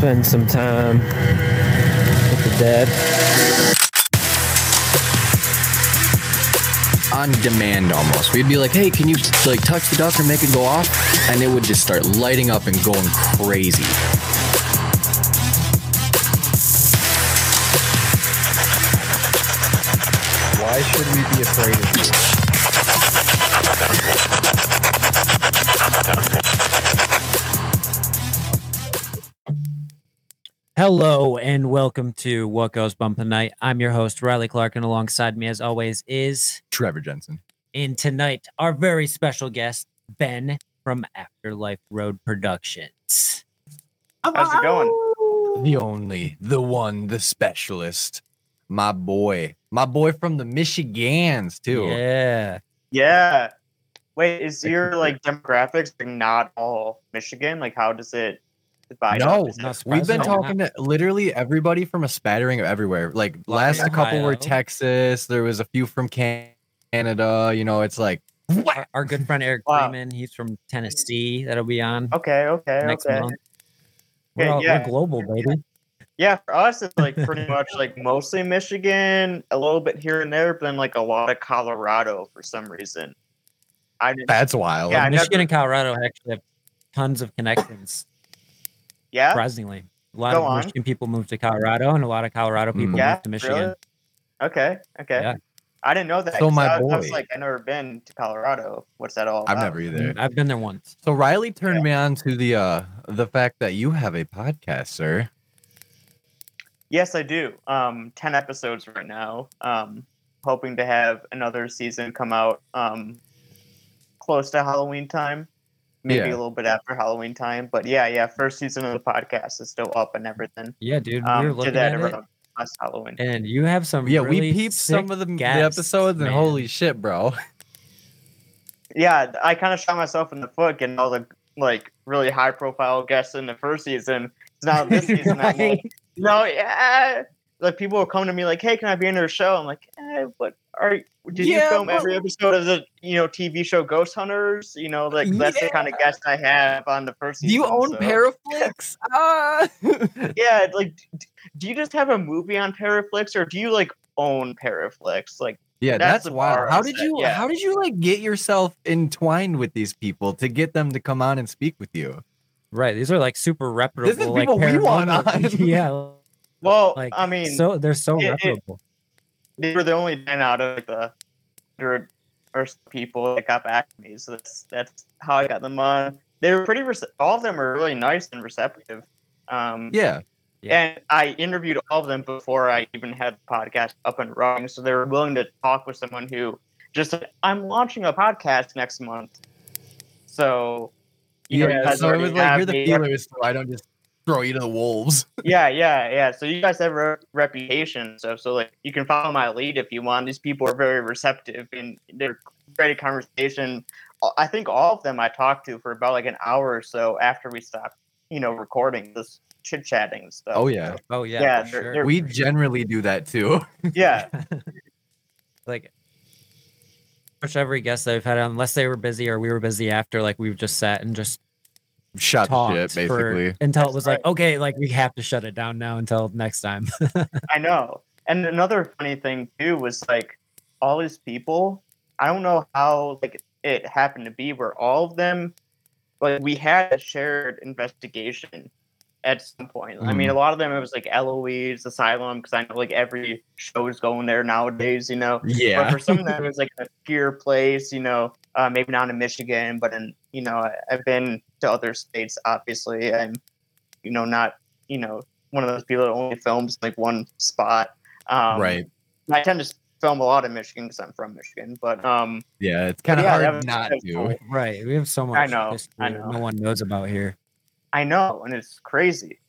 spend some time with the dead. on demand almost. We'd be like, "Hey, can you like touch the duck or make it go off?" And it would just start lighting up and going crazy. Why should we be afraid of you? Hello and welcome to What Goes Bump Tonight. I'm your host, Riley Clark, and alongside me, as always, is Trevor Jensen. And tonight our very special guest, Ben from Afterlife Road Productions. How's it going? The only, the one, the specialist. My boy. My boy from the Michigans, too. Yeah. Yeah. Wait, is your like demographics like, not all Michigan? Like, how does it divide? No, up? Is it- not We've been talking to literally everybody from a spattering of everywhere. Like last Ohio. couple were Texas. There was a few from Canada. You know, it's like Our, our good friend Eric Wow. Freeman, he's from Tennessee. That'll be on Okay, okay, next okay. month. We're, Okay, all, yeah. we're global, baby. Yeah, for us, it's like pretty much like mostly Michigan, a little bit here and there, but then like a lot of Colorado for some reason. I didn't. that's wild. Yeah, Michigan never- and Colorado actually have tons of connections. Yeah, Surprisingly, a lot Go of on. Michigan people moved to Colorado, and a lot of Colorado people Mm. yeah, moved to Michigan. really? Okay, okay. Yeah. I didn't know that. So my I, I was boy- like, I've never been to Colorado. What's that all About? I've about? never either. I've been there once. So Riley turned me on to the uh the fact that you have a podcast, sir. Yes, I do. Um, ten episodes right now. Um, hoping to have another season come out um, close to Halloween time, maybe Yeah. a little bit after Halloween time. But yeah, yeah, first season of the podcast is still up and everything. Yeah, dude, Um, we were looking that at it, around last Halloween. and you have some. Yeah, really we peeped some of the, the guests, episodes and holy shit, bro. Yeah, I kind of shot myself in the foot getting all the like really high profile guests in the first season. It's now this season. I'm like, no, yeah. Like people will come to me like, "Hey, can I be in your show?" I'm like, eh, "But are did you film but- every episode of the you know TV show Ghost Hunters?" You know, like that's the kind of guest I have on the first. Do Season, you own so- Paraflix? Ah. Yeah, like, do you just have a movie on Paraflix, or do you like own Paraflix? Like, yeah, That's that's, wild. How did set, you yeah. how did you like get yourself entwined with these people to get them to come on and speak with you? Right, these are like super reputable. This is like, people we want on. yeah, well, like I mean, so they're so it- it- reputable. they were the only ten out of like, the hundred or people that got back to me. So that's that's how I got them on. They were pretty. Rece- all of them were really nice and receptive. Um, Yeah. And I interviewed all of them before I even had the podcast up and running. So they were willing to talk with someone who just said, "I'm launching a podcast next month." So you know, Yeah. guys So it was like you're the feelers, so I don't just throw you to the wolves. Yeah, yeah, yeah. So you guys have a reputation so. So like you can follow my lead if you want. These people are very receptive and they're great at conversation. I think all of them I talked to for about like an hour or so after we stopped, you know, recording this chit chatting stuff. Oh yeah. Oh yeah, yeah, for they're- sure. they're- We generally do that too. Yeah. like pretty much every guest that we've had, unless they were busy or we were busy after, like we've just sat and just Shut the talked shit, for- basically. until it That's was like, okay, like we have to shut it down now until next time. I know. And another funny thing too was like all these people. I don't know how like it happened to be where all of them, like we had a shared investigation at some point. I mean, a mm-hmm. lot of them it was like Eloise Asylum because I know like every show is going there nowadays. You know, but Yeah. for some of them it was like a obscure place. You know, uh, maybe not in Michigan, but in you know I, I've been to other states. Obviously, I'm you know not you know one of those people that only films like one spot. Um, right. I tend to film a lot in Michigan because I'm from Michigan, but um, Yeah. It's kind of yeah, hard not to. cool. right. We have so much I know, I know. no one knows about here. I know, and it's crazy.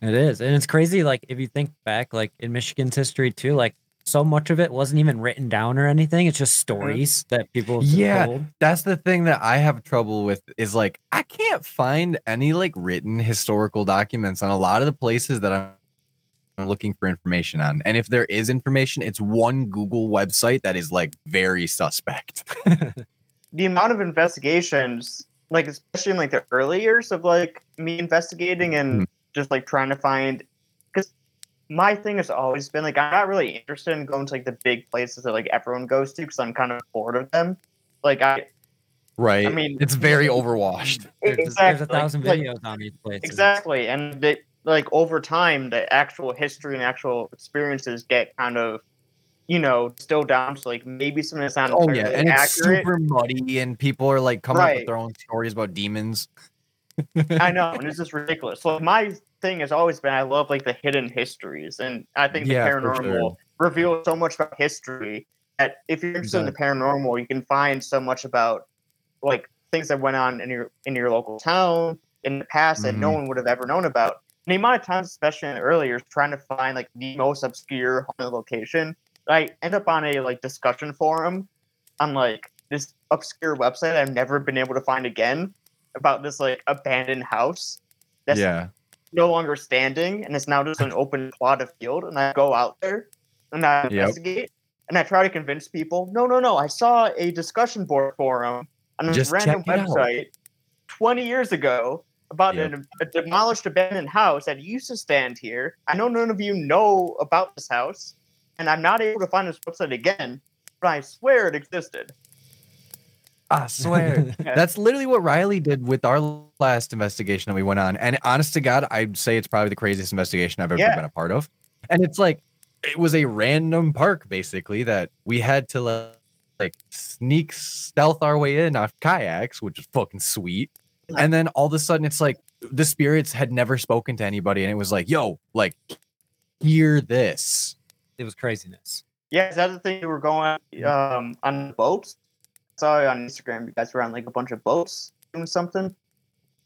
It is. And it's crazy, like if you think back, like in Michigan's history too, like so much of it wasn't even written down or anything. It's just uh-huh. stories that people Yeah. told. That's the thing that I have trouble with is like I can't find any like written historical documents on a lot of the places that I'm I'm looking for information on. And if there is information, it's one Google website that is like very suspect. The amount of investigations, like especially in like the early years of like me investigating and mm-hmm. just like trying to find because my thing has always been like I'm not really interested in going to like the big places that like everyone goes to because I'm kind of bored of them. Like I Right. I mean- it's very overwashed. There's, there's a thousand like- videos on each place. exactly, and they, like over time, the actual history and actual experiences get kind of you know still down to like maybe something that's not Oh yeah, entirely and it's accurate. super muddy, and people are like coming up with their own stories about demons. I know, and it's just ridiculous. So my thing has always been I love like the hidden histories, and I think the Yeah, paranormal sure. reveals so much about history that if you're interested in the paranormal, you can find so much about like things that went on in your in your local town in the past that no Mhm. one would have ever known about. And the amount of times, especially in the earlier, trying to find like the most obscure haunted location, I end up on a like discussion forum on like this obscure website I've never been able to find again about this like abandoned house that's yeah. No longer standing and it's now just an open plot of field and I go out there and I Yep. investigate and I try to convince people, no, no, no, I saw a discussion board forum on a Just random check out." website 20 years ago about Yep. an, a demolished abandoned house that used to stand here. I know none of you know about this house and I'm not able to find this website again, but I swear it existed. I swear. That's literally what Riley did with our last investigation that we went on. And honest to God, I'd say it's probably the craziest investigation I've ever Yeah. been a part of. And it's like, it was a random park basically that we had to like, like sneak stealth our way in off kayaks, which is fucking sweet. And then all of a sudden, it's like the spirits had never spoken to anybody, and it was like, "Yo, like, hear this." It was craziness. Yeah, is that the thing you were going um, on boats? I saw on Instagram. You guys were on like a bunch of boats doing something.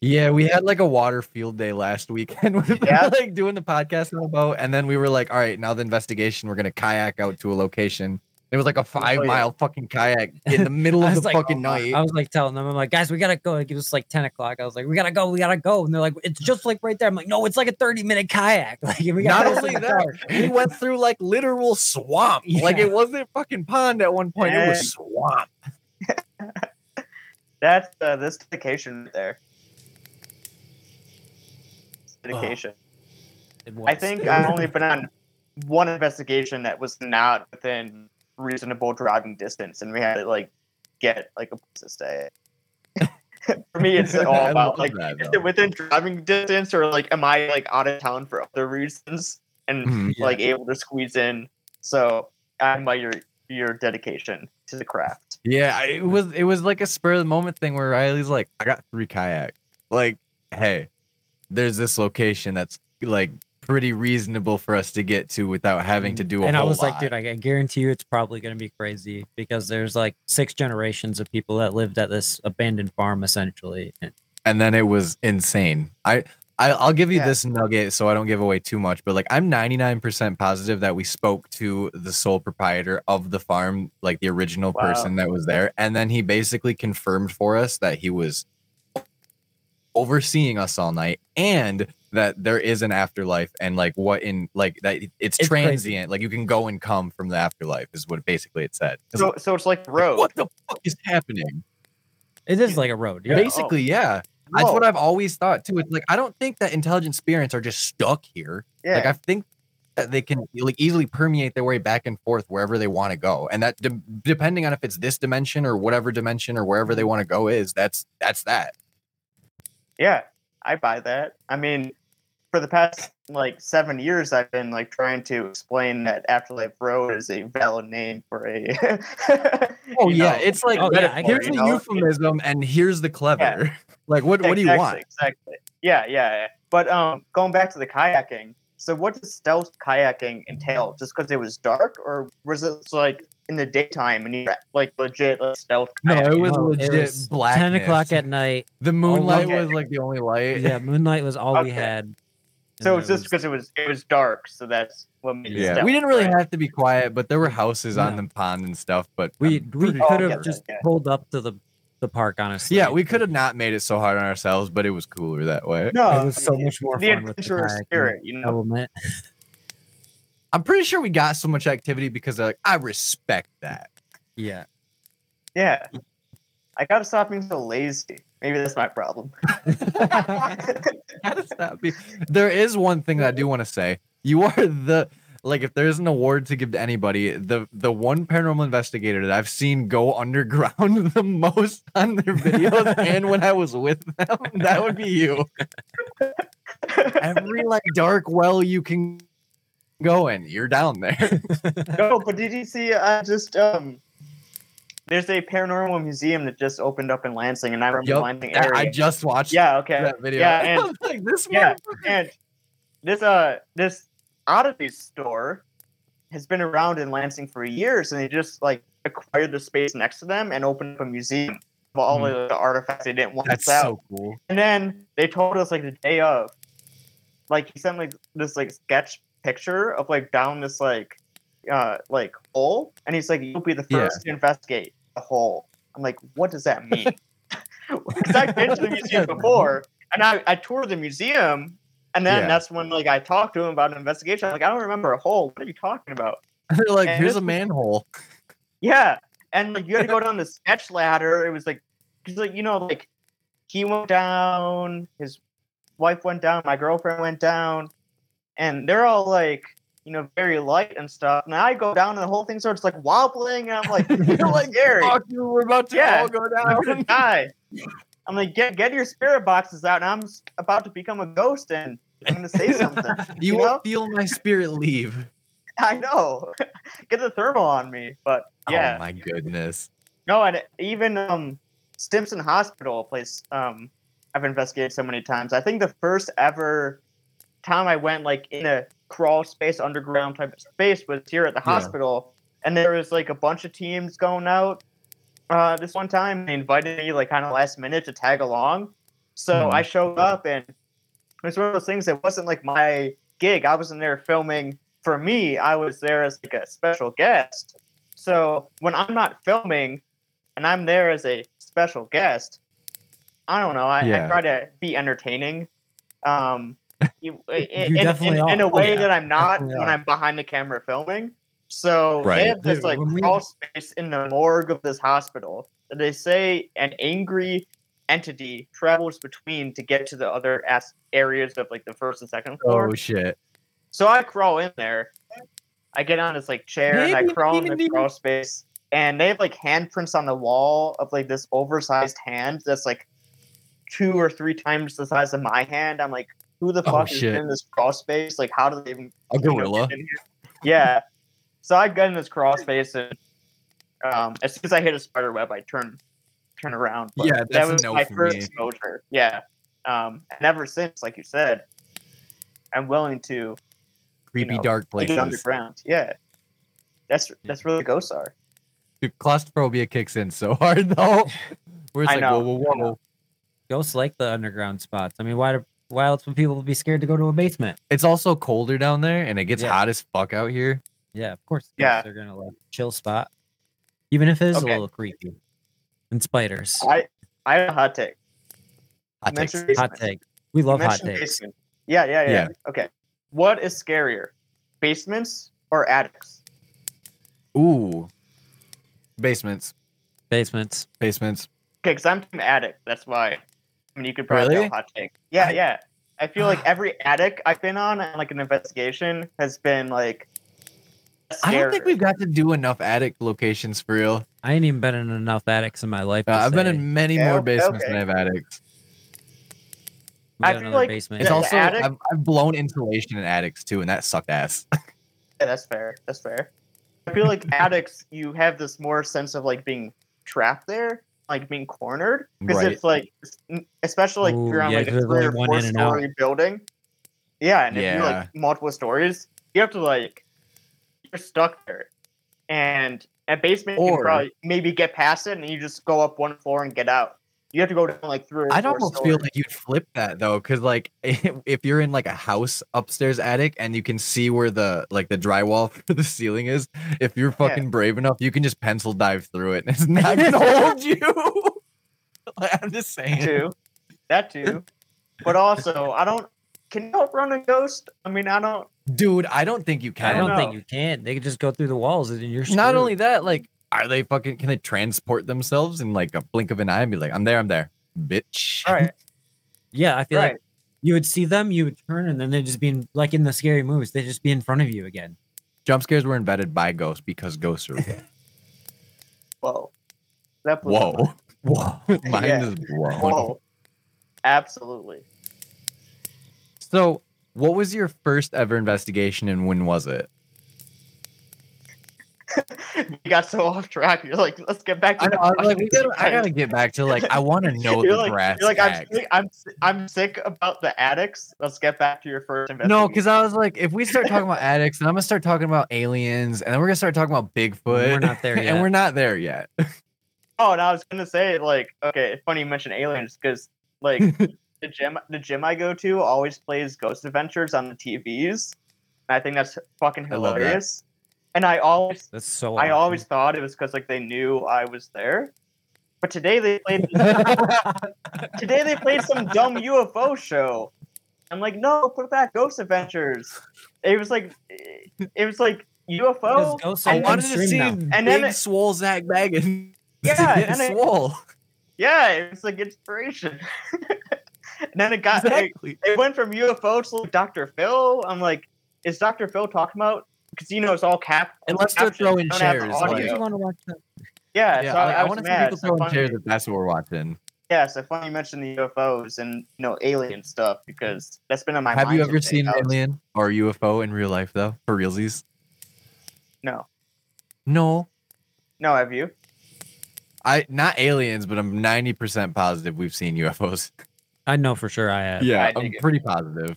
Yeah, we had like a water field day last weekend. We were Yeah. like doing the podcast on a boat, and then we were like, "All right, now the investigation. We're gonna kayak out to a location." It was like a five yeah. mile fucking kayak in the middle of the like, fucking oh night. I was like telling them, I'm like, guys, we gotta go. Like, it was like 10 o'clock. I was like, we gotta go, we gotta go. And they're like, it's just like right there. I'm like, no, it's like a 30 minute kayak. Like, we gotta only that, we went through like literal swamp. Like it wasn't fucking pond at one point. It Yeah. was swamp. That's uh, this dedication right there. Dedication. I think I've only been on one investigation that was not within reasonable driving distance, and we had to like get like a place to stay. For me, it's all about like that, is it within driving distance, or like am I like out of town for other reasons and Mhm. Yeah. like able to squeeze in? So I admire your your dedication to the craft. Yeah, it was it was like a spur of the moment thing where Riley's like, I got three kayaks. Like, hey, there's this location that's like pretty reasonable for us to get to without having to mm. do a whole and I whole was like, dude, I, I guarantee you it's probably going to be crazy because there's like six generations of people that lived at this abandoned farm essentially. And and then it was insane. I, I I'll give you Yeah. this nugget so I don't give away too much, but like I'm 99% positive that we spoke to the sole proprietor of the farm, like the original Wow. person that was there, and then he basically confirmed for us that he was overseeing us all night and that there is an afterlife and like what in like that it's, It's crazy. transient like you can go and come from the afterlife is what basically it said It's So like, so it's like road. what the fuck is happening it is like a road. Yeah. basically yeah that's what I've always thought too. It's like I don't think that intelligent spirits are just stuck here. Yeah. Like I think that they can like easily permeate their way back and forth wherever they want to go, and that de- depending on if it's this dimension or whatever dimension or wherever they mm-hmm. want to go is that's that's that. Yeah, I buy that. I mean, for the past like seven years, I've been like trying to explain that Afterlife Road is a valid name for a. Oh yeah, know, it's like Oh, yeah, here's the it. euphemism and here's the clever. Like what what do you want? Exactly. Yeah, yeah, yeah. But um, going back to the kayaking. So, what does stealth kayaking entail? Just because it was dark, or was it like in the daytime and you like legit like, stealth? No, it was No, legit it was black. 10 o'clock at night. the moonlight okay. was like the only light. Yeah, moonlight was all we had. And So then it's just because it was it was dark, so that's what made it Yeah, we didn't really right? have to be quiet, but there were houses on the pond and stuff. But we I'm we Oh, could have just yeah. pulled up to the the park honestly. Yeah, we could have not made it so hard on ourselves, but it was cooler that way. No, It was so much more the fun with the spirit, you know. element. I'm pretty sure we got so much activity because they're like, I respect that. Yeah. Yeah. I gotta stop being so lazy. Maybe that's my problem. How does that be? There is one thing that I do want to say. You are the like if there's an award to give to anybody, the the one paranormal investigator that I've seen go underground the most on their videos and when I was with them, that would be you. Every like dark well you can go in, you're down there. no, but did you see? I just um, there's a paranormal museum that just opened up in Lansing, and I remember Yup, Lansing I- area. I just watched yeah, okay, that video. Yeah, and like this yeah, and this uh this oddity store has been around in Lansing for years, and they just like acquired the space next to them and opened up a museum of all of the artifacts they didn't want That's to sell. so cool. And then they told us like the day of, like he sent like this like sketch picture of like down this like uh like hole, and he's like, "You'll be the Yeah. first to investigate the hole." I'm like, "What does that mean?" Because I've been to the museum before, and I I toured the museum, and then Yeah. that's when like I talked to him about an investigation. I'm like, "I don't remember a hole. What are you talking about?" They're like, And here's a manhole. Yeah, and like you had to go down the sketch ladder. It was like, cause like you know, like he went down, his wife went down, my girlfriend went down, and they're all like, you know, very light and stuff. And I go down, and the whole thing starts like wobbling, and I'm like, you're like scary. Fuck you, we're about to Yeah. all go I'm gonna down. die. I'm like, get get your spirit boxes out, and I'm about to become a ghost, and I'm gonna say something. You You will know? feel my spirit leave. I know. get the thermal on me, but yeah. Oh my goodness. No, and even um, Stimson Hospital, a place um, I've investigated so many times. I think the first ever time I went like in a crawl space, underground type of space was here at the Yeah. hospital, and there was like a bunch of teams going out. Uh, this one time, they invited me like kind of last minute to tag along, so Mhm. I showed up, and it was one of those things that wasn't like my gig. I wasn't there filming for me. I was there as like a special guest. So when I'm not filming and I'm there as a special guest, I don't know. I, Yeah. I try to be entertaining. Um, you, in, eh, You in- definitely in- in a are. way Yeah, that I'm not definitely when are. I'm behind the camera filming. So Right. they have this like when we- crawl space in the morgue of this hospital that they say an angry entity travels between to get to the other as- areas of like the first and second floor. Oh shit. So I crawl in there. I get on this like chair and I Maybe, crawl in the maybe. crawl space. And they have like handprints on the wall of like this oversized hand that's like two or three times the size of my hand. I'm like, who the Oh, fuck is shit. in this crawl space? Like, how do they even A you know, gorilla. get in here? Yeah. So I get in this crawl space and um, as soon as I hit a spider web, I turn turn around. But Yeah, that that's a was no my for first me. exposure. Yeah. Um, and ever since, like you said, I'm willing to Creepy know, dark take places. underground. Yeah. That's that's really ghosts are. Dude, claustrophobia kicks in so hard though. Where it's I like, know, whoa, whoa, whoa. Ghosts like the underground spots. I mean, why do, why else would people will be scared to go to a basement? It's also colder down there and it gets Yeah. hot as fuck out here. Yeah, of course. Yeah. They're gonna love chill spot, even if it is Okay. a little creepy. And spiders. I I have a hot take. Hot You takes. mentioned hot take. We love hot mentioned takes. basement. Yeah, yeah, yeah, Yeah. Okay. What is scarier? Basements or attics? Ooh. Basements. Basements. Basements. Okay, because I'm team attic. That's why. I mean, you could probably Really? go hot take. Yeah, I- yeah. I feel like every attic I've been on and like an investigation has been like. I don't think we've got to do enough attic locations for real. I ain't even been in enough attics in my life. Uh, I've been in many Yeah, more basements okay. than I have attics. we I feel like basement. It's Yeah, here. the also attic- I've, I've blown insulation in attics too, and that sucked ass. Yeah, that's fair. That's fair. I feel like attics, you have this more sense of like being trapped there, like being cornered, because Right. it's like, especially like if Ooh, you're on yeah, like a three there's or four in and out. story building. Yeah, and if you're like multiple stories, you have to like, you're stuck there, and at basement you can probably maybe get past it, and you just go up one floor and get out. You have to go down like three. I'd almost stories. feel like you'd flip that though, because like if you're in like a house upstairs attic and you can see where the like the drywall for the ceiling is, if you're fucking brave enough, you can just pencil dive through it and it's not gonna hold you. Like, I'm just saying. too. That too. But also, I don't. Can you outrun a ghost? I mean, I don't. Dude, I don't think you can. I can. don't think you can. They could just go through the walls and you're Not only that, like, are they fucking can they transport themselves in like a blink of an eye and be like, I'm there, I'm there. bitch. All right. Yeah, I feel Right. like you would see them, you would turn, and then they'd just be in, like in the scary movies. They'd just be in front of you again. Jump scares were invented by ghosts because ghosts are real. Whoa. That blew my. Whoa. Whoa. Mine Yeah. is blown. Whoa. Absolutely. So, what was your first ever investigation and when was it? you got so off track. You're like, let's get back to I know, like, we gotta, I gotta get back to like, I want to know You're the like, brass you're like I'm, sick, I'm I'm sick about the addicts. Let's get back to your first investigation. No, because I was like, if we start talking about addicts, and I'm gonna start talking about aliens, and then we're gonna start talking about Bigfoot. We're not there and we're not there yet. Oh, and I was gonna say like, okay, it's funny you mention aliens because like the gym the gym I go to always plays Ghost Adventures on the TVs. And I think that's fucking I love that. hilarious. And I always That's so. I awesome. always thought it was because like they knew I was there. But today they played today they played some dumb UFO show. I'm like, no, put back Ghost Adventures. It was like it was like UFO. Because ghosts I wanted to see now. And then it- swole Zak Bagans. Yeah, get and it- swole. Yeah, it was like inspiration. and then it got it, it went from UFO to like Dr. Phil. I'm like, is Dr. Phil talking about? Because you know it's all cap. And let's start captioned, throwing don't the chairs, like- you want to watch that? Yeah, Yeah, so I, like, I, I, was want to see people So throwing funny- chairs if that's what we're watching. Yeah, so funny you mentioned the UFOs and you know alien stuff because that's been on my mind. Have mind. you ever today. seen I an was- alien or UFO in real life though? For realsies? No, No. no, have you? I not aliens, but I'm 90% positive we've seen UFOs. I know for sure I have. Yeah, I I'm pretty it.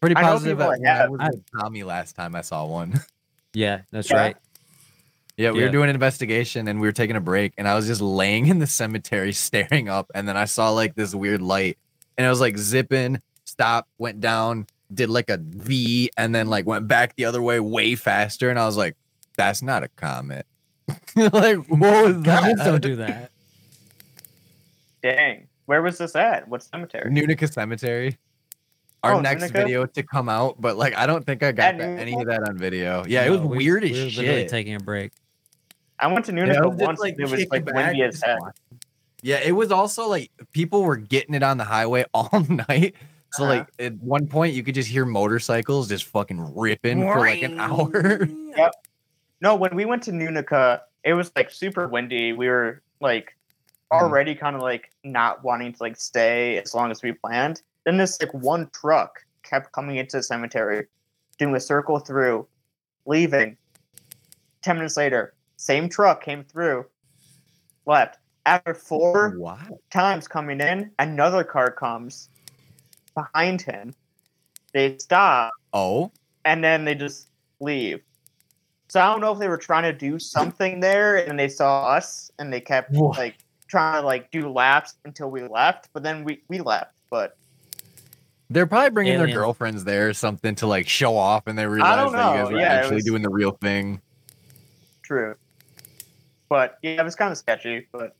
Pretty positive. Pretty I know positive people that that when I was with Tommy last time I saw one. Yeah, that's Yeah. right. Yeah, we Yeah. were doing an investigation and we were taking a break, and I was just laying in the cemetery staring up, and then I saw like this weird light, and it was like zipping, stop, went down, did like a V, and then like went back the other way way faster, and I was like, "That's not a comet." like, what was Comets don't do that. Dang, where was this at? What cemetery? Nunica Cemetery. Our Oh, next Nunica? video to come out, but like I don't think I got that- any of that on video. Yeah, it was No, we- weird as we were literally shit. taking a break. I went to Yeah, Nunica just, once. like, it was like windy as just heck. Yeah, it was also like people were getting it on the highway all night. So Uh-huh. like at one point you could just hear motorcycles just fucking ripping for like an hour. Yep. No, when we went to Nunica, it was like super windy. We were like Mhm. already kind of like not wanting to like stay as long as we planned. Then this like one truck kept coming into the cemetery, doing a circle through, leaving. Ten minutes later, same truck came through, left. After four Wow. times coming in, another car comes behind him. They stop Oh, and then they just leave. So I don't know if they were trying to do something there and they saw us and they kept Whoa. like trying to like do laps until we left, but then we we left. But they're probably bringing their girlfriends there or something to like show off, and they realize don't that you guys are Yeah, actually was- doing the real thing. true. But yeah, it was kind of sketchy. But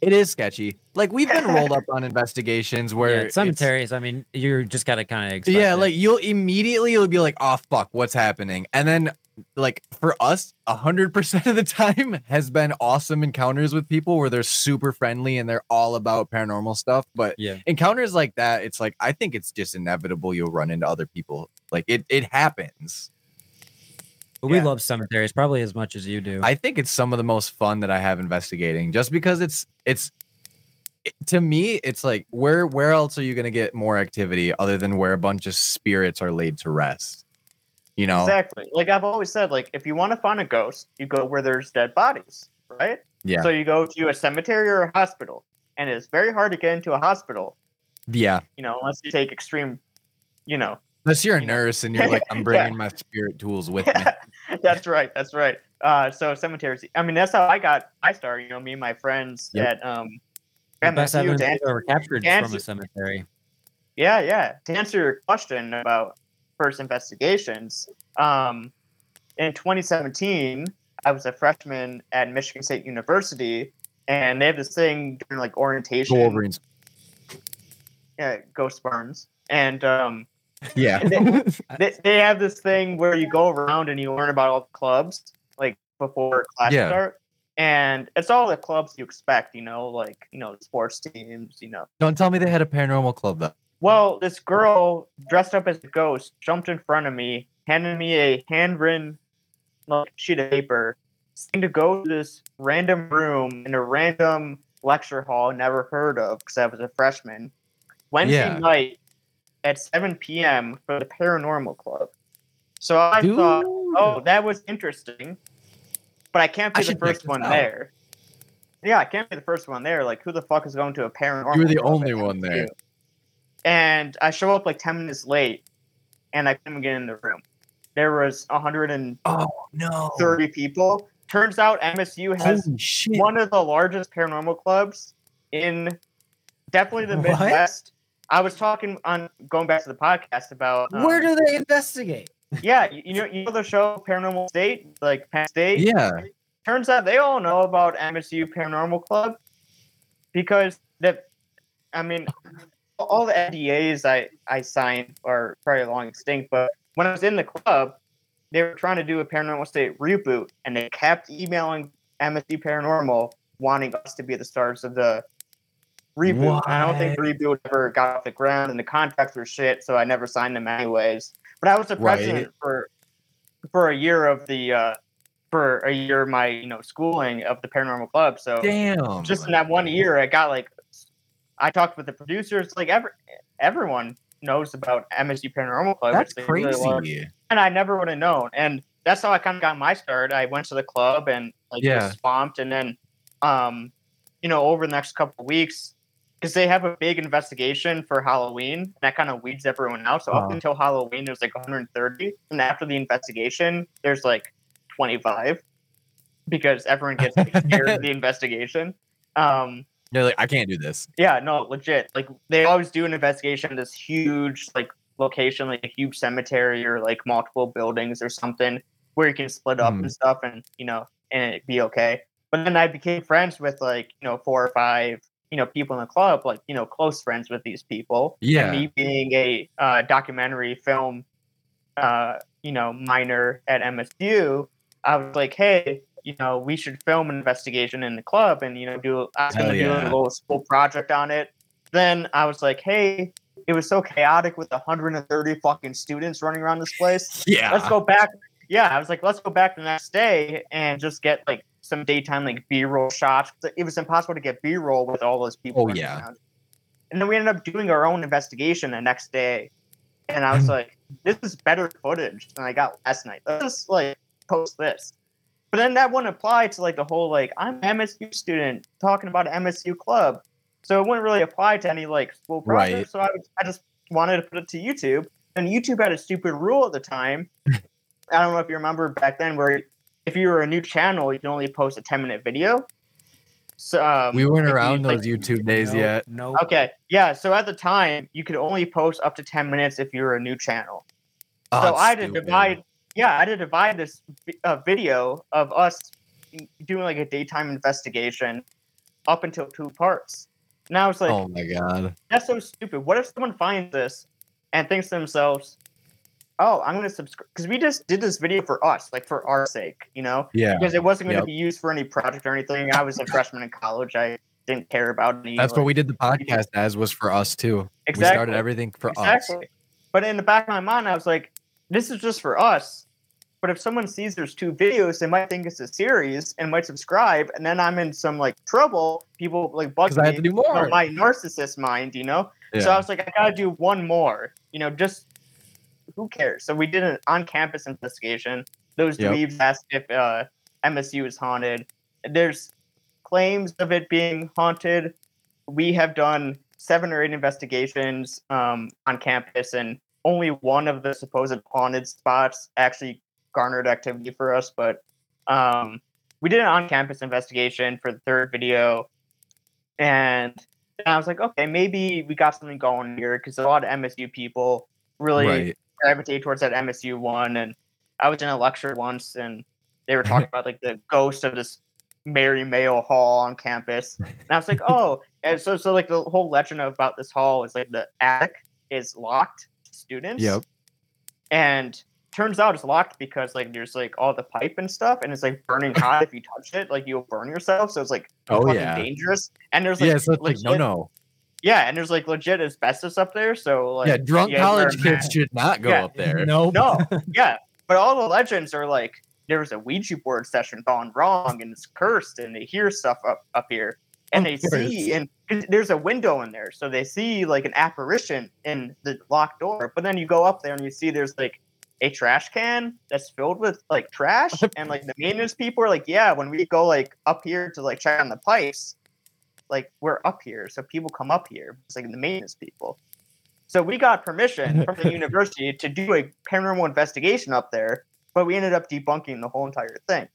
It is sketchy. Like we've been rolled up on investigations where yeah, cemeteries. I mean, you're just gotta kind of. yeah like you'll immediately you'll be like oh fuck what's happening and then like for us a hundred percent of the time has been awesome encounters with people where they're super friendly and they're all about paranormal stuff but yeah. encounters like that it's like i think it's just inevitable you'll run into other people like it it happens But we love cemeteries probably as much as you do. i think it's some of the most fun that i have investigating just because it's it's it- to me it's like where where else are you going to get more activity other than where a bunch of spirits are laid to rest you know exactly, like I've always said, like if you want to find a ghost, you go where there's dead bodies, right? yeah So you go to a cemetery or a hospital, and it's very hard to get into a hospital, yeah you know, unless you take extreme, you know, Unless you're a You know. nurse and you're like, I'm Yeah. bringing my spirit tools with me. that's right. That's right. Uh, so cemeteries. I mean, that's how I got my start. You know, me and my friends Yep. at um, the best MSU. evidence To answer, ever captured is Dan's- from a cemetery. yeah, yeah. To answer your question about first investigations, um, in 2017, I was a freshman at Michigan State University, and they have this thing during like orientation. Go Wolverines. Yeah, ghost burns, and um, Yeah. they, they have this thing where you go around and you learn about all the clubs like before class Yeah. start and it's all the clubs you expect, you know, like you know, sports teams, you know. Don't tell me they had a paranormal club though. Well, this girl dressed up as a ghost jumped in front of me, handed me a handwritten like, sheet of paper, saying to go to this random room in a random lecture hall never heard of because I was a freshman. Wednesday Yeah. night at 7 p.m. for the Paranormal Club. So I thought, oh, that was interesting, but I can't I be the first one out. there. Yeah, I can't be the first one there. Like, who the fuck is going to a paranormal? You were the only one there. MSU? And I show up like 10 minutes late, and I couldn't get in the room. There was 130 Oh no! people. Turns out MSU has one of the largest paranormal clubs in definitely the What? Midwest. I was talking on going back to the podcast about um, Where do they investigate? yeah, you, you know you know the show Paranormal State, like Penn State. Yeah. Turns out they all know about MSU Paranormal Club because that I mean all the NDAs I I signed are probably long extinct, but when I was in the club, they were trying to do a Paranormal State reboot, and they kept emailing MSU Paranormal wanting us to be the stars of the reboot. I don't think the reboot ever got off the ground, and the contracts were shit, so I never signed them anyways. But I was the Right. president for for a year of the uh, for a year of my you know schooling of the paranormal club. So Damn. just in that one year, I got like I talked with the producers, like every everyone knows about MSU Paranormal Club. That's a really crazy. and I never would have known. And that's how I kind of got my start. I went to the club and like Yeah. was swamped, and then, um, you know, over the next couple of weeks, because they have a big investigation for Halloween, and that kind of weeds everyone out. So up Uh-huh. until Halloween, there's like 130, and after the investigation, there's like 25, because everyone gets scared of the investigation. Um, They're like, I can't do this. yeah, no, legit. Like they always do an investigation in this huge like location, like a huge cemetery or like multiple buildings or something where you can split up Mhm. and stuff and you know and it be okay. But then I became friends with like, you know, four or five, you know, people in the club, like, you know, close friends with these people. Yeah. And me being a uh, documentary film uh, you know, minor at MSU, I was like, hey, you know, we should film an investigation in the club and, you know, do, I was going to do yeah. a little school project on it. Then I was like, hey, it was so chaotic with 130 fucking students running around this place. Yeah. Let's go back. Yeah, I was like, let's go back the next day and just get like some daytime like B-roll shots. It was impossible to get B-roll with all those people. Oh, yeah. around. And then we ended up doing our own investigation the next day. And I was hmm. like, this is better footage than I got last night. Let's just like post this. But then that wouldn't apply to like the whole like I'm an MSU student talking about an MSU club. So it wouldn't really apply to any like school project. Right. So I, was, I just wanted to put it to YouTube. And YouTube had a stupid rule at the time. I don't know if you remember back then where if you were a new channel, you can only post a 10 minute video. So um, we weren't if you, around like, those YouTube days Nope, yet. Nope. Okay, yeah. So at the time, you could only post up to 10 minutes if you were a new channel. Oh, so I had to stupid. divide. Yeah, I had to divide this uh, video of us doing like a daytime investigation up until two parts. And I was like, oh my god. that's so stupid. What if someone finds this and thinks to themselves, "Oh, I'm going to subscribe," because we just did this video for us, like for our sake, you know, Yeah. because it wasn't going to Yep. be used for any project or anything. I was a freshman in college. I didn't care about any. That's like, what we did the podcast as was for us too. Exactly. We started everything for us. exactly. But in the back of my mind, I was like, this is just for us. But if someone sees there's two videos, they might think it's a series and might subscribe, and then I'm in some like trouble. People like bug Because I had to do more. my narcissist mind, you know. Yeah. So I was like, I gotta do one more, you know, just who cares? So we did an on-campus investigation. Those Yep. dweebs asked if uh, MSU is haunted. There's claims of it being haunted. We have done seven or eight investigations um, on campus, and only one of the supposed haunted spots actually garnered activity for us. But um, we did an on-campus investigation for the third video, and I was like, okay, maybe we got something going here because a lot of MSU people really right. gravitate towards that MSU one. And I was in a lecture once, and they were talking about like the ghost of this Mary Mayo Hall on campus, and I was like, oh, and so so like the whole legend about this hall is like the attic is locked students. Yep. And turns out it's locked because like there's like all the pipe and stuff, and it's like burning hot if you touch it, like you'll burn yourself. So it's like Oh yeah. dangerous. And there's like yeah, so it's like no, no. yeah, and there's like legit asbestos up there. So like yeah, drunk wear college kids should not go Yeah. up there. no, No, yeah, but all the legends are like there was a Ouija board session gone wrong and it's cursed, and they hear stuff up up here, and they see and there's a window in there, so they see like an apparition in the locked door. But then you go up there and you see there's like a trash can that's filled with like trash, and like the maintenance people are like, yeah, when we go like up here to like check on the pipes, like we're up here, so people come up here. It's like the maintenance people. So we got permission from the university to do a paranormal investigation up there, but we ended up debunking the whole entire thing.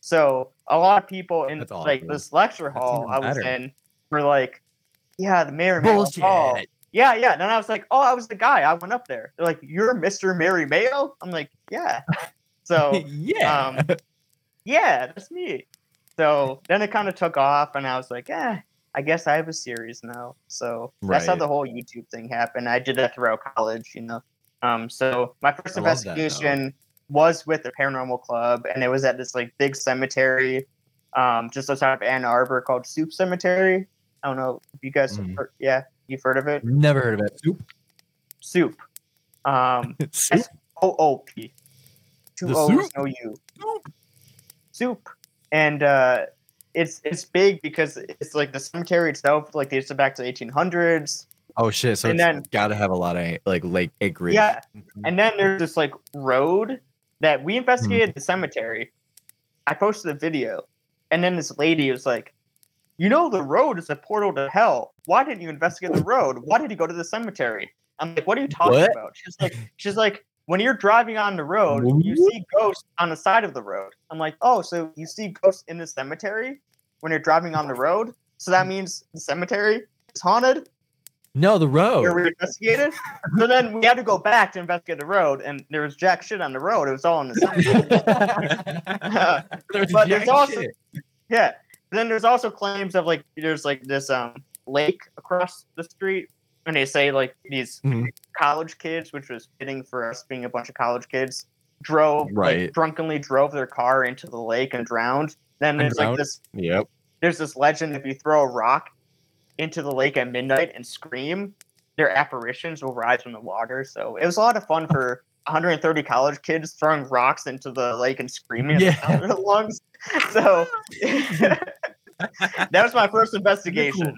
So a lot of people in That's like awesome. this lecture hall I was better. in were like, "Yeah, the Mary Mayo Bullshit. Hall." Yeah, yeah. And then I was like, "Oh, I was the guy. I went up there." They're like, "You're Mr. Mary Mayo?" I'm like, "Yeah." So yeah. um, yeah, that's me. So then it kind of took off, and I was like, eh, I guess I have a series now. So that's how the whole YouTube thing happened. I did that throughout college, you know. Um, so my first I investigation was with the Paranormal Club, and it was at this like big cemetery, um, just outside of Ann Arbor called Soup Cemetery. I don't know if you guys, have Mhm. heard, yeah, you've heard of it. Never heard of it. Soup. Soup. Um, Soup. O O P. Two The O's, soup? no U. Soup. And uh, it's it's big because it's like the cemetery itself, like dates back to the 1800s. Oh shit! So And it's then- got to have a lot of like lake acreage. Yeah. And then there's this like road that we investigated hmm. the cemetery. I posted a video, and then this lady was like, "You know, the road is a portal to hell. Why didn't you investigate the road? Why did you go to the cemetery?" I'm like, "What are you talking What? about?" She's like, "She's like, when you're driving on the road, you see ghosts on the side of the road." I'm like, "Oh, so you see ghosts in the cemetery when you're driving on the road? So that hmm. means the cemetery is haunted." No, the road. where we investigated. so then we had to go back to investigate the road, and there was jack shit on the road. It was all in the cemetery. but there's also yeah. Then there's also claims of like there's like this um lake across the street, and they say like these Mhm. college kids, which was fitting for us being a bunch of college kids, drove Right. like drunkenly drove their car into the lake and drowned. Then And there's like this Yep. there's this legend if you throw a rock into the lake at midnight and scream, their apparitions will rise from the water. So it was a lot of fun for 130 college kids throwing rocks into the lake and screaming Yeah. at the their lungs. So that was my first investigation.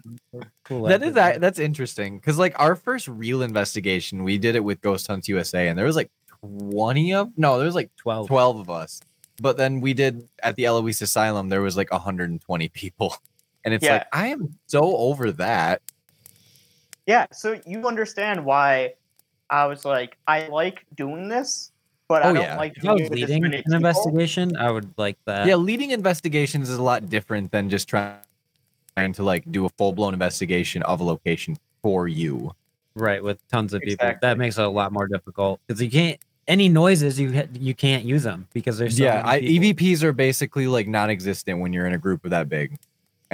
Cool That is that. That's interesting because like our first real investigation, we did it with Ghost Hunts USA, and there was like twenty of no, there was like 12. twelve of us. But then we did at the Eloise Asylum, there was like 120 people, and it's Yeah. like I am so over that. Yeah, so you understand why I was like, I like doing this, but I Oh, don't yeah. like If I was doing it with this leading an people. investigation, I would like that. yeah, leading investigations is a lot different than just trying trying to like do a full blown investigation of a location for you. Right, with tons of people. Exactly. That makes it a lot more difficult because you can't any noises you you can't use them because there's so yeah, I, many people. EVPs are basically like non-existent when you're in a group of that big,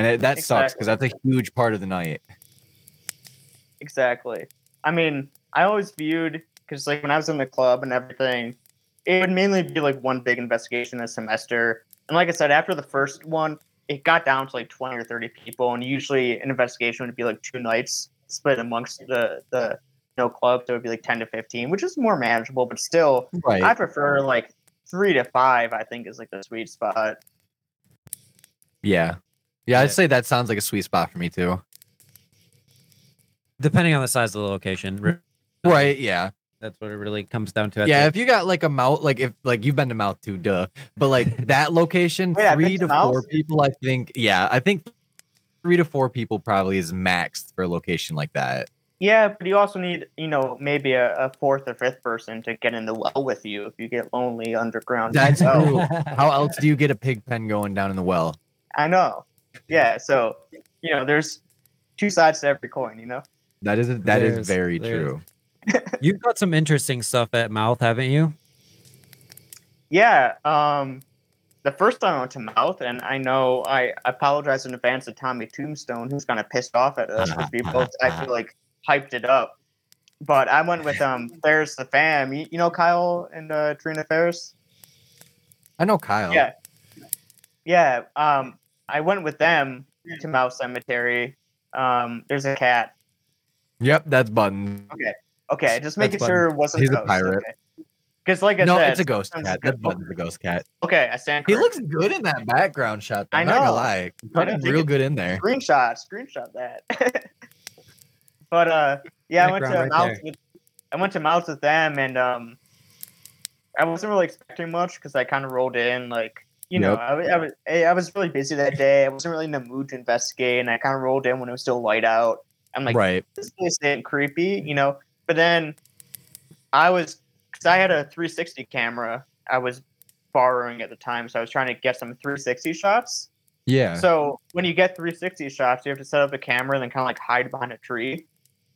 and it, that sucks because that's a huge part of the night. Exactly. I mean, I always viewed because like when I was in the club and everything, it would mainly be like one big investigation a semester. And like I said, after the first one, it got down to like twenty or thirty people, and usually an investigation would be like two nights split amongst the the you know club, so it would be like ten to fifteen, which is more manageable, but still, Right. I prefer like three to five. I think is like the sweet spot. yeah. Yeah, I'd say that sounds like a sweet spot for me too. depending on the size of the location. Right. Yeah. That's what it really comes down to. at Yeah. the- If you got like a mouth, like if like you've been to mouth too, duh. But like that location, Wait, I've been three to to four Mouth? people, I think. Yeah, I think three to four people probably is maxed for a location like that. Yeah, but you also need, you know, maybe a, a fourth or fifth person to get in the well with you if you get lonely underground. That's Oh, true. How else do you get a pig pen going down in the well? I know. Yeah, so you know, there's two sides to every coin, you know. That is that is There's- very true. You've got some interesting stuff at Mouth, haven't you? Yeah, um the first time I went to Mouth, and I know I apologize in advance to Tommy Tombstone, who's kind of pissed off at us because we both, I feel like, hyped it up. but I went with um Ferris the fam. You, you know Kyle and uh, Trina Ferris. I know Kyle. Yeah. Yeah. Um, I went with them to Mouse Cemetery. Um, there's a cat. Yep, that's Button. Okay, okay, just making That's sure it wasn't He's a ghost. pirate. Because like I no, said, it's a ghost cat. it's That's good- Button's a ghost cat. Okay, I stand He corrected. looks good in that background shot. Though. I I'm not gonna know. lie. I Button's real good in there. screenshot, screenshot that. but uh, yeah, I went to right Mouse. With, I went to Mouse with them, and um, I wasn't really expecting much because I kind of rolled in like. You know, Yep. I, I was I eh, I was really busy that day. I wasn't really in the mood to investigate, and I kind of rolled in when it was still light out. I'm like, right. this place ain't creepy, you know. But then I was, because I had a 360 camera, I was borrowing at the time, so I was trying to get some 360 shots. Yeah. So when you get 360 shots, you have to set up a camera and then kind of like hide behind a tree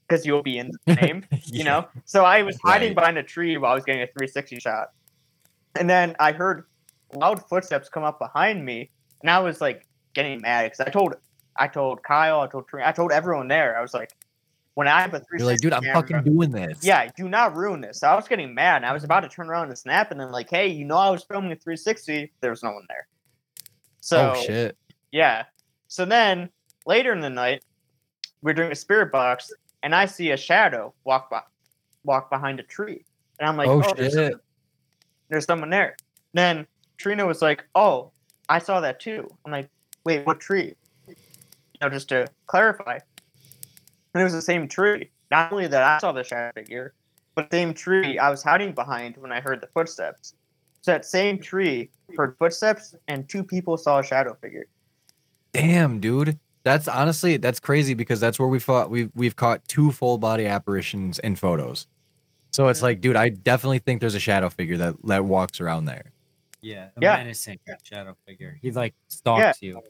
because you'll be in the frame, you know. So I was hiding Right. behind a tree while I was getting a 360 shot, and then I heard loud footsteps come up behind me, and I was like getting mad because I told I told Kyle, I told I told everyone there. I was like, when I have a 360 You're like, dude, I'm camera, fucking doing this. yeah, do not ruin this. So I was getting mad, and I was about to turn around and snap, and then like, hey, you know, I was filming a 360. There was no one there. So oh shit. yeah. So then later in the night, we're doing a spirit box, and I see a shadow walk by, walk behind a tree, and I'm like, oh, oh there's, shit. there's someone there. Then Trina was like, oh, I saw that too. I'm like, wait, what tree? You know, just to clarify, and it was the same tree. Not only that I saw the shadow figure, but the same tree I was hiding behind when I heard the footsteps. So that same tree heard footsteps, and two people saw a shadow figure. Damn, dude. That's honestly that's crazy because that's where we fought. We've we've caught two full body apparitions in photos. So it's mm. like, dude, I definitely think there's a shadow figure that that walks around there. Yeah, a Yeah. menacing shadow figure. He like stalks you.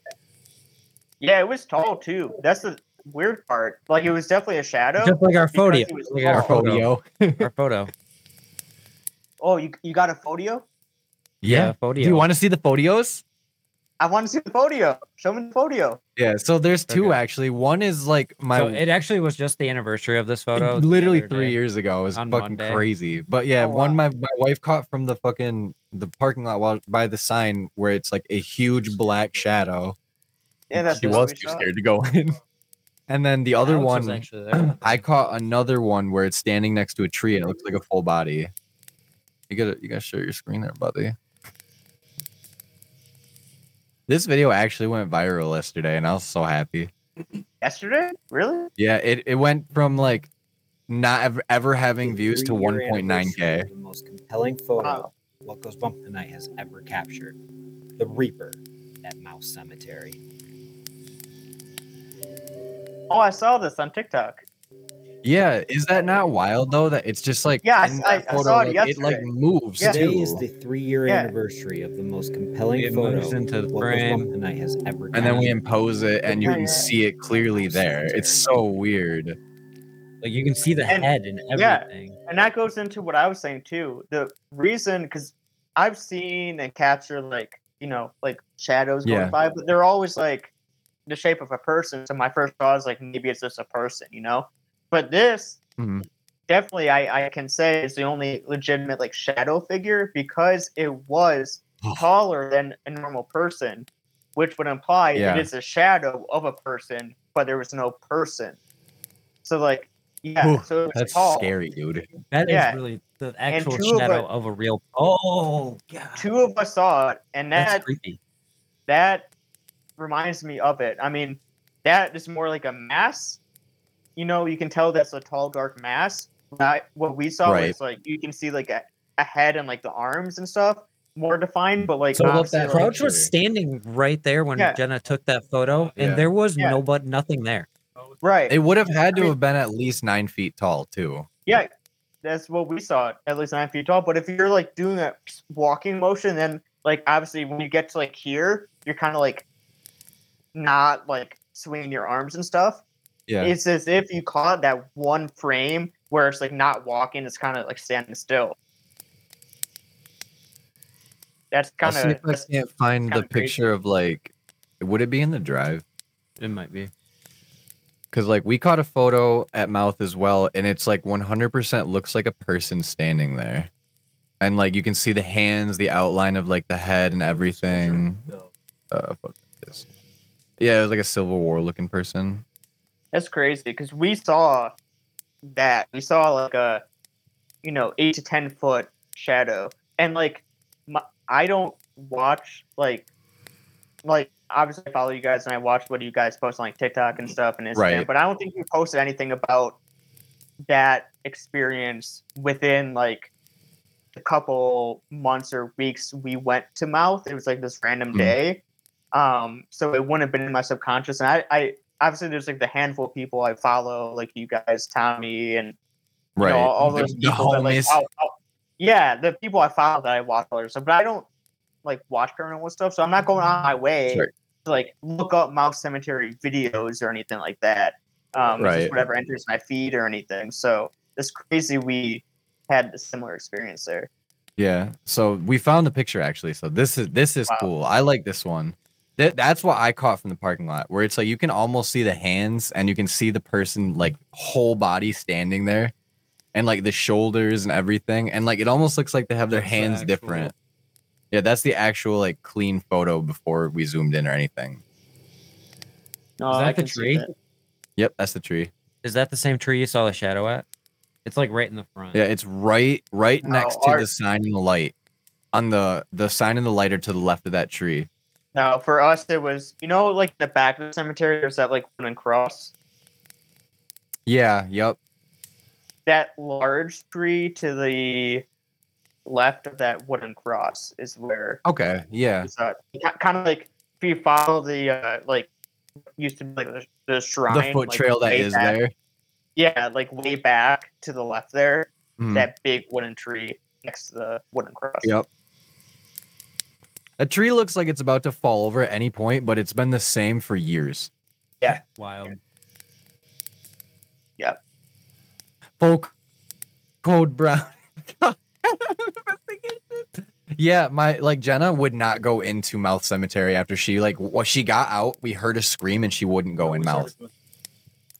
Yeah, it was tall too. That's the weird part. Like it was definitely a shadow. Just like our because photo. Like our tall. photo. Photo. Our photo. Oh, you you got a photo? Yeah. photo. Do you want to see the photos? I want to see the photo. Show me the photo. Yeah. So there's two Okay. actually. One is like my so it actually was just the anniversary of this photo. literally three day. years ago. It was on fucking Monday. crazy. But yeah, Oh, one wow. my, my wife caught from the fucking the parking lot while by the sign where it's like a huge black shadow. Yeah, that's she was too saw. scared to go in. And then the other Alex one. I caught another one where it's standing next to a tree and it looks like a full body. You gotta you gotta share your screen there, buddy. This video actually went viral yesterday, and I was so happy. Yesterday? Really? Yeah, it, it went from like not ever, ever having views to 1.9k. The most compelling photo Wow. What Goes Bump In The Night has ever captured. The Reaper at Mouse Cemetery. Oh, I saw this on TikTok. Yeah, is that not wild though? That it's just like Yeah, I- I- that I saw it like, it like moves Yeah. Today is the three-year Yeah. anniversary of the most compelling It photo moves into the frame. Bump Tonight has ever and then we impose it, and you can see it clearly there. It's so weird. Like you can see the And- head and everything. yeah. And that goes into what I was saying too. The reason, because I've seen and captured like you know like shadows going by, but they're always like the shape of a person. So my first thought is like maybe it's just a person, you know. But this Mhm. definitely I I can say is the only legitimate like shadow figure because it was taller than a normal person, which would imply Yeah. it is a shadow of a person, but there was no person. So like yeah, Ooh, so That's tall. scary, dude. That is Yeah. really the actual two of shadow of a real. Oh god, Two of us saw it, and that's that creepy. that reminds me of it. I mean, that is more like a mass. You know, you can tell that's a tall, dark mass. Not, what we saw Right. was like you can see like a, a head and like the arms and stuff more defined, but like So look, obviously, that like- Crouch was standing right there when Yeah. Jenna took that photo, and Yeah. there was Yeah. no but nothing there. right. It would have had to have been at least nine feet tall too. yeah, that's what we saw, at least nine feet tall. But if you're like doing a walking motion, then like obviously when you get to like here, you're kind of like not like swinging your arms and stuff. Yeah. It's as if you caught that one frame where it's like not walking, it's kind of like standing still. That's kind of I can't find the kinda crazy. picture of like. Would it be in the drive? It might be. Cause like we caught a photo at mouth as well, and it's like 100% looks like a person standing there, and like you can see the hands, the outline of like the head and everything. Uh, fuck this. Yeah, it was like a Civil War looking person. That's crazy because we saw that. We saw like a, you know, eight to ten foot shadow, and like, my, I don't watch like, like obviously I follow you guys and I watch what you guys post on like TikTok and stuff and Instagram, Right. but I don't think you posted anything about that experience within like a couple months or weeks we went to mouth. It was like this random Mm. day. Um, so it wouldn't have been in my subconscious. And I, I obviously there's like the handful of people I follow, like you guys, Tommy, and you Right. know, all those the people that, like. I'll- I'll- yeah, the people I follow that I watch all their stuff, but I don't like watch paranormal stuff, so I'm not going on my way to like look up Mount Cemetery videos or anything like that. Um, Right. whatever enters my feed or anything. So it's crazy we had a similar experience there. Yeah. So we found the picture actually. So this is this is Wow. cool. I like this one. That that's what I caught from the parking lot, where it's like you can almost see the hands and you can see the person like whole body standing there, and like the shoulders and everything, and like it almost looks like they have their That's the hands actual- different. Yeah, that's the actual like clean photo before we zoomed in or anything. No, Is that I the tree? that. Yep, that's the tree. Is that the same tree you saw the shadow at? It's like right in the front. Yeah, it's right right No, next to our- the sign and the light. On the the sign and the light are to the left of that tree. No, for us it was you know like the back of the cemetery there's that like wooden cross. Yeah, yep. That large tree to the left of that wooden cross is where Okay, yeah. uh, kind of like if you follow the uh like used to be like the, the shrine The foot like, trail that is back- there. Yeah, like way back to the left there, Mhm. that big wooden tree next to the wooden cross. Yep. A tree looks like it's about to fall over at any point, but it's been the same for years. Yeah. Wild. Yeah. Folk code brown. yeah, my like Jenna would not go into Mouth Cemetery after she like what she got out. We heard a scream and she wouldn't go in Mouth.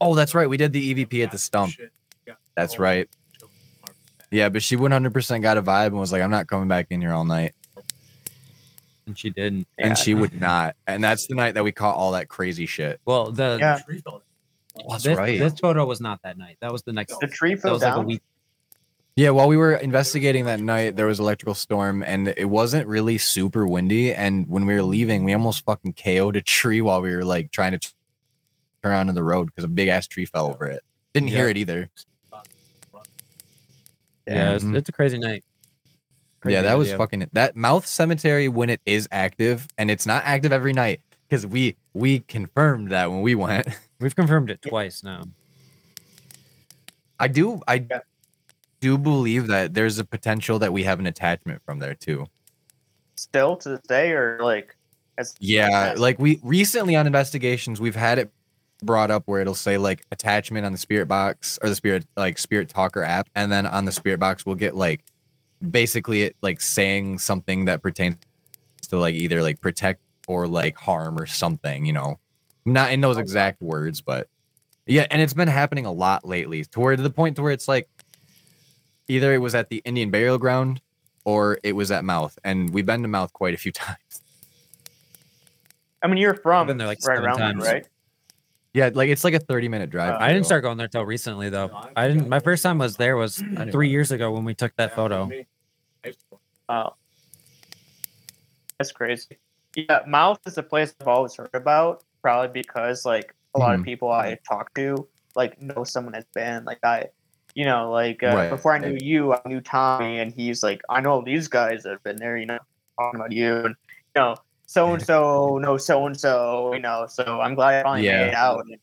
Oh, that's right. We did the EVP at the stump. That's right. Yeah, but she 100% got a vibe and was like, "I'm not coming back in here all night." And she didn't. Yeah. And she would not. And that's the night that we caught all that crazy shit. Well, the Yeah. Oh, that's this, right. this photo was not that night. That was the next. The tree That fell was like a down. week. Yeah, while we were investigating that night, there was electrical storm and it wasn't really super windy. And when we were leaving, we almost fucking KO'd a tree while we were like trying to t- turn onto the road because a big ass tree fell over it. Didn't hear it either. Yeah, it's, Mhm. it's a crazy night. Yeah, Crazy that was video. fucking that mouth cemetery when it is active and it's not active every night because we we confirmed that when we went. We've confirmed it twice now. I do I do believe that there's a potential that we have an attachment from there too. Still to this day, or like as Yeah, Yes. like we recently on investigations, we've had it brought up where it'll say like attachment on the spirit box or the spirit like spirit talker app, and then on the spirit box we'll get like basically it like saying something that pertains to like either like protect or like harm or something, you know. Not in those exact words, but yeah, and it's been happening a lot lately to where to the point to where it's like either it was at the Indian burial ground or it was at mouth, and we've been to mouth quite a few times. I mean, you're from been there, like, right around there, times. right? Yeah, like it's like a 30 minute drive. Uh, I didn't start going there till recently though. I didn't. My first time was there was three years ago when we took that photo. Oh, that's crazy. Yeah, Mouth is a place I've always heard about, probably because like a lot of Mhm. people I talk to like know someone has been like I, you know, like uh, Right. before I knew you, I knew Tommy, and he's like, I know these guys that have been there, you know, talking about you, and you know, so and so knows so and so, you know. So I'm glad I finally Yeah. made it out. And,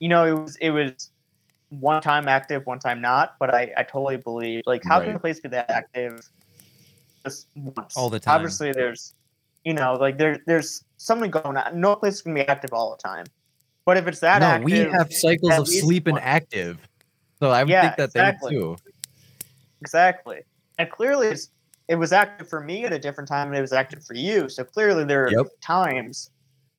you know, it was it was one time active, one time not, but I I totally believe like how can Right. a place be that active just once All the time. Obviously, there's you know like there there's something going on. No place can be active all the time, but if it's that no, active, we have cycles of sleep and active. So I would Yeah, think that exactly. they too. exactly, and clearly it's, it was active for me at a different time, and it was active for you. So clearly there are Yep. times,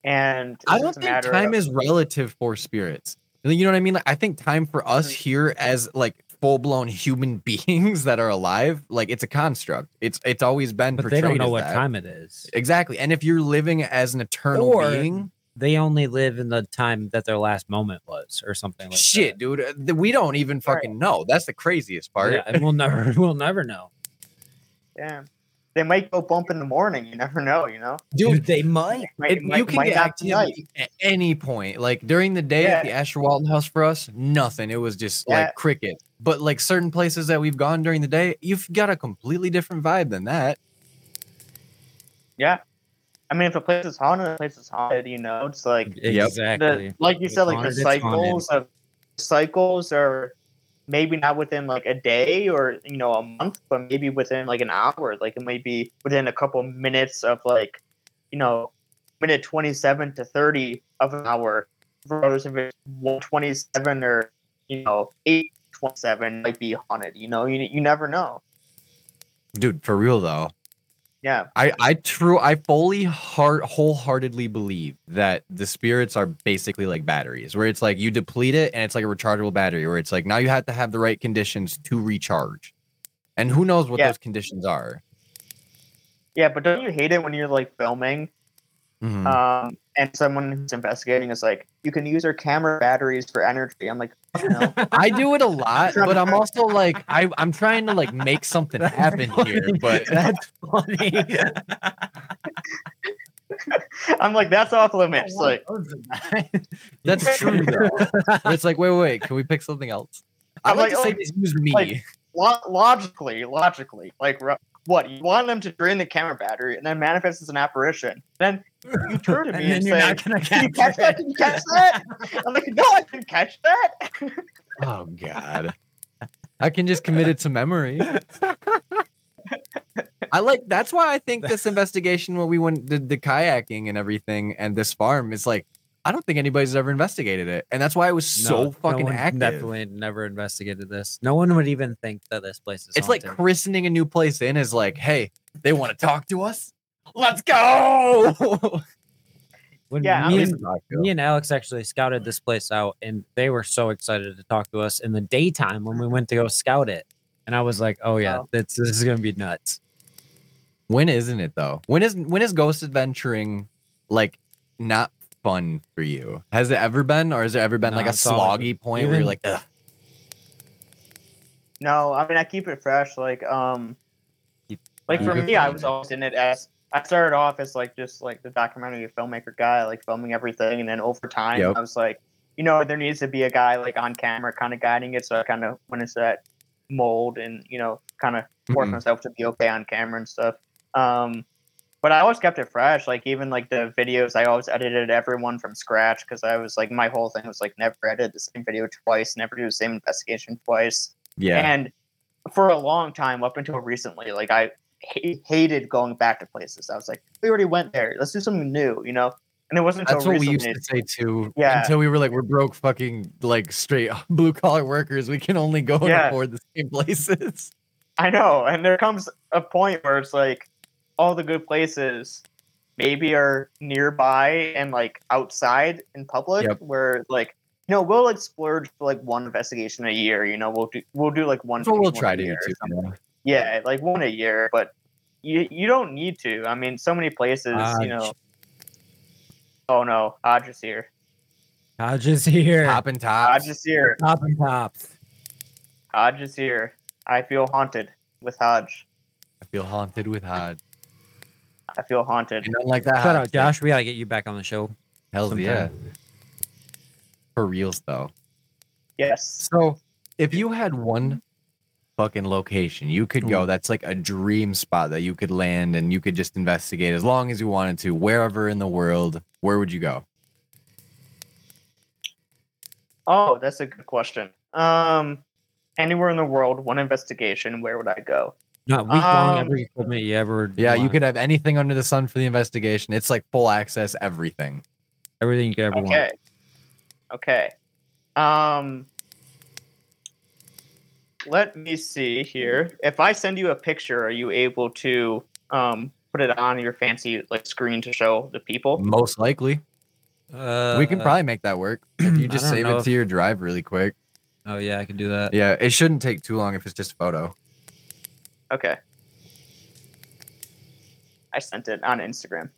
and I don't think time of- is relative for spirits. You know what I mean? Like, I think time for us mm-hmm. here as like full blown human beings that are alive, like it's a construct. It's it's always been. But they don't know what that. time it is. Exactly. And if you're living as an eternal Or- being, They only live in the time that their last moment was, or something like shit, that. dude, uh, we don't even fucking know. That's the craziest part. Yeah, and we'll never, we'll never know. Yeah. They might go bump in the morning. You never know, you know? Dude, they might. Might, it- might, you can might get not be night. activity at any point. Like during the day at the Asher Walton house for us, nothing. It was just Yeah. like cricket. But like certain places that we've gone during the day, you've got a completely different vibe than that. Yeah. I mean, if a place is haunted, a place is haunted, you know? It's like, Exactly. the, like you It's said, like haunted, the cycles of cycles are maybe not within like a day or you know a month, but maybe within like an hour. Like it might be within a couple minutes of like you know minute twenty seven to thirty of an hour. Versus if it's one twenty seven or you know eight twenty seven might be haunted. You know, you you never know. Dude, for real though. Yeah, I I true I fully heart wholeheartedly believe that the spirits are basically like batteries, where it's like you deplete it and it's like a rechargeable battery, where it's like now you have to have the right conditions to recharge, and who knows what Yeah. those conditions are. yeah. But don't you hate it when you're like filming Mhm. um, and someone who's investigating is like, you can use our camera batteries for energy. I'm like, "Fuck no. I do it a lot, but I'm also like I I'm trying to like make something happen here, but that's funny. I'm like, that's off limits. Like, that's true though. It's like wait wait wait, can we pick something else? I I'm like, like, to say oh, just use me. like- lo- logically, logically, like, ru- what you want them to drain the camera battery and then manifest as an apparition. Then you turn to me then and, you're say, not gonna "Did you catch capture that? it. Did you catch that?" I'm like, "No, I didn't catch that." oh god. I can just commit it to memory. I like that's why I think this investigation when we went did the kayaking and everything and this farm is like I don't think anybody's ever investigated it. And that's why it was so No, fucking no one active. Definitely never investigated this. No one would even think that this place is. It's like christening a new place in is like, hey, they want to talk to us? Let's go. when Yeah, me, and, me and Alex actually scouted this place out, and they were so excited to talk to us in the daytime when we went to go scout it. And I was like, "Oh yeah, Oh. that's this is gonna be nuts." when isn't it though? When is when is ghost adventuring like not fun for you? Has it ever been, or has there ever been No, like a it's always- sloggy point where you're like, Ugh. No, I mean I keep it fresh. Like um, Keep- like for me, I was always in it as I started off as like just like the documentary filmmaker guy, like filming everything, and then over time, Yep. I was like, you know, there needs to be a guy like on camera, kind of guiding it. So I kind of went into that mold, and you know, kind of forced Mhm. myself to be okay on camera and stuff. Um, but I always kept it fresh. Like even like the videos, I always edited everyone from scratch because I was like, my whole thing was like never edit the same video twice, never do the same investigation twice. yeah. And for a long time, up until recently, like I hated going back to places. I was like, we already went there. Let's do something new, you know. And it wasn't until That's what we used to say too. Yeah. Until we were like, we're broke, fucking like straight blue collar workers. We can only go and afford the same places. I know, and there comes a point where it's like all the good places maybe are nearby and like outside in public, Yep. where like you know we'll like splurge for like one investigation a year. You know, we'll do we'll do like one. What we'll try to do too. Something. you know? Yeah, like one a year, but you you don't need to. I mean, so many places, you know. Oh no, Hodge is here. Hodge is here. Top and tops. Hodge is here. Top and tops. Hodge is here. I feel haunted with Hodge. I feel haunted with Hodge. I feel haunted. And unlike that, Shout Hod out, thing, Josh. We gotta get you back on the show. Hell sometime. yeah. For reals though. Yes. So if you had one fucking location you could go Mm. that's like a dream spot that you could land and you could just investigate as long as you wanted to, wherever in the world, where would you go? Oh, that's a good question. Um, anywhere in the world, one investigation. Where would I go? Not week long. Um, Every told me you ever. Yeah, you could have anything under the sun for the investigation. It's like full access, everything. everything you could ever want. Okay. Okay. Um, let me see here. If I send you a picture, are you able to um put it on your fancy like screen to show the people? Most likely. Uh, we can probably make that work. If you just save it if- to your drive really quick. Oh yeah, I can do that. Yeah, it shouldn't take too long if it's just a photo. Okay. I sent it on Instagram.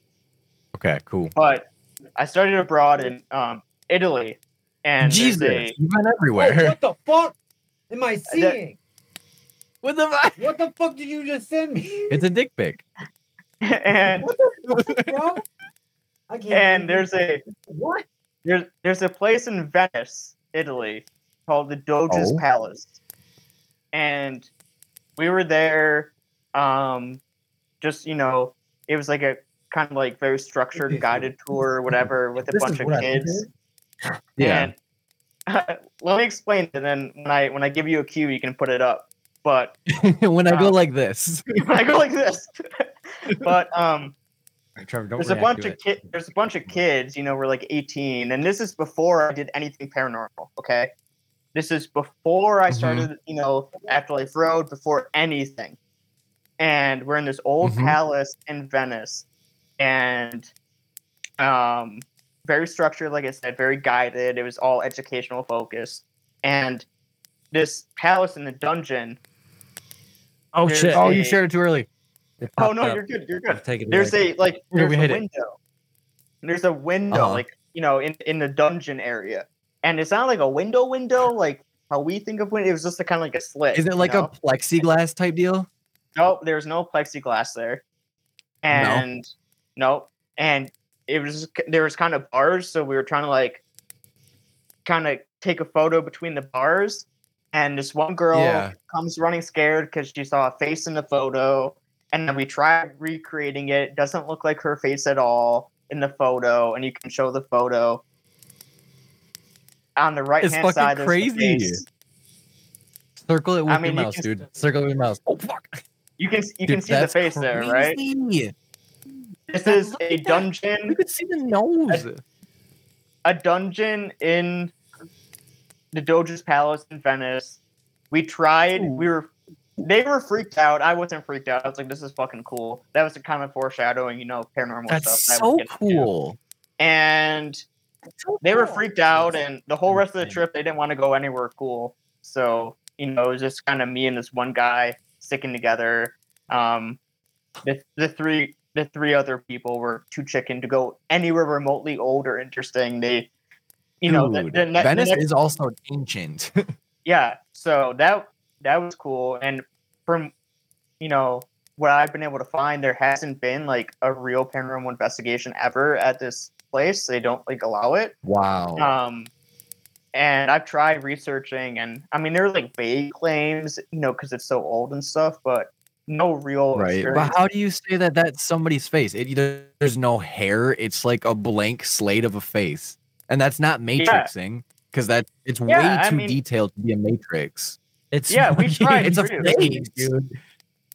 Okay, cool. But I studied abroad in um, Italy, and Jesus, a you've been Oh, everywhere. what the fuck am I seeing? what the fuck? What the fuck did you just send me? It's a dick pic. and What the fuck, bro? I can't. and believe there's a what? there's there's a place in Venice, Italy, called the Doge's Oh. Palace, and we were there. Um, just you know, it was like a kind of like very structured guided tour or whatever with a This bunch of kids. Yeah. And let me explain it, and then when I when I give you a cue, you can put it up. But when I go Um, like this. when I go like this, but um, Trevor, don't there's a bunch of it. kid there's a bunch of kids you know we're like 18 and this is before i did anything paranormal okay this is before i Mhm. started you know afterlife road before anything and we're in this old Mhm. palace in venice and um very structured like i said very guided it was all educational focused and this palace in the dungeon Oh There's shit! Oh, you shared it too early. It oh no up. you're good you're good take it there's away. a like Yeah, there's we a hit it. window. There's a window, Uh-huh. like you know, in in the dungeon area, and it's not like a window window, like how we think of window. It was just a kind of like a slit. Is it like know? a plexiglass type deal? Nope, there's no plexiglass there, and nope, and it was there was kind of bars, so we were trying to like kind of take a photo between the bars, and this one girl Yeah. comes running scared because she saw a face in the photo, and then we tried recreating it. It doesn't look like her face at all in the photo, and you can show the photo. On the right hand side, the crazy. Circle it with I mean, your you mouse, can- dude. Circle it with your mouse. Oh fuck. You can you Dude, can see the face there, right? This is a that. dungeon. You could see the nose. a dungeon in the Doge's Palace in Venice. We tried. We were. They were freaked out. I wasn't freaked out. I was like, "This is fucking cool." That was the kind of foreshadowing, you know, paranormal That's stuff. that so getting cool. And they were freaked out, and the whole rest of the trip, they didn't want to go anywhere cool. So you know, it was just kind of me and this one guy sticking together. Um, the the three the three other people were too chicken to go anywhere remotely old or interesting. They, you know, the, the, ne- the Venice next- is also ancient. yeah. So that that was cool, and from you know what I've been able to find, there hasn't been like a real paranormal investigation ever at this place. They don't like allow it. wow. Um, and I've tried researching, and I mean, there are like vague claims, you know, because it's so old and stuff, but no real right. experience. But how do you say that that's somebody's face? It either there's no hair, it's like a blank slate of a face. And that's not matrixing because that it's Yeah, way I too mean- detailed to be a matrix. It's Yeah, we tried it's a face, dude.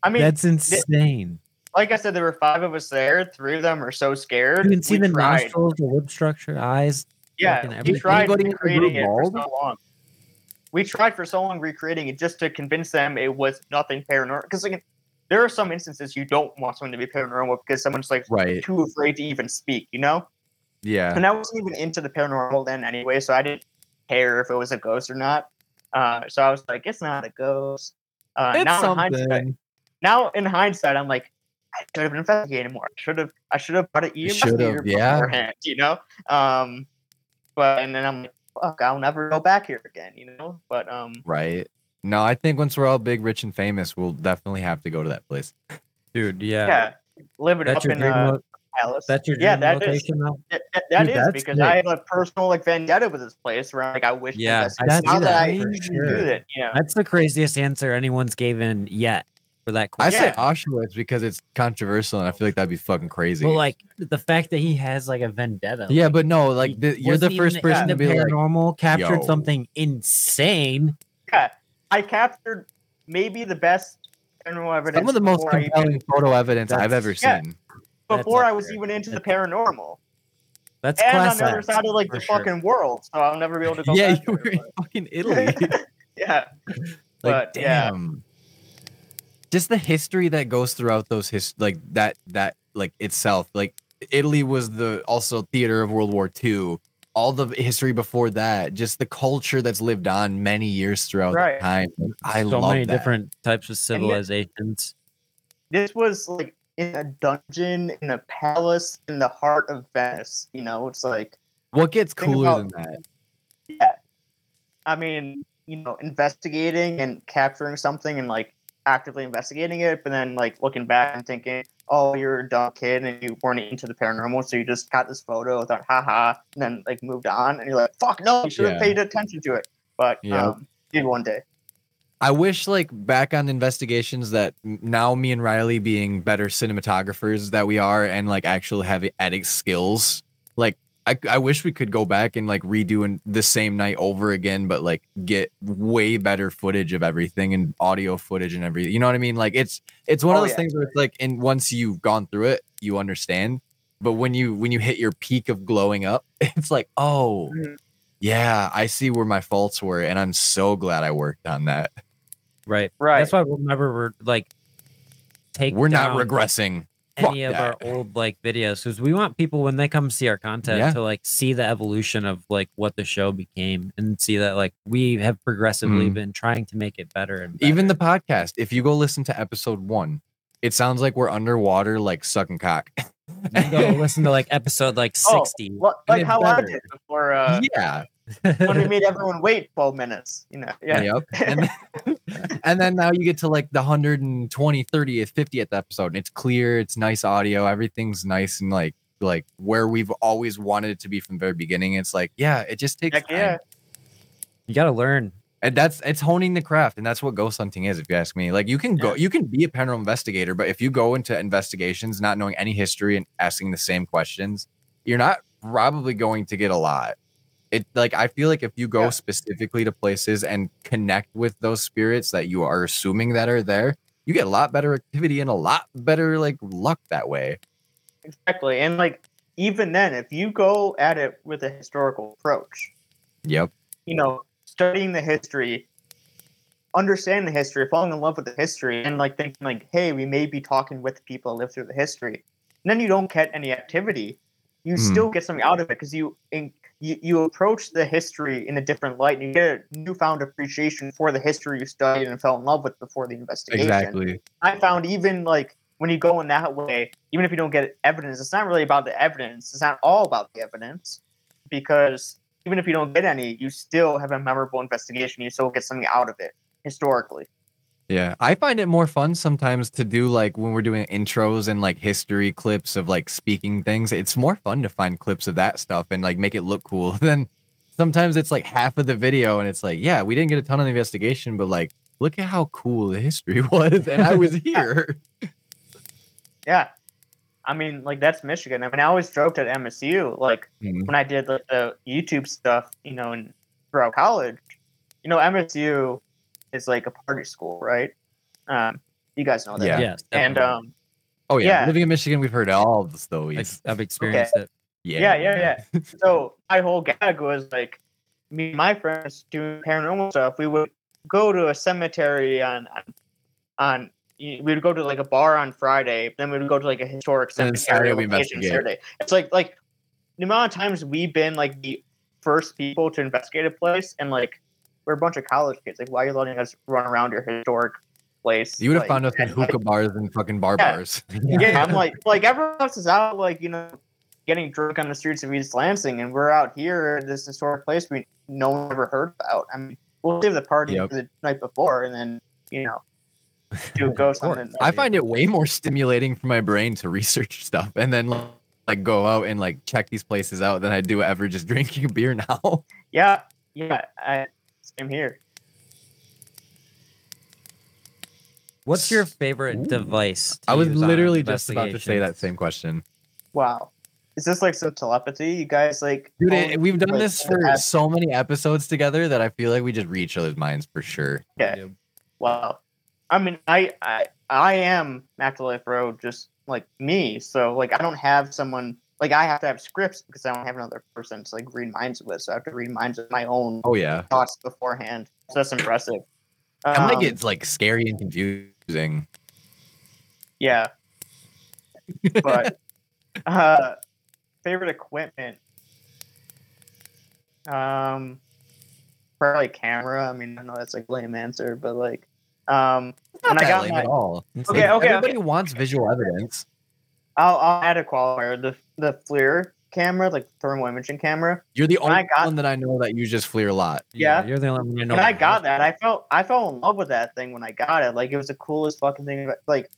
I mean, That's insane. like I said, there were five of us there. Three of them are so scared. You can see we the tried. nostrils, the lip structure, eyes. Yeah, we tried Anybody recreating group it for so long. We tried for so long recreating it just to convince them it was nothing paranormal. Because like, there are some instances you don't want someone to be paranormal because someone's like Right. too afraid to even speak. You know. Yeah. And I wasn't even into the paranormal then anyway, so I didn't care if it was a ghost or not. Uh, so I was like, it's not a ghost. Uh, It's now, in hindsight, something. now in hindsight, I'm like, I should have investigated more. I should have. I should have brought an EMF meter yeah. beforehand. You know. Um, but and then I'm like, fuck, I'll never go back here again. You know. But um, Right. No, I think once we're all big, rich, and famous, we'll definitely have to go to that place. Dude, yeah, yeah. live it That's up your in dream. uh, lo- Palace. that's your dream yeah, that is. location now. That, that- that Dude, is that's because sick. I have a personal like vendetta with this place where I'm like I wish Yeah, investigate. that's now that I sure. do it, you know. That's the craziest answer anyone's given yet for that question. I question. say Yeah. Auschwitz because it's controversial, and I feel like that'd be fucking crazy. But like the fact that he has like a vendetta. yeah, but no, like the, you're the first even person to into be like, paranormal, captured "Yo." something insane. Yeah, I captured maybe the best paranormal evidence. some of the most before I even- compelling photo evidence I've ever yeah. seen. Before I was there. even into the paranormal, That's and class on the other side of like the sure. fucking world, so I'll never be able to go. Yeah, back you there, were in but- fucking Italy. yeah, like, But, yeah. Just the history that goes throughout those his like that that like itself. Like Italy was the also theater of World War II. All the history before that, just the culture that's lived on many years throughout Right. time. I so love many that. different types of civilizations. this was like in a dungeon in a palace in the heart of Venice. You know, it's like What gets Think cooler about- than that? yeah. I mean, you know, investigating and capturing something and like actively investigating it, but then like looking back and thinking, oh, you're a dumb kid and you weren't into the paranormal, so you just got this photo, thought, haha, and then like moved on, and you're like, fuck, no, you should have Yeah. paid attention to it. But Yep. um, maybe one day. I wish like back on investigations that now me and Riley being better cinematographers that we are and like actually having edit skills. Like I, I wish we could go back and like redo in the same night over again, but like get way better footage of everything and audio footage and everything. You know what I mean? Like it's it's one Oh, of those yeah. things where it's like and once you've gone through it, you understand. But when you when you hit your peak of glowing up, it's like, oh Mhm. yeah, I see where my faults were, and I'm so glad I worked on that. Right. Right. That's why we'll never like take. We're not down, like, regressing. Fuck any of that. our old like videos because we want people when they come see our content Yeah. to like see the evolution of like what the show became and see that like we have progressively Mhm. been trying to make it better and better. Even the podcast, if you go listen to episode one, it sounds like we're underwater, like sucking cock. you can go listen to like episode like Oh, 60 What, and like it's how I better. did before uh, yeah. when we made everyone wait 12 minutes. You know, yeah. Yep. And then, and then now you get to like the 120, 30th, 50th episode, and it's clear, it's nice audio, everything's nice and like like where we've always wanted it to be from the very beginning. It's like, yeah, it just takes Heck time. yeah. you got to learn And that's it's honing the craft, and that's what ghost hunting is, if you ask me. Like you can go, you can be a paranormal investigator, but if you go into investigations not knowing any history and asking the same questions, you're not probably going to get a lot. It like I feel like if you go Yeah. specifically to places and connect with those spirits that you are assuming that are there, you get a lot better activity and a lot better like luck that way. Exactly. And like even then, if you go at it with a historical approach, Yep. you know, studying the history, understanding the history, falling in love with the history, and like thinking like, hey, we may be talking with people that live through the history. And then you don't get any activity, you Mhm. still get something out of it because you, in, you you approach the history in a different light, and you get a newfound appreciation for the history you studied and fell in love with before the investigation. Exactly. I found even like when you go in that way, even if you don't get evidence, it's not really about the evidence. It's not all about the evidence because even if you don't get any, you still have a memorable investigation. You still get something out of it historically. Yeah, I find it more fun sometimes to do like when we're doing intros and like history clips of like speaking things. It's more fun to find clips of that stuff and like make it look cool than sometimes it's like half of the video and it's like, yeah, we didn't get a ton of investigation, but like, look at how cool the history was and I was here. Yeah. I mean, like that's Michigan. I mean, I always joked at MSU, like Mhm. when I did like the YouTube stuff, you know, and throughout college, you know, MSU is like a party school, right? Um, you guys know that. Yeah. yes And um, Oh yeah, Yeah. living in Michigan, we've heard all of the stories. i've experienced it yeah, yeah, yeah. so my whole gag was like me and my friends doing paranormal stuff. We would go to a cemetery on on, on we would go to like a bar on Friday, then we would go to like a historic cemetery Saturday we location investigate. Saturday. It's like like the amount of times we've been like the first people to investigate a place, and like we're a bunch of college kids. Like, why are you letting us run around your historic place? You would have Like, found us in and, like, hookah bars and fucking bar Yeah. bars. yeah, I'm like, like everyone else is out, like you know, getting drunk on the streets of East Lansing, and we're out here at this historic place we no one ever heard about. I mean, we'll save the party Yep. the night before, and then you know, do a ghost course. hunting. I find it way more stimulating for my brain to research stuff and then like go out and like check these places out than I do ever just drinking a beer now. Yeah, yeah, I, same here. what's your favorite Ooh. device to I was use on literally just about to say that same question. Wow, is this like some telepathy? You guys like? Dude, it, we've done like, this for have- so many episodes together that I feel like we just read each other's minds for sure. Yeah. Wow. I mean, I I I am Afterlife Road, just like me. So like, I don't have someone like I have to have scripts because I don't have another person to like read minds with. So I have to read minds with my own Oh yeah. thoughts beforehand. So that's impressive. I might Um, get like scary and confusing. yeah, but Uh, favorite equipment. Um, probably camera. I mean, I know that's like lame answer, but like, um, Not when I that got lame my, at all. It's Okay, like- okay, Everybody wants visual evidence. I'll, I'll add a qualifier. The the FLIR camera, like thermal imaging camera. You're the When only I got- one that I know that uses FLIR a lot. Yeah. You're the only one you know. When I got that, I felt I fell in love with that thing when I got it. Like it was the coolest fucking thing. Like,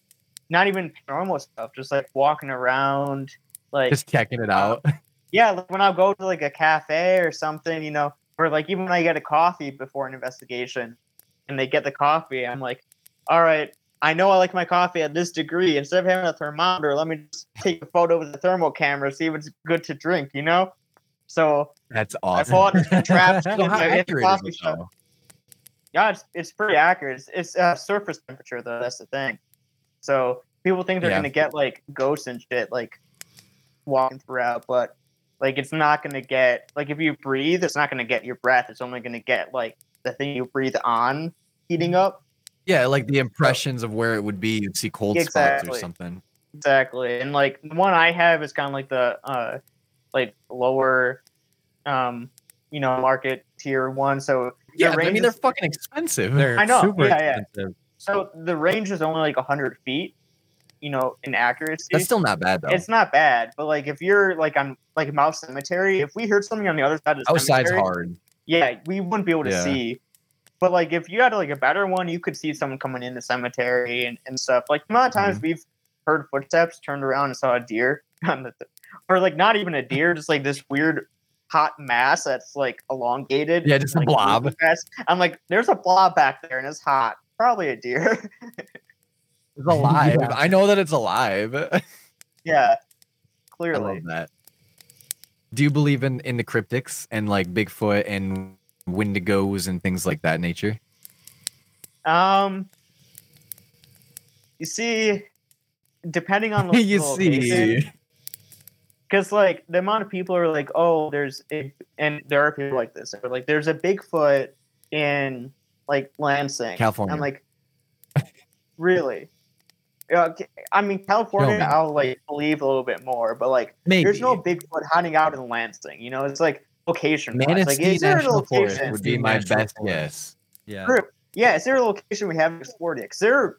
not even normal stuff, just like walking around, like Just checking it out. yeah, like when I go to like a cafe or something, you know, or like even when I get a coffee before an investigation, and they get the coffee, I'm like, all right, I know I like my coffee at this degree. Instead of having a thermometer, let me just take a photo with the thermal camera, see if it's good to drink, you know. So That's I awesome. bought this contraption So at the- at the accurate coffee shop. Yeah, it's, it's pretty accurate. It's, it's uh, surface temperature though. That's the thing. So people think they're Yeah. gonna get like ghosts and shit like walking throughout, but like it's not gonna get like if you breathe, it's not gonna get your breath. It's only gonna get like the thing you breathe on heating up. Yeah, like the impressions of where it would be. You'd see cold spots or something. Exactly. And like the one I have is kind of like the uh like lower um you know market tier one. So the Yeah, I mean is- they're fucking expensive. They're I know, super yeah, yeah. expensive. so the range is only like hundred feet, you know, in accuracy. That's still not bad though. It's not bad, but like if you're like on like Mouse Cemetery, if we heard something on the other side of the Outside's cemetery, hard. yeah, we wouldn't be able to Yeah. see. But like if you had like a better one, you could see someone coming in the cemetery and, and stuff. Like the amount of times Mm-hmm. we've heard footsteps, turned around and saw a deer on the, or like not even a deer, just like this weird hot mass that's like elongated. Yeah, just a like, blob. I'm like, there's a blob back there and it's hot. Probably a deer. It's alive. Yeah. I know that it's alive. I yeah, love clearly. that. Do you believe in in the cryptids and like Bigfoot and Wendigos and things like that nature? Um, you see, depending on the you see. because like the amount of people are like, oh, there's a, and there are people like this. They're like, there's a Bigfoot in like Lansing, California. I'm like, really? Okay, I mean, California, me. I'll like believe a little bit more, but like, Maybe. there's no Bigfoot hiding out in Lansing. You know, it's like location. Like, Manistee is there a National Forest location? would be my National best Forest. guess. Yeah. Yeah, is there a location we haven't explored yet? Because there are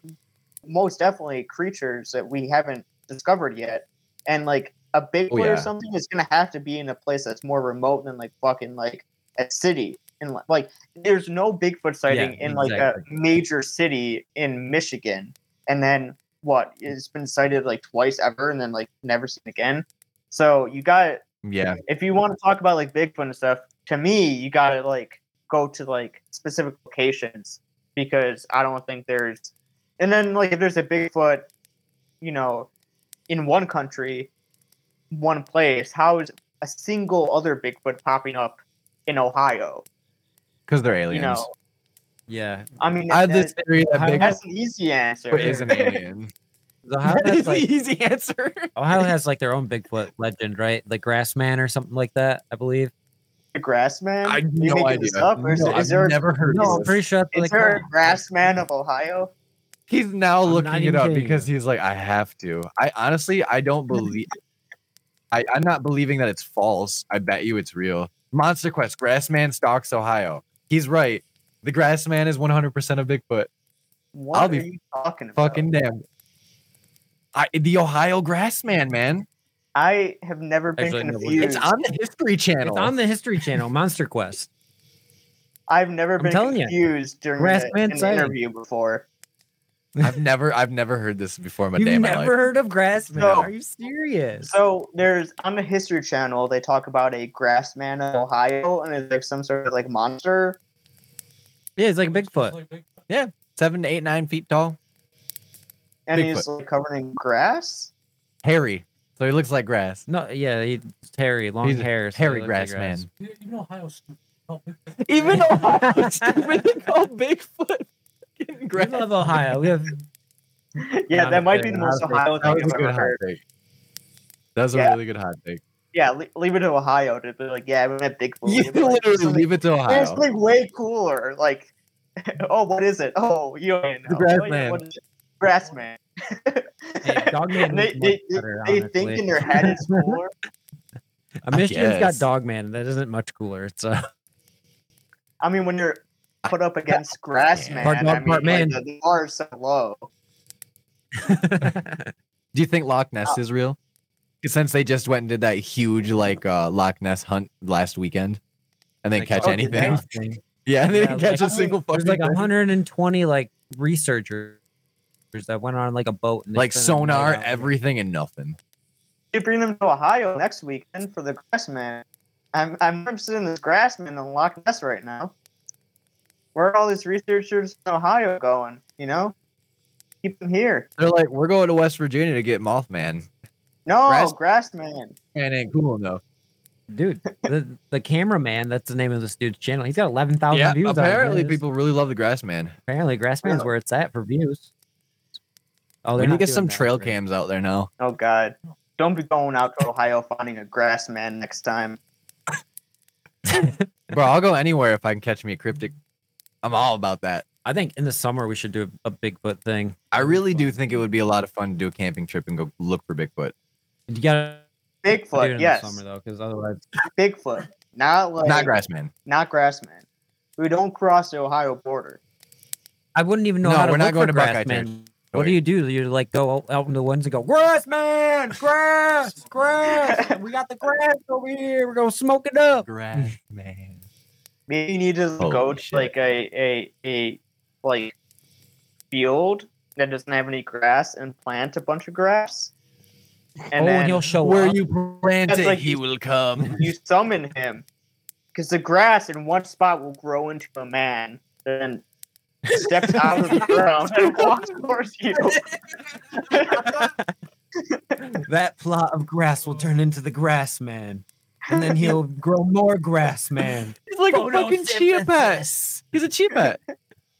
most definitely creatures that we haven't discovered yet. And like a Bigfoot Oh, yeah. or something is gonna have to be in a place that's more remote than like fucking like a city. And like there's no Bigfoot sighting in like a major city in Michigan. And then what? It's been sighted like twice ever and then like never seen again. So you got Yeah. if you want to talk about like Bigfoot and stuff, to me, you gotta like go to like specific locations because I don't think there's. And then like if there's a Bigfoot, you know, in one country, one place, how is a single other Bigfoot popping up in Ohio? Because they're You aliens. know, Yeah. I mean, I have this that- theory that How- Bigfoot that's an easy answer. is an alien. Ohio that has is the easy answer. Ohio has like their own Bigfoot legend, right? The Grassman or something like that, I believe. The Grassman? I have you no making this idea. up, or is, No, there- is I've there never heard No, I'm pretty sure that's what is they there a grass man of Ohio? He's now I'm looking it up kidding because he's like, I have to. I honestly, I don't believe. I, I'm not believing that it's false. I bet you it's real. Monster Quest, Grassman stalks Ohio. He's right. The Grassman is 100% of Bigfoot. What I'll are be you talking about? Fucking damn. I, the Ohio Grassman, man. I have never been Actually, no, it's- confused. It's on the History Channel. It's on the History Channel, Monster Quest. I've never I'm been telling ya. confused during Grass a- an sighting. interview before. I've never, I've never heard this before in my You've day of my never life. heard of Grassman? No. Are you serious? So there's on the History Channel they talk about a grass man of Ohio and it's like some sort of like monster. yeah, it's like Bigfoot. Yeah, Seven to eight, nine feet tall. And he's like covered in grass. Hairy. So he looks like grass. No, yeah, he's hairy, long He's a hair. so Hairy he looks like grass man. You know Ohio Even Ohio stupid they call Bigfoot. We love Ohio. We have Yeah, Not that a might be thing. the most Not a Ohio That thing was a I've good ever hot heard. take. That was a Yeah. really good hot take. Yeah, le- leave it to Ohio to be like, yeah, we met Bigfoot. You We'd be like, literally leave it to Yeah, it's Ohio. like way cooler. Like, oh, what is it? Oh, you don't even know. The grass Oh, yeah, man. what is it? Grass man. Hey, Dogman And they, is much they, they, better, they think in their head it's cooler. A Michigan's got guess. Dogman. That isn't much cooler. It's uh, I mean, when you're put up against Grassman, Part I dog, mean, part like, man. the, the bar is so low. Do you think Loch Ness is real? Since they just went and did that huge like uh, Loch Ness hunt last weekend, and they Like, catch oh, anything. Anything. Yeah, they Yeah, didn't catch like- a single There's fucking like 120 like researchers that went on like a boat. And like spent a night sonar, everything and nothing. You bring them to Ohio next weekend for the Grassman. I'm I'm interested in this Grassman in Loch Ness right now. Where are all these researchers in Ohio going? You know, keep them here. They're like, we're going to West Virginia to get Mothman. No, Grass- Grassman. And ain't cool enough. dude. The the cameraman. That's the name of this dude's channel. He's got 11,000 Yeah, views. on apparently his. people really love the Grassman. Apparently, Grassman's Yeah. where it's at for views. Oh, we they're need to get some trail right? cams out there now. Oh God, don't be going out to Ohio finding a Grassman next time. Bro, I'll go anywhere if I can catch me a cryptid. I'm all about that. I think in the summer we should do a Bigfoot thing. I really do think it would be a lot of fun to do a camping trip and go look for Bigfoot. You gotta it Bigfoot, in yes, the summer though, because otherwise, Bigfoot, not like Not grass man. not Grassman. We don't cross the Ohio border. I wouldn't even know No, how to we're not look going for to Buckeye Grassman. What do you do? You like go out- out in the woods and go grass man, grass, grass. we got the grass over here. We're gonna smoke it up. Grass man. Maybe you need to oh, go to shit. like a, a a like field that doesn't have any grass and plant a bunch of grass. And oh, then he'll show Where up. you plant That's it, like he will come. you summon him. Because the grass in one spot will grow into a man, then steps out of the ground and walks towards you. that plot of grass will turn into the grass man, and then he'll grow more grass man. He's like a fucking chia pet. He's a chia pet.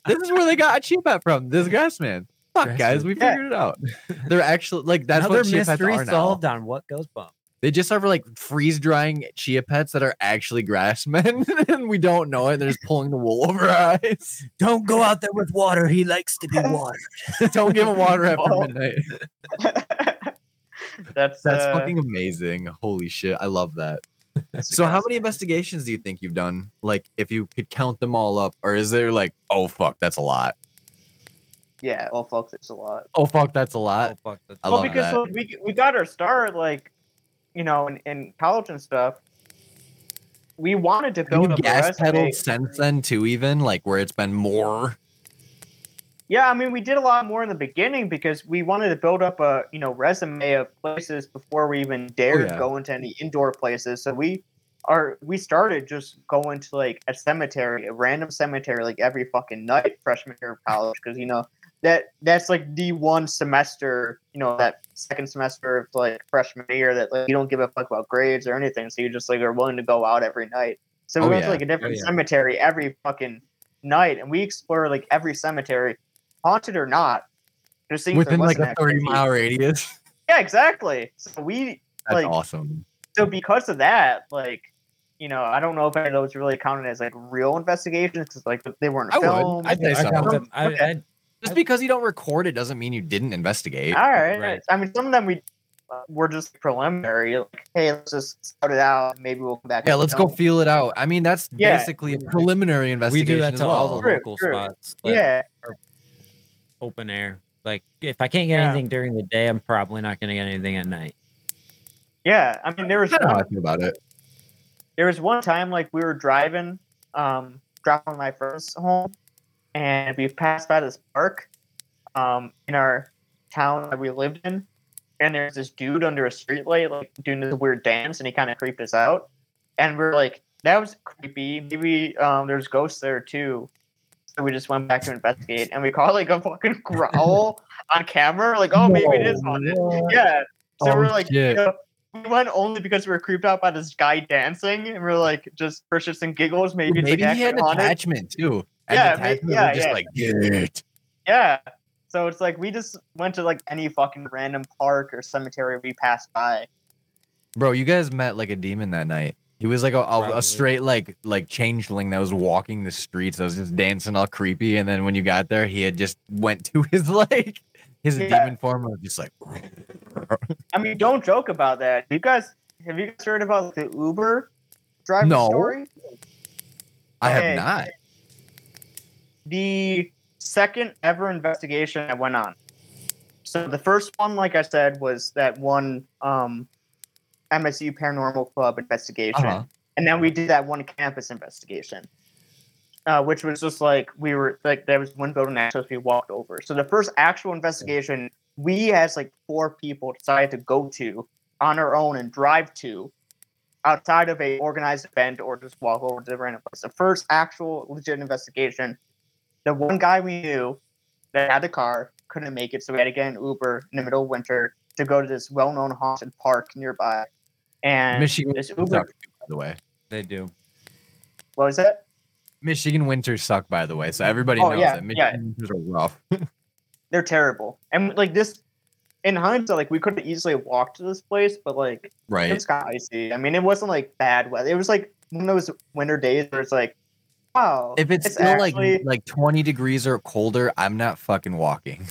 this is where they got a chia pet from. This grass man. Fuck, Grass guys, man. we Yeah. figured it out. They're actually like that's Another what chia pets mystery are now. solved on what goes bump. They just are like freeze drying chia pets that are actually grass men, and we don't know it. They're just pulling the wool over our eyes. Don't go out there with water. He likes to be watered. don't give him water after Oh. midnight. That's That's uh, fucking amazing. Holy shit, I love that. that's So, how many investigations do you think you've done? Like, if you could count them all up, or is there like, oh fuck, that's a lot. Yeah, well, folks, it's a lot. Oh fuck, that's a lot. Oh, fuck, that's I well, because that. we we got our start like, you know, in, in college and stuff. We wanted to Have build you up a gas pedaled since then too? Even like where it's been more. Yeah, I mean, we did a lot more in the beginning because we wanted to build up a you know resume of places before we even oh, dared yeah. go into any indoor places. So we are we started just going to like a cemetery, a random cemetery, like every fucking night freshman year of college, because you know that that's like the one semester, you know, that second semester of like freshman year that like you don't give a fuck about grades or anything, so you just like are willing to go out every night. So we Oh, went yeah. to like a different oh, yeah. cemetery every fucking night, and we explored like every cemetery, haunted or not, just seeing Within like a 30 activity. mile radius. Yeah, exactly. So we That's Like- awesome. so because of that, like. You know, I don't know if any of those really counted as like real investigations because like they weren't I would. filmed. I'd say I so. count them. I, Okay. I, Just because you don't record it doesn't mean you didn't investigate. All right. Right. I mean, some of them we uh, were just preliminary. Like, hey, let's just start it out. Maybe we'll come back. Yeah, let's go film. feel it out. I mean, that's Yeah. basically a preliminary investigation. we investigation do that as to all the. True, local true. spots. like, Yeah, open air. Like if I can't get Yeah. anything during the day, I'm probably not gonna get anything at night. yeah. I mean, there was I know how one, I feel about it. there was one time like we were driving, um, dropping my friends home, and we passed by this park, um, in our town that we lived in, and there's this dude under a streetlight like doing this weird dance, and he kind of creeped us out, and we're like, that was creepy. Maybe um, there's ghosts there too. So we just went back to investigate, and we caught like a fucking growl on camera. Like, oh, maybe it is haunted. Yeah. So Oh, we're like, you know, we went only because we were creeped out by this guy dancing, and we are like, just and giggles, maybe, Maybe, it's like he had an haunted. attachment too. And Yeah, the may- yeah, just yeah. like, get it. Yeah. So it's like we just went to like any fucking random park or cemetery we passed by. Bro, you guys met like a demon that night. He was like a, a, a straight like like changeling that was walking the streets. That was just dancing all creepy. And then when you got there, he had just went to his like His Yeah. demon form was just like. I mean, don't joke about that. You guys, have you guys heard about the Uber driver No. story? I Okay. have not. The second ever investigation that went on. So the first one, like I said, was that one um, MSU Paranormal Club investigation, Uh-huh. and then we did that one campus investigation, uh, which was just like we were like there was one building access we walked over. So the first actual investigation, we as like four people decided to go to on our own and drive to outside of a organized event or just walk over to the random place. The first actual legit investigation the one guy we knew that had the car couldn't make it, so we had to get an Uber in the middle of winter to go to this well-known haunted park nearby. And Michigan this suck, Uber, by the way. They do. what was that? Michigan winters suck, by the way. So everybody Oh, knows yeah, that yeah. Michigan winters are rough. They're terrible. And like this, in hindsight, like we could have easily walked to this place, but like Right. was kind of icy. I mean, it wasn't like bad weather. It was like one of those winter days where it's like, wow. If it's, still actually- like like 20 degrees or colder, I'm not fucking walking.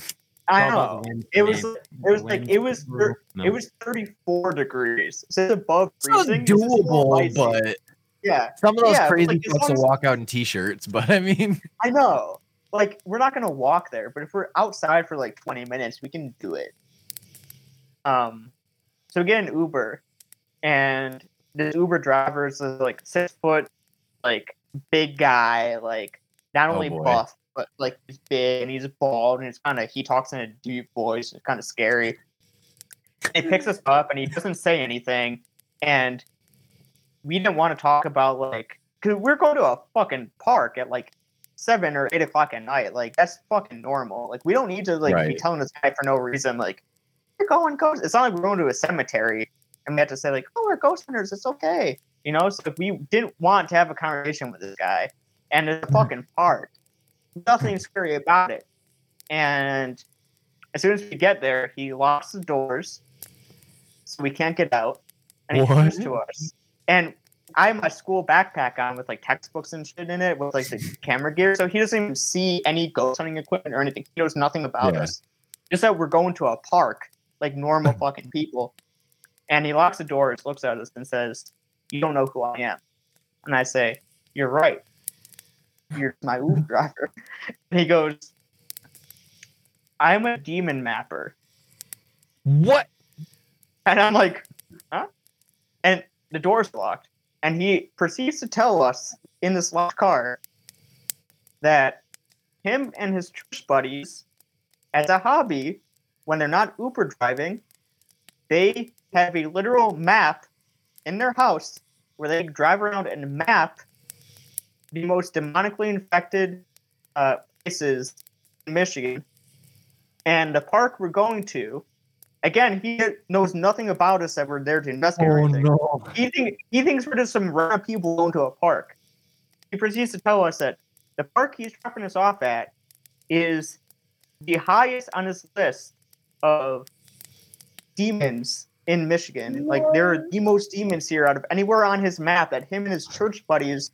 I know. It was. It was like it was. No. It was 34 degrees. So it's above freezing. It's just a little doable, icy. but yeah. some of those Yeah, crazy like, as folks will as- walk out in t-shirts. But I mean, I know. Like we're not gonna walk there, but if we're outside for like 20 minutes, we can do it. Um, so we get an Uber, and this Uber driver is like six foot, like big guy, like not Oh, only boy. buff but like he's big and he's bald and it's kind of he talks in a deep voice. It's kind of scary. He picks us up and he doesn't say anything, and we didn't want to talk about like because we're going to a fucking park at like seven or eight o'clock at night. Like that's fucking normal. Like we don't need to like be telling this guy for no reason. Like we're going ghost. It's not like we're going to a cemetery and we have to say like, oh, we're ghost hunters. It's okay. You know. So if we didn't want to have a conversation with this guy, and it's a mm-hmm. fucking park, nothing scary about it. And as soon as we get there, he locks the doors, so we can't get out, and he comes to us. And I have my school backpack on with like textbooks and shit in it with like the camera gear. So he doesn't even see any ghost hunting equipment or anything. He knows nothing about Yeah. us. Just that we're going to a park like normal fucking people. And he locks the doors, looks at us, and says, You don't know who I am. And I say, You're right. You're my Uber driver. And he goes, I'm a demon mapper. what? And I'm like, huh? And the door's locked. And he proceeds to tell us in this locked car that him and his church buddies, as a hobby, when they're not Uber driving, they have a literal map in their house where they drive around and map the most demonically infected uh, places in Michigan. And the park we're going to, again, he knows nothing about us that we're there to investigate Oh anything. no. He, think, he thinks we're just some random people going to a park. He proceeds to tell us that the park he's dropping us off at is the highest on his list of demons in Michigan. Like there are the most demons here out of anywhere on his map that him and his church buddies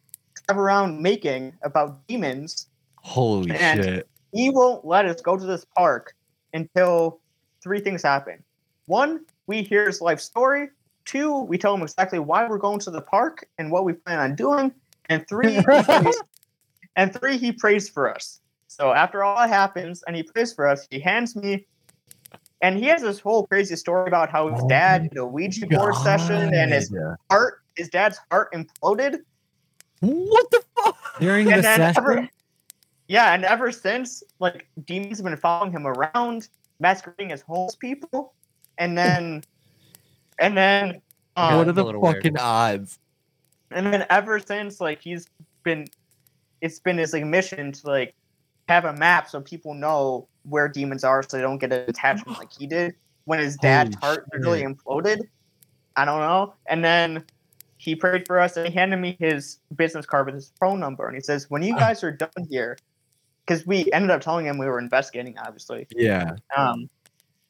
drive around making about demons. Holy And- shit. He won't let us go to this park until three things happen. One, we hear his life story. Two, we tell him exactly why we're going to the park and what we plan on doing. And three, prays- and three, he prays for us. So after all that happens and he prays for us, he hands me, and he has this whole crazy story about how his Oh dad did a Ouija board session and his God. heart, his dad's heart imploded. What the fuck? During the And then session, ever, yeah, and ever since, like demons have been following him around, masquerading as homeless people, and then, and then, um, what are the little weird. fucking odds? and then ever since, like he's been, it's been his like mission to like have a map so people know where demons are, so they don't get an attachment like he did when his dad's Holy heart literally shit. imploded. I don't know, and then. He prayed for us and he handed me his business card with his phone number. And he says, When you guys are done here, because we ended up telling him we were investigating, obviously. Yeah. Um,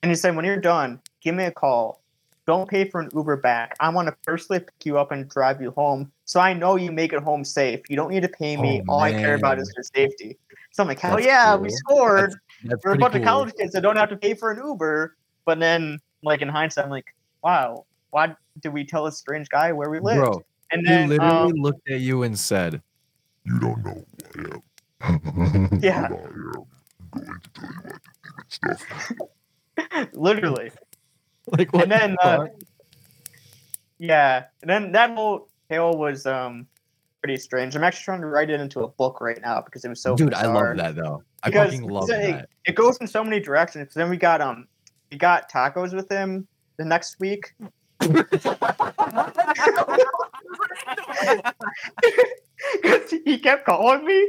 and he said, when you're done, give me a call. Don't pay for an Uber back. I want to personally pick you up and drive you home, so I know you make it home safe. You don't need to pay me. Oh, All I care about is your safety. So I'm like, hell That's yeah, we scored. That's we're a pretty bunch of college kids that don't have to pay for an Uber. But then, like in hindsight, I'm like, wow, why did we tell a strange guy where we live? Bro, and he then, literally um, looked at you and said, You don't know who I am. Yeah. I am going to tell you about stuff. literally, like, what and then, the uh, yeah, and then that whole tale was um pretty strange. I'm actually trying to write it into a book right now because it was so. dude, I bizarre. love that though. I Because fucking love it- that. It goes in so many directions. 'cause then we got um, we got tacos with him the next week. 'Cause he kept calling me.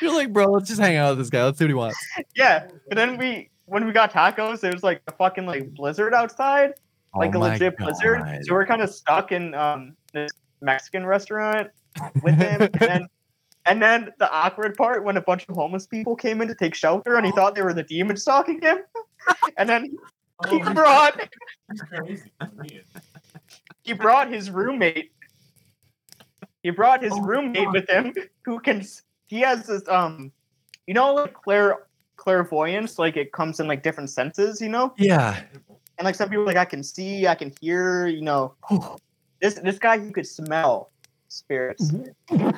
You're like, bro, let's just hang out with this guy. Let's see what he wants. Yeah, but then we when we got tacos, there was like a fucking like blizzard outside, like Oh a legit blizzard. So we're kind of stuck in um this Mexican restaurant with him, and then and then the awkward part when a bunch of homeless people came in to take shelter, and he thought they were the demons stalking him, and then he brought he brought his roommate. He brought his roommate with him, who can he has this um, you know, like clair clairvoyance, like it comes in like different senses, you know. Yeah. And like some people, like I can see, I can hear, you know. This this guy, you could smell spirits. I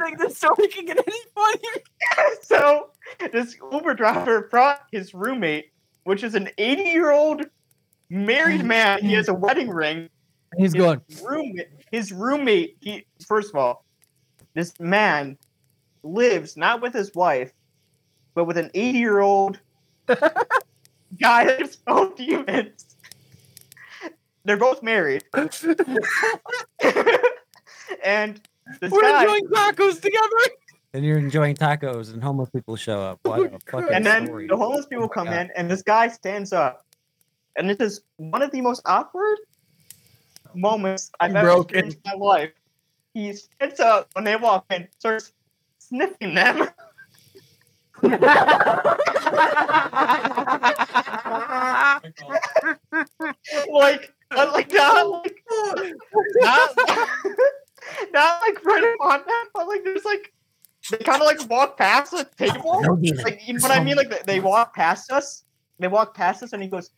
think the story can get any funnier. so this Uber driver brought his roommate, which is an 80 year old married mm-hmm. man. He has a mm-hmm. wedding ring. He's His going, roommate, his roommate. He first of all, this man lives not with his wife, but with an 80 year old guy that's both demons. They're both married, and this we're guy. enjoying tacos together. And you're enjoying tacos, and homeless people show up. What a fucking and then story. the homeless people Oh come God. in, and this guy stands up, and this is one of the most awkward moments I've ever Broken. experienced in my life. He stands up when they walk in, starts sniffing them. like, but like not like not, not like right on them, but like there's like they kind of like walk past the table. No. Like you know what I mean? Like they- they walk past us. They walk past us, and he goes,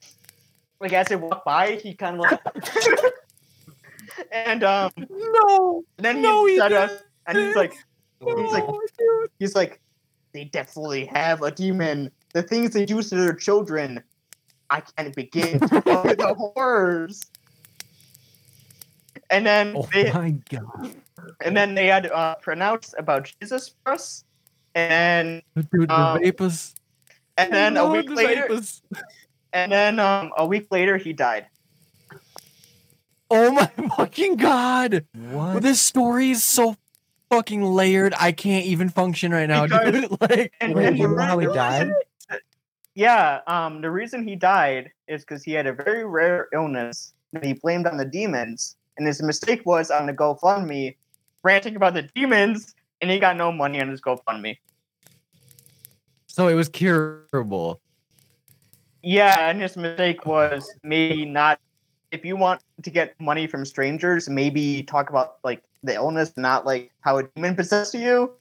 like as they walk by, he kind of like, and um, No. then he No, he said us, and he's like, he's like, dude. he's like, they definitely have a demon. The things they do to their children, I can't begin to tell the horrors. And then Oh they, my god. and then they had uh, pronounced about Jesus for us, and Dude, the Um, vapors. and then a week the later, vapors. and then um, a week later he died. Oh my fucking god. What? This story is so fucking layered. I can't even function right now, Because- dude. Like, And, Wait, and you know how he reason- died? Yeah, um, the reason he died is because he had a very rare illness that he blamed on the demons, and his mistake was on the GoFundMe, ranting about the demons, and he got no money on his GoFundMe. so it was curable. Yeah, and his mistake was maybe not. If you want to get money from strangers, maybe talk about like the illness, not like how a demon possessed you.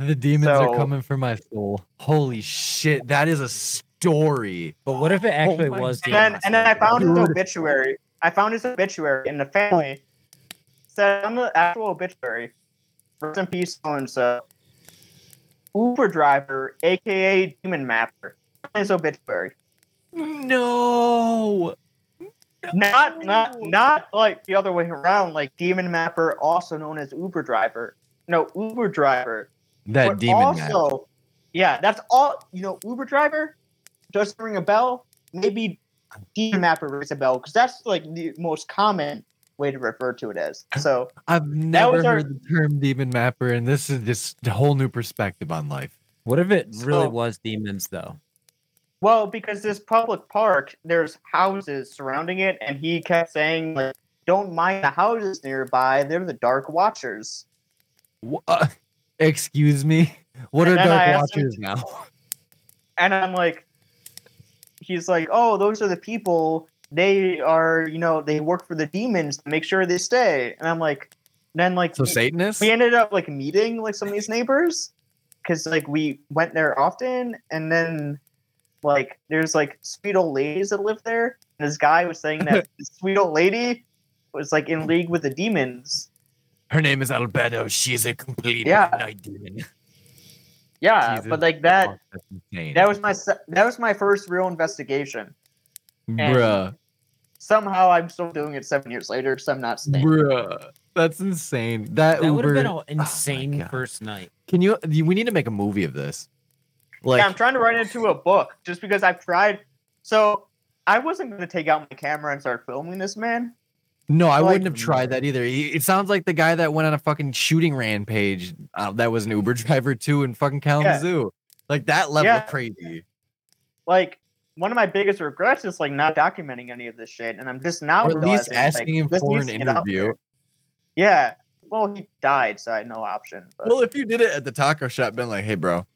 The demons are coming for my soul. Holy shit, that is a story. But what if it oh actually my was And then, and then I found his obituary. I found his obituary, and the family said on the actual obituary, "Rest in peace, so and so." Uber driver, aka Demon Mapper, his obituary. No. Not, not, not like the other way around. Like Demon Mapper, also known as Uber driver. No, Uber driver. That but demon man. also, yeah, that's all. You know, Uber driver does ring a bell. Maybe Demon Mapper rings a bell because that's like the most common way to refer to it as. So I've never was our- heard the term demon mapper, and this is just a whole new perspective on life. What if it really So- was demons though? Well, because this public park, there's houses surrounding it, and he kept saying like, "Don't mind the houses nearby; they're the Dark Watchers." Wha- uh, excuse me. What And are dark asked him watchers now? And I'm like, he's like, "Oh, those are the people. They are, you know, they work for the demons to make sure they stay." And I'm like, then like, So Satanists? we ended up like meeting like some of these neighbors, because like we went there often, and then like there's like sweet old ladies that live there. And this guy was saying that sweet old lady was like in league with the demons. Her name is Albedo. She's a complete Yeah. night demon. Yeah, Jesus but like that God, that was my that was my first real investigation. bruh, Somehow I'm still doing it seven years later because I'm not staying. bruh. That's insane. That, That would have Uber. been Oh an insane God. first night. Can you? We need to make a movie of this. Like, yeah, I'm trying to write it into a book just because I've tried. So I wasn't going to take out my camera and start filming this man. No, I like- wouldn't have tried that either. It sounds like the guy that went on a fucking shooting rampage. Uh, that was an Uber driver too in fucking Kalamazoo. Like that level Yeah. of crazy. Like one of my biggest regrets is like not documenting any of this shit, and I'm just now Or at least realizing, like, asking him for an to get out interview. Yeah. Well, he died, so I had no option. But Well, if you did it at the taco shop, been like, "Hey, bro,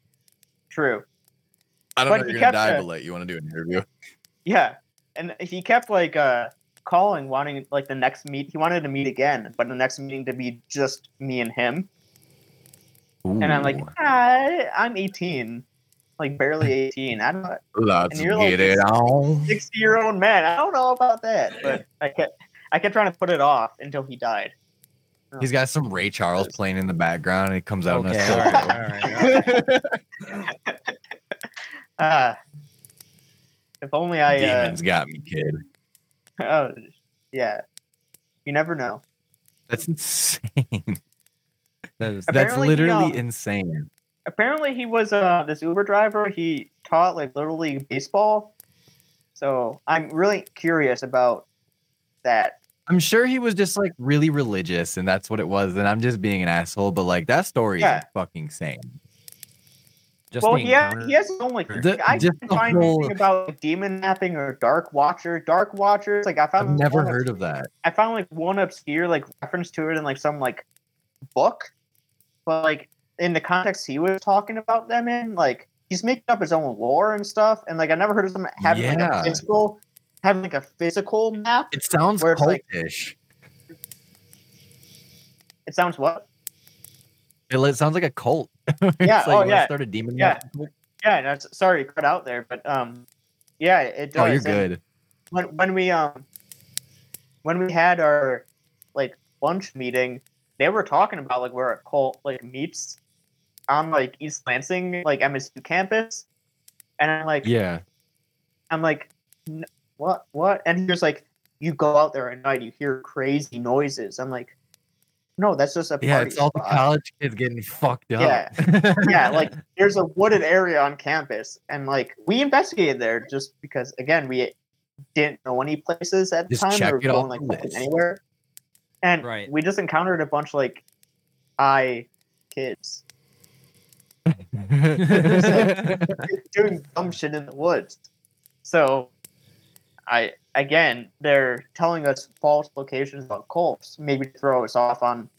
true. I don't But know you're gonna die, the- but like, you want to do an interview?" Yeah, and he kept like uh calling, wanting like the next meet. He wanted to meet again, but the next meeting to be just me and him. And I'm like, Ooh, I, I'm 18, like barely 18. I don't. let's and you're like get it on. 60 year old man. I don't know about that, but I kept I kept trying to put it off until he died. He's got some Ray Charles playing in the background, and he comes out Okay, in all a right, all right. all right. Ah, if only I. Uh, Demons got me, kid. oh, yeah, you never know. That's insane. That is- That's literally um, insane. Apparently, he was uh this Uber driver. He taught like little league baseball. So I'm really curious about that. I'm sure he was just like really religious, and that's what it was. And I'm just being an asshole, but like that story Yeah. is fucking insane. Just well, the he, ha- he has his own like. The- I just didn't find whole- anything about like, demon mapping or dark watcher. Dark watchers, like I found. I've never one heard of that. I found like one obscure like reference to it in like some like book, but like in the context he was talking about them in, like he's making up his own lore and stuff, and like I never heard of someone having like a physical, having like a physical map. It sounds Where it's like- cultish. It sounds what? It, sounds like a cult. Yeah, like, oh, yeah, Start a demon. yeah. map. Yeah, that's sorry to cut out there, but um, yeah, it does. Oh, you're and good. When when we um, when we had our like lunch meeting, they were talking about like where a cult like meets on like East Lansing, like MSU campus, and I'm like, Yeah. I'm like, "N- what, what? And he was like, you go out there at night, you hear crazy noises. I'm like, no, that's just a Yeah, it's all the college kids getting fucked up. Yeah. yeah, like there's a wooded area on campus, and like we investigated there just because again we didn't know any places at the Just time. check We were going like list. anywhere, and Right. we just encountered a bunch like I kids doing dumb shit in the woods. So, I again they're telling us false locations about cults, maybe throw us off on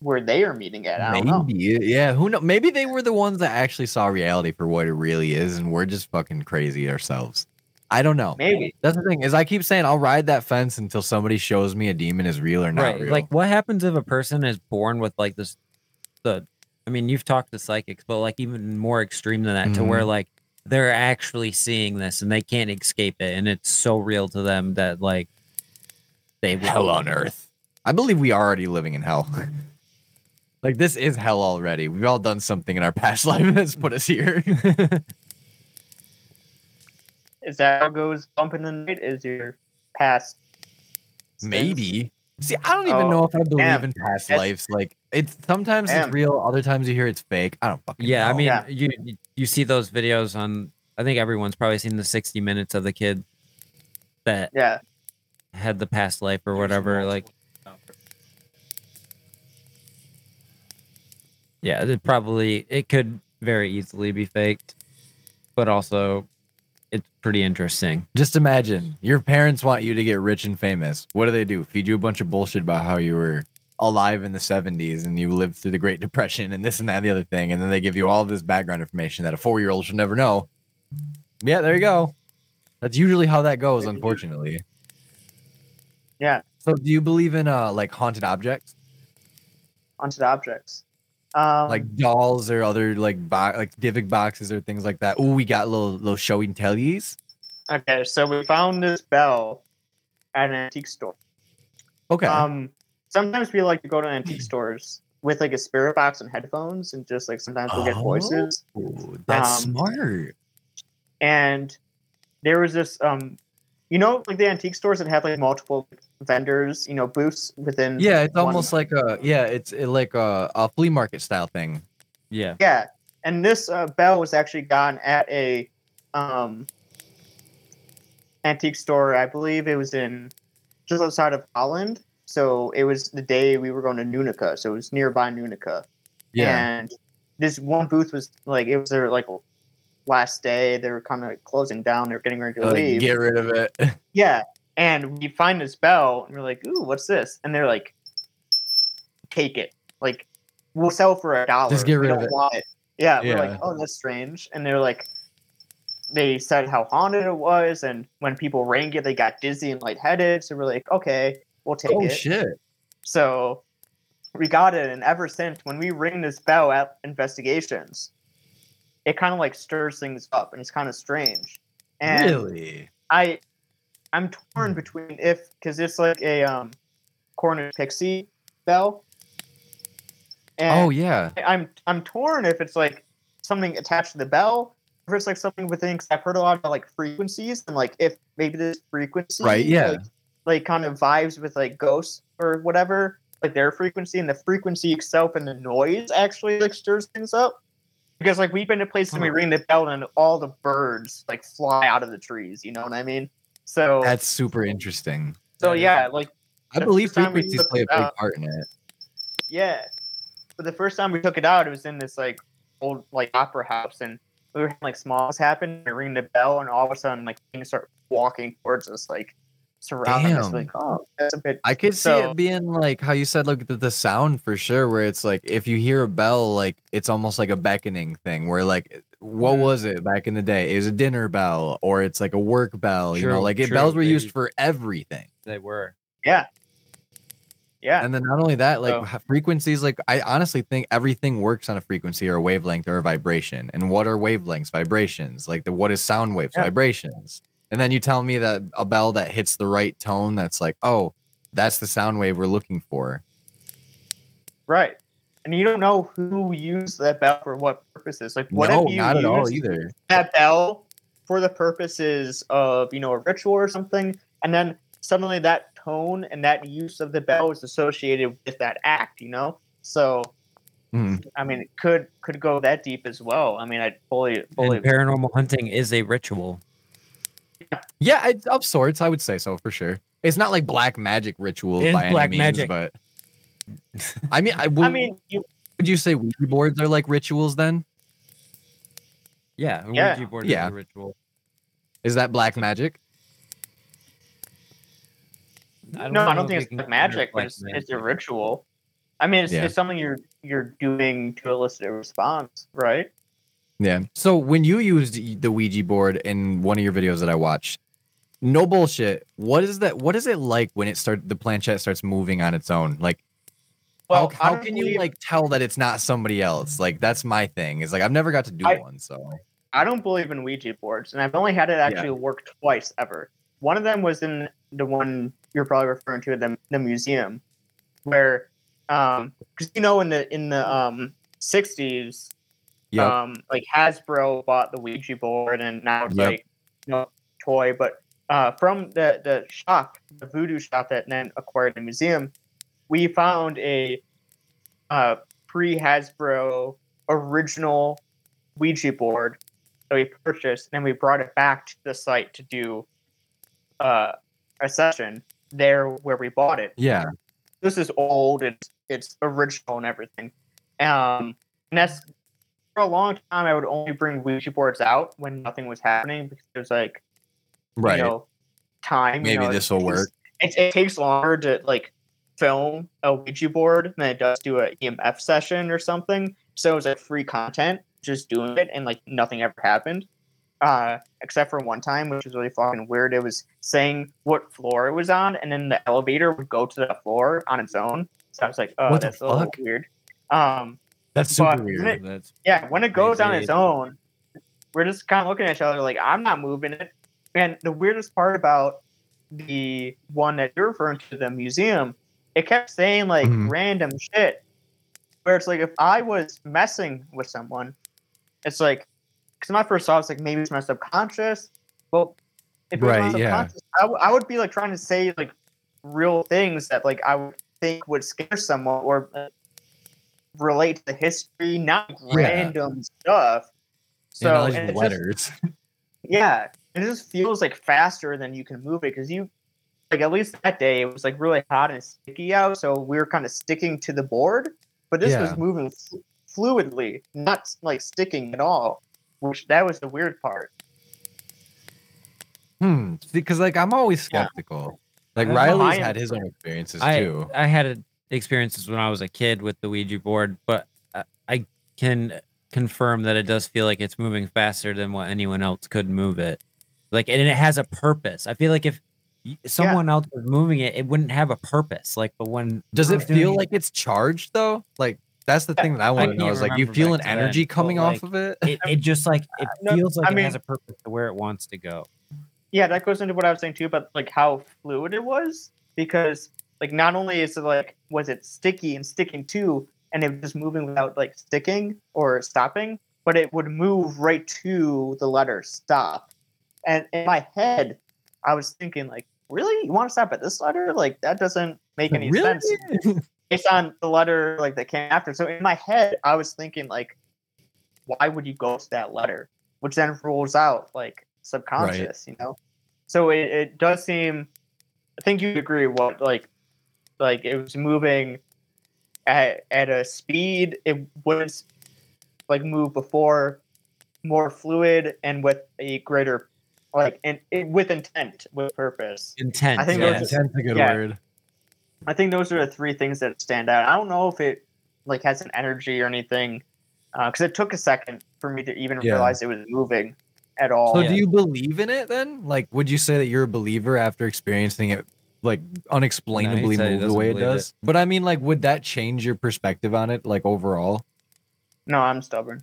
where they are meeting at. I don't know. Maybe, yeah. Who know? Maybe they were the ones that actually saw reality for what it really is, and we're just fucking crazy ourselves. I don't know. Maybe. That's the thing is, I keep saying I'll ride that fence until somebody shows me a demon is real or not right. real. Like, what happens if a person is born with like this? The, I mean, you've talked to psychics, but like even more extreme than that, to where Mm-hmm. like they're actually seeing this and they can't escape it, and it's so real to them that like they will- hell on earth. I believe we are already living in hell. like this is hell already. We've all done something in our past life that's put us here. Is that how goes bump in the night? Is your past stints? Maybe. See, I don't even Oh, know if I believe damn. in past That's- lives. Like it's sometimes Damn. it's real, other times you hear it's fake. I don't fucking Yeah, I mean, Yeah. you you- you see those videos on. I think everyone's probably seen the 60 minutes of the kid that Yeah. had the past life or whatever. Like, yeah, it probably it could very easily be faked, but also it's pretty interesting. Just imagine your parents want you to get rich and famous. What do they do? Feed you a bunch of bullshit about how you were alive in the 70s and you lived through the Great Depression and this and that and the other thing. And then they give you all this background information that a four year old should never know. Yeah, there you go. That's usually how that goes, unfortunately. Yeah. So do you believe in uh like haunted objects? Haunted objects. Um, like dolls or other like bo- like Dybbuk boxes or things like that. Oh, we got little little show and tellies. okay, so we found this bell at an antique store. Okay. Um, sometimes we like to go to antique stores with like a spirit box and headphones, and just like sometimes we'll get voices. That's um, smart. And there was this, um, you know, like the antique stores that have like multiple vendors, you know, booths within. Yeah, it's one- almost like a yeah, it's like a, a flea market style thing. Yeah. Yeah, and this uh, bell was actually gotten at a um, antique store. I believe it was in just outside of Holland. So it was the day we were going to Nunica. So it was nearby Nunica. Yeah. And this one booth was like it was their like last day. They were kind of closing down. They were getting ready to Like, leave. get rid of it. Yeah. And we find this bell and we're like, ooh, what's this? And they're like, take it. Like, we'll sell for a dollar. Just get rid of it." it. Yeah. We're Yeah. like, oh, that's strange. And they're like, they said how haunted it was. And when people rang it, they got dizzy and lightheaded. So we're like, okay, we'll take oh it. shit. So we got it. And ever since, when we ring this bell at investigations, it kind of like stirs things up and it's kind of strange. And really? I I'm torn between if because it's like a um Cornish pixie bell. And Oh yeah. I'm I'm torn if it's like something attached to the bell, or if it's like something within. Cause I've heard a lot about like frequencies and like if maybe this frequency, Right, yeah. like, like kind of vibes with like ghosts or whatever, like their frequency and the frequency itself and the noise actually like stirs things up. Because like we've been to places and we mm. ring the bell and all the birds like fly out of the trees. You know what I mean? So That's super interesting. so yeah, like I believe first time we frequencies play a big up- part in it. Yeah. But the first time we took it out, it was in this like old like opera house, and we were having like smalls happen. We ring the bell, and all of a sudden, like things start walking towards us, like surrounding us. Damn. Like, oh, that's a bit. I could see it being like how you said, like the, the sound for sure, where it's like if you hear a bell, like it's almost like a beckoning thing, where like what Mhm. was it back in the day? It was a dinner bell, or it's like a work bell. you know, like it, true, bells were used for everything. They were. Yeah. Yeah. And then not only that, like So- frequencies, like I honestly think everything works on a frequency or a wavelength or a vibration. And what are wavelengths? Vibrations. Like the what is sound waves? Yeah. Vibrations. And then you tell me that a bell that hits the right tone, that's like, oh, that's the sound wave we're looking for. Right. And you don't know who used that bell for what purposes. Like, what no, if you not at all either. that bell for the purposes of you know a ritual or something, and then suddenly that tone and that use of the bell is associated with that act. You know, so Mhm. I mean, it could could go that deep as well. I mean, I fully fully And paranormal hunting is a ritual. Yeah, it's of sorts, I would say so for sure. It's not like black magic rituals It is by any black means, magic. but I mean, I, would, I mean, you, would you say Ouija boards are like rituals then? Yeah. A Yeah. Ouija board Yeah. is a ritual. Is that black magic? I no, I know don't if think we it's can like consider it magic, but black it's, it's a ritual. I mean, it's, Yeah. it's something you're you're doing to elicit a response, right? Yeah. So when you used the Ouija board in one of your videos that I watched, no bullshit. What is that? What is it like when it start the planchette starts moving on its own? Like Well, how, how don't can you like tell that it's not somebody else? Like that's my thing. Is like I've never got to do I- one, so I don't believe in Ouija boards, and I've only had it actually work twice ever. One of them was in the one you're probably referring to, the the museum, where, um, because you know in the in the um '60s, yeah. um, like Hasbro bought the Ouija board, and now it's Yep. like you know toy, but uh, from the the shop, the voodoo shop that then acquired the museum, we found a uh, pre Hasbro original Ouija board that we purchased, and we brought it back to the site to do uh, a session there where we bought it. yeah. This is old. It's it's original and everything. Um, and that's for a long time. I would only bring Ouija boards out when nothing was happening because it was like Right. you know time. you Maybe know, this will work. It, it takes longer to like film a Ouija board than it does do a EMF session or something. So it was like free content, just doing it, and like nothing ever happened. Uh, except for one time, which was really fucking weird. It was saying what floor it was on, and then the elevator would go to that floor on its own. So I was like, oh, What that's a little weird. Um, That's super But weird. it- That's Yeah, when it goes on its own, we're just kind of looking at each other like, I'm not moving it. And the weirdest part about the one that you're referring to, the museum, it kept saying like Mhm. random shit. Where it's like, if I was messing with someone, it's like, because my first thought was like, maybe it's my subconscious. Well, if it was my Right, yeah. subconscious, I, w- I would be like trying to say like real things that like I would think would scare someone or uh, relate to the history, not Yeah. random stuff. So know, and these it just- letters. yeah, it just feels like faster than you can move it because you, like at least that day, it was like really hot and sticky out, so we were kind of sticking to the board. But this Yeah. was moving flu- fluidly, not like sticking at all. Which that was the weird part. Hmm. Because like I'm always Yeah. skeptical. Like I- Riley's I- had his own experiences I too. I had a, experiences when I was a kid with the Ouija board, but I, I can confirm that it does feel like it's moving faster than what anyone else could move it. Like, and it has a purpose. I feel like if y- someone else was moving it, it wouldn't have a purpose. Like, but when Does it feel doing like it's charged though? Like that's the thing that I want to know is like you feel an back to then, energy but, coming like, off of it? it, it just like it No, feels like I it has a purpose to where it wants to go. Yeah, that goes into what I was saying too but like how fluid it was because like not only is it like was it sticky and sticking to and it was just moving without like sticking or stopping, but it would move right to the letter stop. And in my head, I was thinking like, really, you want to stop at this letter? Like that doesn't make any Really? sense based on the letter like that came after. So in my head, I was thinking like, why would you go to that letter? Which then rules out like subconscious, you know. So it, it does seem. I think you agree. What like, like it was moving at at a speed it was like move before, more fluid and with a greater like and it, with intent with purpose. Intent. I think yeah. those Intent's a good yeah. word. I think those are the three things that stand out. I don't know if it like has an energy or anything, uh, because it took a second for me to even Yeah. realize it was moving at all. So Yeah. do you believe in it then? Like would you say that you're a believer after experiencing it like unexplainably said he move the doesn't way it believe it. does? But I mean like would that change your perspective on it like overall? no, I'm stubborn.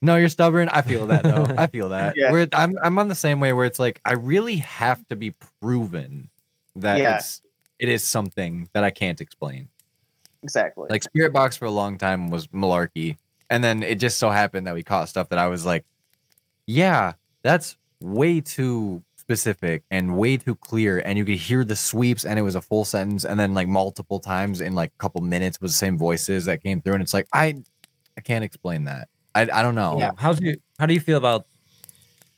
No, you're stubborn. I feel that though. I feel that. Yeah. Where I'm I'm on the same way where it's like I really have to be proven that Yeah. it's it is something that I can't explain. Exactly. Like Spirit Box for a long time was malarkey. And then it just so happened that we caught stuff that I was like, yeah, that's way too specific and way too clear. And you could hear the sweeps and it was a full sentence. And then like multiple times in like a couple minutes was the same voices that came through. And it's like, I I can't explain that. I, I don't know. Yeah. How's you? How do you feel about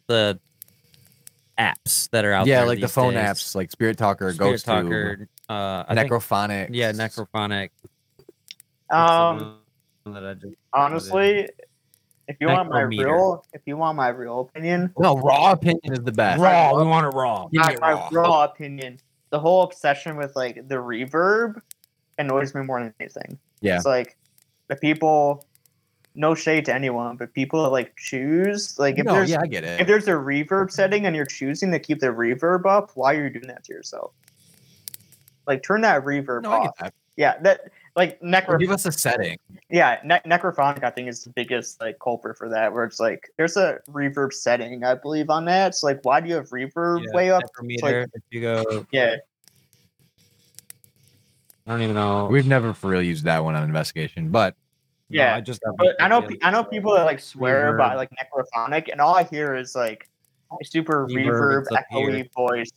the apps that are out yeah, there? like the phone days? apps, like Spirit Talker, Spirit Ghost Talker, uh, I think- Necrophonic. yeah, Necrophonic. Um, that I just- honestly, if you want my Necrometer. real, if you want my real opinion, No, raw opinion is the best. raw. We want it raw. Give my, my raw. raw opinion, the whole obsession with like the reverb annoys me more than anything. Yeah. It's like the people, no shade to anyone, but people like choose like if No, there's yeah, I get it. if there's a reverb setting and you're choosing to keep the reverb up, why are you doing that to yourself? Like turn that reverb No, I get off. that. Yeah, that like Or necro. give us a setting. Yeah, ne- necrophonic I think is the biggest like culprit for that. Where it's like there's a reverb setting I believe on that. It's like why do you have reverb Yeah, way up? Necrometer. if you go, Yeah, I don't even know. We've never for real used that one on investigation, but No, yeah, I just. but I know the- I know people that like swear by like necrophonic, and all I hear is like super Reverb, reverb, it's up here. echoey voice.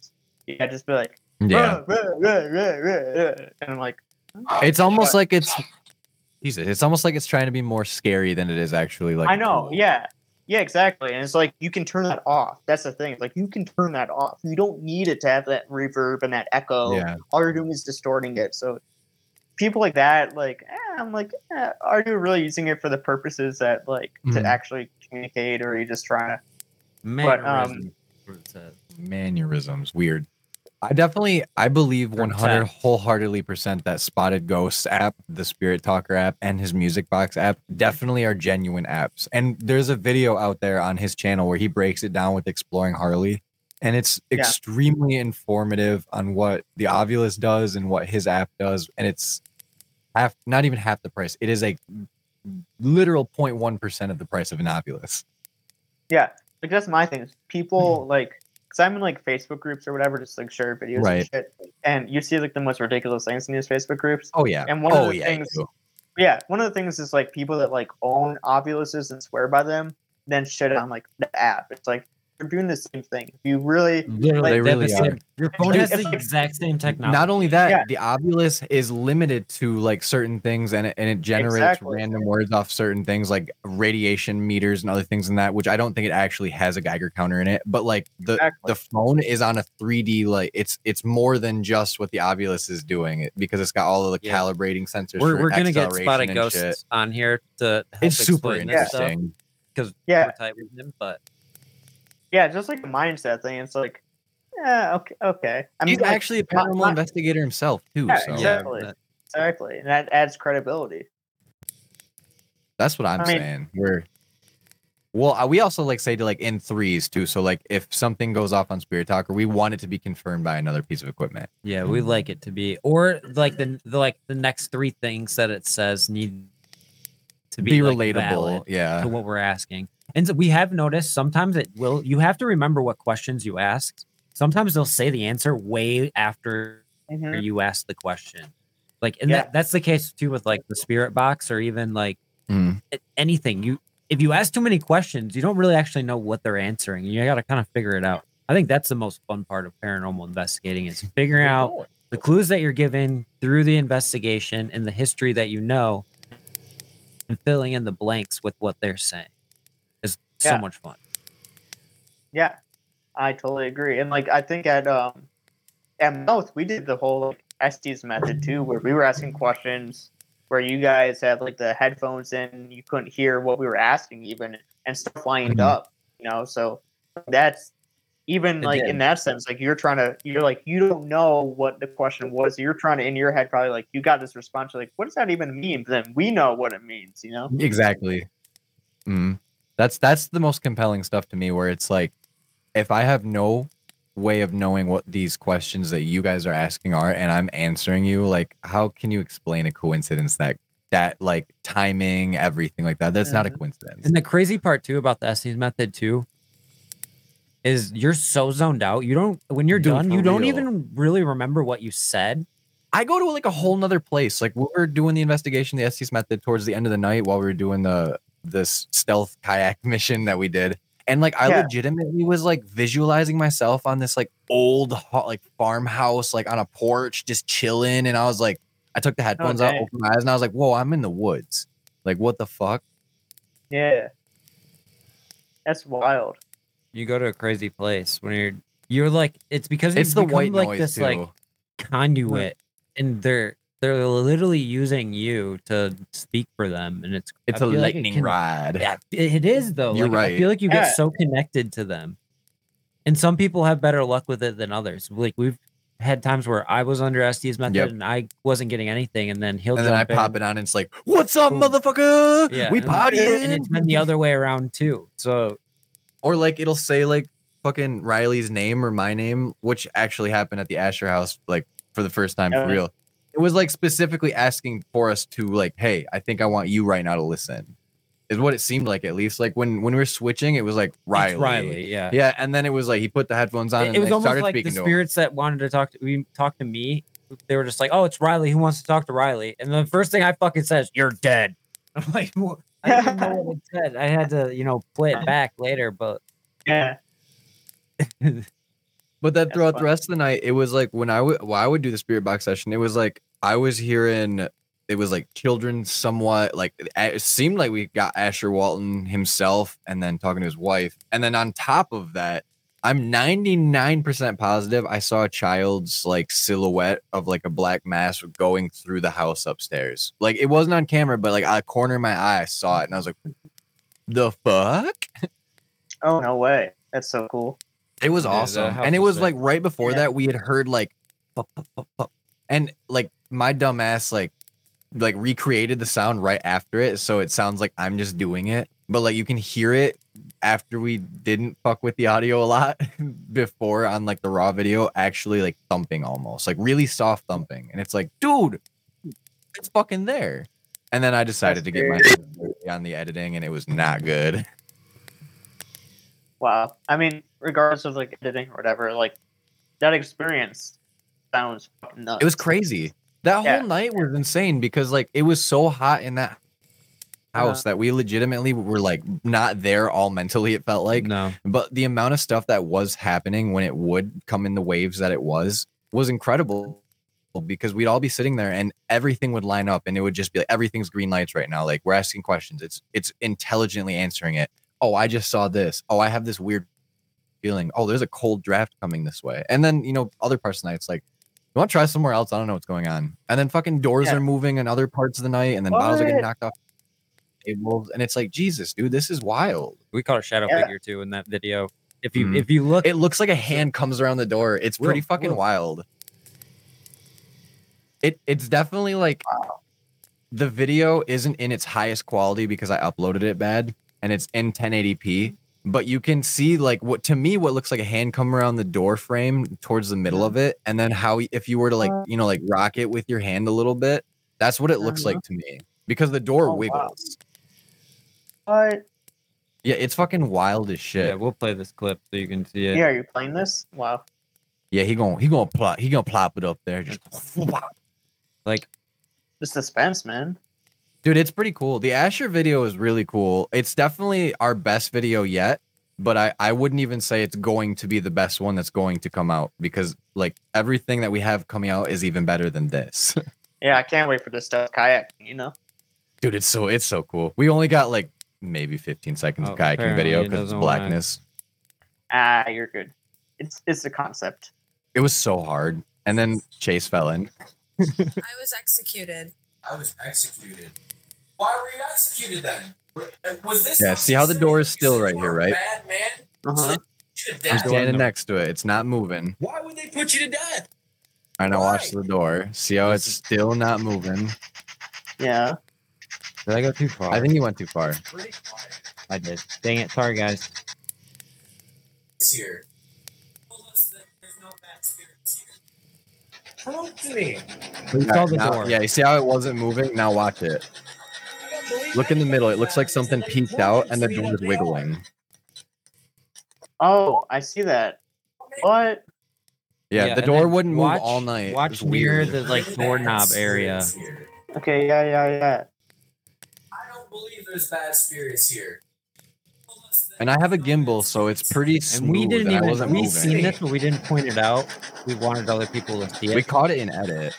Yeah, just be like yeah, "Rah, rah, rah, rah, rah, rah," and I'm like. It's almost like it's. Jesus, it's almost like it's trying to be more scary than it is actually. Like I know, yeah. Yeah, exactly. And it's like you can turn that off. That's the thing. Like you can turn that off. You don't need it to have that reverb and that echo. yeah. All you're doing is distorting it. So people like that, like, eh, I'm like, eh, are you really using it for the purposes that like to Mhm. actually communicate, or are you just trying to? Mannerism, that's what it says. Mannerisms, weird. I definitely, I believe 100 wholeheartedly percent that Spotted Ghosts app, the Spirit Talker app, and his Music Box app definitely are genuine apps. And there's a video out there on his channel where he breaks it down with exploring Harley, and it's Yeah. extremely informative on what the Ovilus does and what his app does, and it's half, not even half the price. It is a literal 0.1 percent of the price of an Ovilus. Yeah, like that's my thing. People like, cause I'm in like Facebook groups or whatever, just like share videos Right. and shit. And you see like the most ridiculous things in these Facebook groups. Oh yeah. And one of oh the yeah. things- Yeah, one of the things is like people that like own Oviluses and swear by them, then shit on like the app. It's like you're doing the same thing. If you really, Literally, They have really the same- are. Your phone has the exact same technology. Not only that, Yeah. the Ovilus is limited to like certain things, and it, and it generates Exactly. random words off certain things like radiation meters and other things in that. Which I don't think it actually has a Geiger counter in it. But like the Exactly. the phone is on a 3D like it's it's more than just what the Ovilus is doing it because it's got all of the Yeah. calibrating sensors. we're, we're gonna get acceleration spotted ghosts shit. on here to help It's super explain this stuff interesting. because Yeah. we're tight with him. But yeah, just like a mindset thing. It's like, yeah, okay, okay. I He's like, actually a paranormal my- investigator himself too. Yeah, so exactly. but- exactly, and that adds credibility. That's what I'm I mean- saying. We're well, uh, we also like say to like in threes too. So like if something goes off on Spirit Talker, we want it to be confirmed by another piece of equipment. yeah, we like it to be or like the, the like the next three things that it says need to be, Be, like, relatable. valid Yeah. to what we're asking. And so we have noticed sometimes it will. You have to remember what questions you ask. Sometimes they'll say the answer way after Mhm. you ask the question. Like, and Yeah. that, that's the case too with like the spirit box or even like a- anything. You if you ask too many questions, you don't really actually know what they're answering. You got to kind of figure it out. I think that's the most fun part of paranormal investigating is figuring out the clues that you're given through the investigation and the history that you know and filling in the blanks with what they're saying is so Yeah. much fun. Yeah, I totally agree. And like I think at um at Mouth we did the whole like Estes method too, where we were asking questions where you guys had like the headphones in, and you couldn't hear what we were asking even, and stuff lined Mhm. up. You know, so that's even It like did. in that sense, like you're trying to, you're like you don't know what the question was. You're trying to in your head probably like you got this response. You're like, what does that even mean? But then we know what it means. You know? Exactly. Mm. That's that's the most compelling stuff to me. Where it's like, if I have no way of knowing what these questions that you guys are asking are, and I'm answering you, like, how can you explain a coincidence that that like timing, everything like that? That's not a coincidence. And the crazy part too about the Estes method too is you're so zoned out. You don't when you're Dude, done, you don't even really remember what you said. I go to like a whole nother place. Like we were doing the investigation, the Estes method towards the end of the night while we were doing the this stealth kayak mission that we did. And like I Yeah. legitimately was like visualizing myself on this like old ho- like farmhouse, like on a porch, just chilling. And I was like, I took the oh, headphones out, opened my eyes, and I was like, whoa, I'm in the woods. Like, what the fuck? Yeah. That's wild. You go to a crazy place when you're you're like it's because It's the become white like noise this too. like conduit and they're they're literally using you to speak for them and it's it's I a feel like it lightning can- ride. Yeah, it it is though. You're like, I feel like you Yeah. get so connected to them, and some people have better luck with it than others. Like we've had times where I was under Estes method Yep. and I wasn't getting anything, and then he'll And then I in. pop it on and it's like, what's up, Boom. motherfucker? Yeah, we and- and it's been the other way around too. So or like it'll say like fucking Riley's name or my name, which actually happened at the Asher house like for the first time for uh, real. It was like specifically asking for us to like, hey, I think I want you right now to listen. Is what it seemed like at least. Like when when we were switching, it was like Riley. it's Riley, yeah. Yeah, and then it was like he put the headphones on It, and it was almost started like the speaking to spirits that wanted to talk to we talk to me. They were just like, "Oh, it's Riley. Who wants to talk to Riley?" And the first thing I fucking says, "You're dead." I'm like, "Well, I didn't know what it said. I had to, you know, play it back later, but Yeah. But then throughout the rest of the night, it was like when I would well, I would do the spirit box session, it was like I was hearing it was like children somewhat like it seemed like we got Asher Walton himself and then talking to his wife. And then on top of that, I'm 99% positive I saw a child's like silhouette of like a black mask going through the house upstairs. Like it wasn't on camera, but like out of corner of my eye, I saw it and I was like, the fuck? Oh no way. That's so cool. It was awesome. house And it was was like right before Yeah. that we had heard like and like my dumb ass like like recreated the sound right after it so it sounds like I'm just doing it. But like you can hear it after we didn't fuck with the audio a lot before on like the raw video actually like thumping almost like really soft thumping and it's like dude it's fucking there And then I decided to get my very- hands dirty on the editing, and it was not good. Wow. I mean, regardless of like editing or whatever, like that experience sounds nuts. It was crazy. That Yeah. whole night was insane because like it was so hot in that house that we legitimately were like not there all mentally. It felt like, no. but the amount of stuff that was happening when it would come in the waves that it was was incredible because we'd all be sitting there and everything would line up and it would just be like everything's green lights right now. Like we're asking questions. It's it's intelligently answering it. Oh i just saw this. Oh i have this weird feeling. Oh there's a cold draft coming this way. And then you know other parts of the night it's like you want to try somewhere else i don't know what's going on and then fucking doors Yeah. are moving in other parts of the night and then bottles are getting knocked off tables and it's like jesus dude this is wild We caught a shadow Yeah. figure too in that video. If you Mhm. if you look it looks like a hand comes around the door. It's pretty Will, fucking Will. wild. It it's definitely like the video isn't in its highest quality because I uploaded it bad and it's in 1080p. But you can see like what to me what looks like a hand come around the door frame towards the middle of it, and then how if you were to like you know like rock it with your hand a little bit, that's what it looks Uh-huh. like to me because the door Oh, wow. wiggles. What? Yeah, it's fucking wild as shit. yeah, we'll play this clip so you can see it. Yeah, are you playing this? Wow. Yeah, he gonna he gonna plop he gonna plop it up there. Just Like The suspense, man. Dude, it's pretty cool. The Asher video is really cool. It's definitely our best video yet, but I, I wouldn't even say it's going to be the best one that's going to come out because like everything that we have coming out is even better than this. Yeah, I can't wait for this stuff kayaking, you know? Dude, it's so it's so cool. We only got like maybe 15 seconds Oh, of kayaking video because it's doesn't blackness. Ah, you're good. It's it's the concept. It was so hard. And then Chase fell in. I was executed. I was executed. Why were you executed then? Was this? Yeah, see how the door is still right here, right? Bad man. Uh-huh. So you should I'm die. standing next to it. It's not moving. Why would they put you to death? I know watch the door. See how it's still not moving. Yeah. did I go too far? I think you went too far. I did. Dang it. Sorry guys. It's here. Told us that there's no bad spirits here. Prove to me. We saw the Now- door. yeah, you see how it wasn't moving? Now watch it. I don't believe Look in the middle. It looks like something peeked out and the door is wiggling. Oh, I see that. What? Yeah, Yeah, the door wouldn't move watch- all night. Watch near weird. the like doorknob area. Okay, yeah, yeah, yeah. I don't believe there's bad spirits here. Told us that And I have a there's no bad gimbal, so it's pretty smooth. And we didn't even we moving. seen this, but we didn't point it out. We wanted other people to see it. We caught it in edit.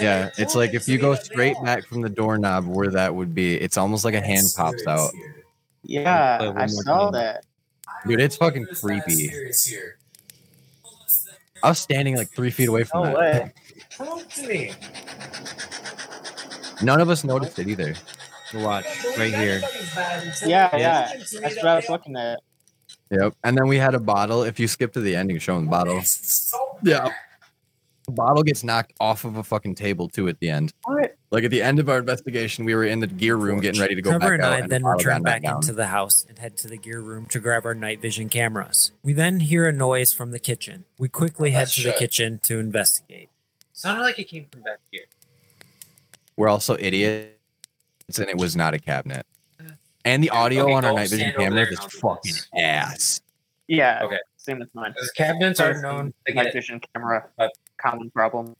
Yeah, it's like if you go straight back from the doorknob where that would be, it's almost like a hand pops out. Yeah, I saw time. that. Dude, it's fucking believe there's bad creepy. spirits here. Told us that there's I was standing like three feet away from No that. way. Prove to me. None of us noticed it either. To watch I don't believe right here. anybody's bad until Yeah, yeah. prove it to me That's what I was looking at. Yep. And then we had a bottle. If you skip to the end, you can show them the bottle. Yeah. Bad. The bottle gets knocked off of a fucking table too at the end. What? Like at the end of our investigation, we were in the gear room getting ready to go Trevor back and out. I and the then bottle return back down. into the house and head to the gear room to grab our night vision cameras. We then hear a noise from the kitchen. We quickly oh, head Let's to the kitchen to investigate. Sounded like it came from back here. We're also idiots, and it was not a cabinet. Uh, and the audio Okay, on our night vision stand over camera there is and I'll do fucking this. ass. Yeah. Okay. Same with mine. Because cabinets are known to Night vision camera. But- Common problem.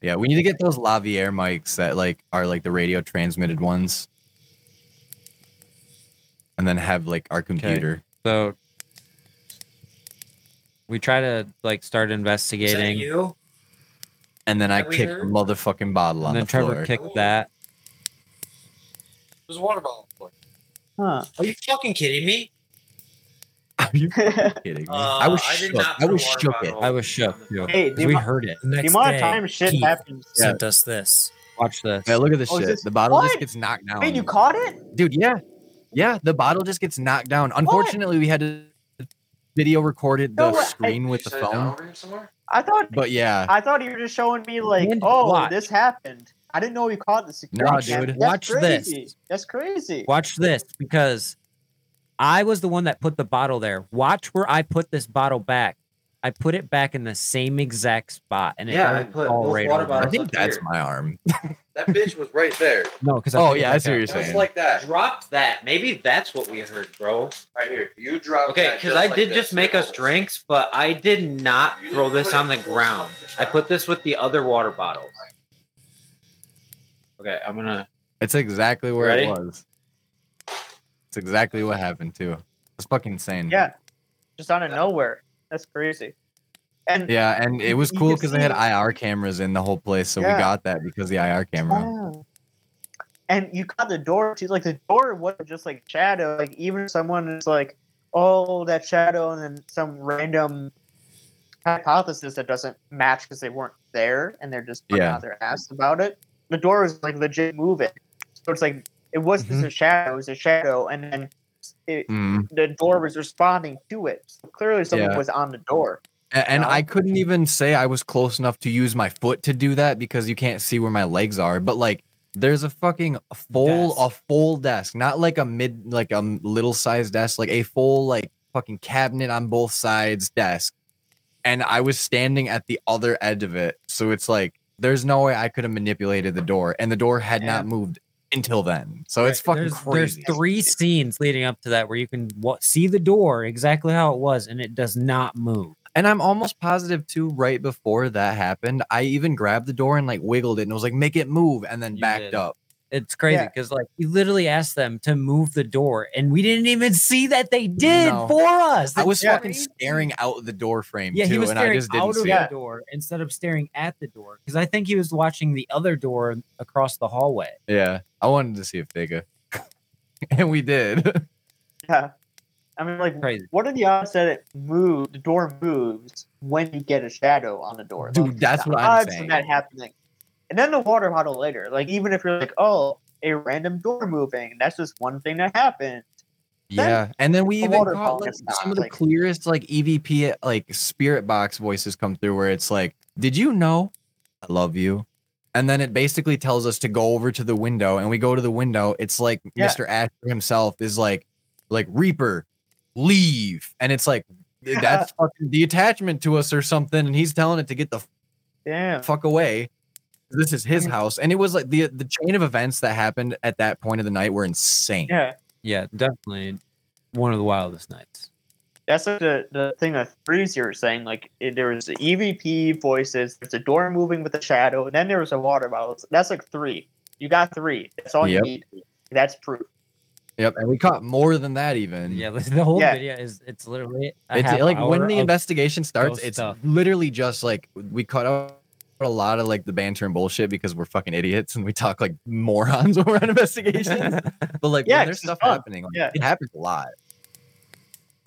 Yeah, we need to get those Lavalier mics that like are like the radio transmitted ones, and then have like our computer. So we try to like start Is that investigating, you? And then I That we kick the heard? motherfucking bottle on and then the Trevor floor. kicked that. There's a water bottle. on the floor. Huh. Are you fucking kidding me? Are you kidding me? Uh, I was I shook. I was a shook. It. I was shook too. Hey, 'cause the we amount- heard it. The the amount of day, time shit Keith happens. sent us this. Watch this. Yeah, look at this Oh, shit. this- the bottle just gets knocked down. Wait, you caught it? Dude, yeah. Yeah, the bottle just gets knocked down. Unfortunately, we had to video recorded the No way. screen with the Set it down phone. over here somewhere? I thought But yeah, I thought you were just showing me like, And oh, watch. this happened. I didn't know you caught the security. Nah, cam. dude. That's Watch this. That's crazy. Watch this because I was the one that put the bottle there. Watch where I put this bottle back. I put it back in the same exact spot, and it Yeah, I put fall both right water over. I bottles think that's here. my arm. That bitch was right there. No, because Oh, yeah, I see what you're Just saying. like that. Dropped that. Maybe that's what we heard, bro. Right here. You dropped that. Okay, because just I like did this. just make us drinks, but I did not throw this on the ground. I put this with the other water bottles. Okay, I'm gonna. It's exactly where Ready? it was. It's exactly what happened too. It's fucking insane. Yeah, just out of nowhere. That's crazy. And Yeah, and it was cool because they had IR cameras in the whole place, so Yeah. we got that because the IR camera. Wow. And you caught the door too. Like the door wasn't just like shadow. Like even someone is like, "Oh, that shadow," and then some random hypothesis that doesn't match because they weren't there and they're just putting Yeah. out their ass about it. The door was like legit moving. So it's like it wasn't Mm-hmm. just a shadow; it was a shadow, and then it, Mm. the door was responding to it. So clearly, someone Yeah. was on the door. A- And I couldn't even say I was close enough to use my foot to do that because you can't see where my legs are. But like, there's a fucking full, a full desk, not like a mid, like a little sized desk, like a full, like fucking cabinet on both sides desk. And I was standing at the other edge of it. So it's like, there's no way I could have manipulated the door, and the door had not moved until then. So it's fucking there's, crazy. There's three scenes leading up to that where you can wa- see the door exactly how it was, and it does not move. And I'm almost positive too, right before that happened, I even grabbed the door and like wiggled it and was like, make it move, and then You backed did. up. It's crazy Yeah. because like you literally asked them to move the door, and we didn't even see that they did No. for us. I was That's fucking staring out the door frame Yeah, too, he was and I staring just didn't out of see the it. door instead of staring at the door because I think he was watching the other door across the hallway. Yeah, I wanted to see a figure, and we did. Yeah. I mean, like, Crazy. what are the odds that it move the door moves when you get a shadow on the door? Dude, Like, that's what I'm odds of saying. that happening. And then the water bottle later. Like, even if you're like, oh, a random door moving, that's just one thing that happened. Yeah, and then we the even caught like, some of the like- clearest like EVP like spirit box voices come through where it's like, "Did you know I love you?" And then it basically tells us to go over to the window, and we go to the window. It's like Yeah. Mr. Asher himself is like, like Reaper, leave, and it's like that's fucking the attachment to us or something, and he's telling it to get the Damn. fuck away. This is his mm-hmm. house, and it was like the the chain of events that happened at that point of the night were insane. Yeah. Yeah, definitely one of the wildest nights. That's like the, the thing that Freeze you were saying. Like, it, there was the EVP voices, there's a door moving with a shadow, and then there was a water bottle. That's like three. You got three. That's all Yep. you need. That's proof. Yep, and we caught more than that even. Yeah, the whole Yeah. video is it's literally a It's half like when the investigation starts, it's stuff. literally just like we caught cut out a lot of like the banter and bullshit because we're fucking idiots and we talk like morons when we're on investigations. but like Yeah, when there's 'cause stuff fun. happening, like, Yeah. it happens a lot.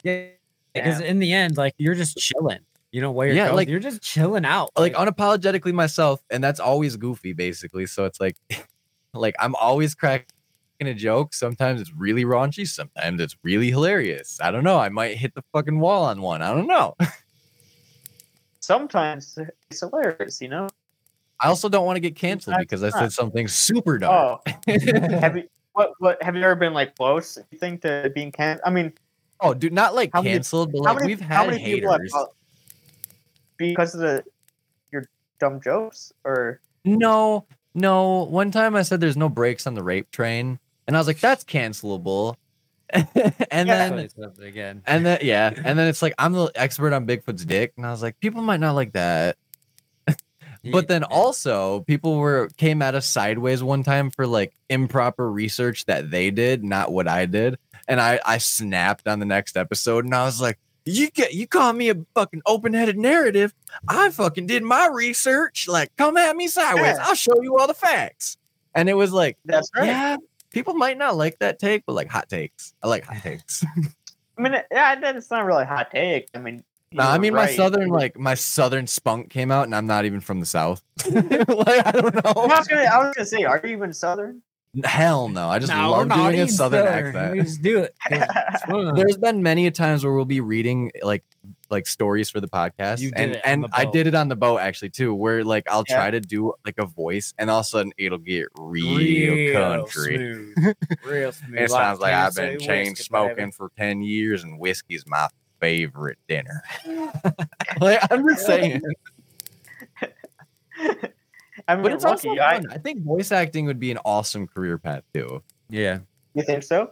Yeah, because in the end, like you're just chilling. You know where you're Yeah, going. like- you're just chilling out. Like unapologetically myself, and that's always goofy, basically. So it's like, like I'm always cracking a joke. Sometimes it's really raunchy. Sometimes it's really hilarious. I don't know. I might hit the fucking wall on one. I don't know. Sometimes it's hilarious, you know? I also don't want to get canceled Sometimes because I said something super dark. Oh, have you what what have you ever been like close? You think to being can? I mean, Oh, dude, not like How many- canceled, but like many we've how had many haters. because of the your dumb jokes or No, no. One time I said there's no brakes on the rape train, and I was like, that's cancelable. and Yeah. then again. and then yeah, and then it's like I'm the expert on Bigfoot's dick, and I was like, people might not like that. But then also people were came at us sideways one time for like improper research that they did, not what I did. And I I snapped on the next episode and I was like, you get you call me a fucking open-headed narrative. I fucking did my research. Like, come at me sideways. Yeah. I'll show you all the facts. And it was like, that's right. yeah, people might not like that take, but like hot takes. I like hot takes. I mean, yeah, then it's not really a hot take. I mean, you No, I were mean my southern like my southern spunk came out, and I'm not even from the south. like I don't I know. was gonna, I was gonna say, are you even southern? Hell no! I just No, love doing a even southern Southern. We accent. just do it. 'cause it's fun. There's been many a times where we'll be reading like like stories for the podcast, You did and it and the I did it on the boat actually too, where like I'll Yeah. try to do like a voice, and all of a sudden it'll get real, country. smooth. Real smooth. It sounds like I've been chain smoking for ten years, and whiskey's my favorite dinner. like I'm just saying. I mean, But it's lucky. also I, fun. I think voice acting would be an awesome career path too. Yeah. you think so?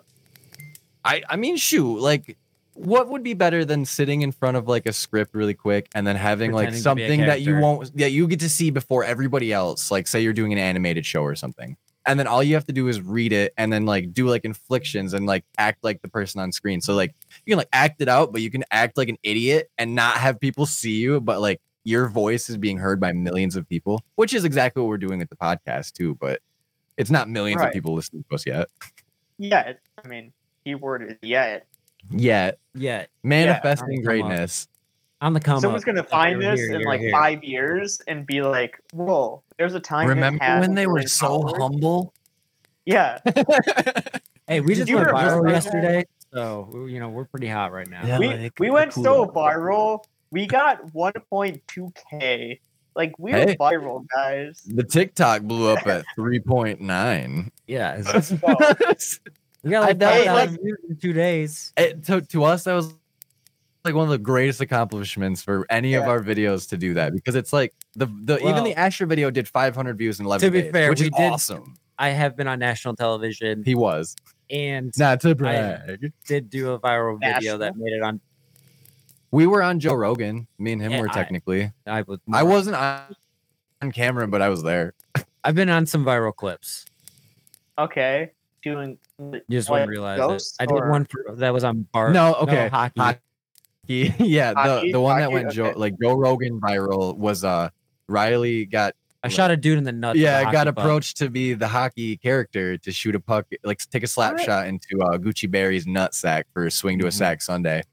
I I mean, shoot, like what would be better than sitting in front of like a script really quick and then having like Pretending to be a something that you won't that you get to see before everybody else, like say you're doing an animated show or something. And then all you have to do is read it and then like do like inflictions and like act like the person on screen. So like you can like act it out, but you can act like an idiot and not have people see you, but like your voice is being heard by millions of people, which is exactly what we're doing with the podcast too, but it's not millions Right. of people listening to us yet. Yeah. I mean, keyword is yet. Yet. Yeah. Manifesting come on. greatness. On the come Someone's up. gonna find you're this here, in you're like here. five years and be like, "Whoa, there's a time." Remember when they were so followers?" humble? Yeah. Hey, we Did just you went viral that? yesterday, so you know we're pretty hot right now. Yeah. we like, we went cool so viral. We got 1.2k. Like we Hey. were viral, guys. The TikTok blew up at 3.9. Yeah, it's- it, we got like I- five Hey, in two days. Eh, to, to us, that was like one of the greatest accomplishments for any of our videos to do that because it's like the, the even the Asher video did 500 views in 11 to be days, fair, which we is did- awesome. I have been on national television He was. and Not to brag. did do a viral video that made it on. We were on Joe Rogan. Me and him Yeah, were technically. I was. I wasn't on, on camera, but I was there. I've been on some viral clips. Okay, doing. You just like, wouldn't realize ghosts it. I did or- one for, that was on bar. No, okay. hockey. Hockey. yeah, the, Hockey? the one that Hockey? went Joe like Joe Rogan viral was uh Riley got I shot a dude in the nuts. yeah I got puck. approached to be the hockey character to shoot a puck like take a slap Alright. shot into uh, Gucci Berry's nut sack for a swing to a Mhm. sack Sunday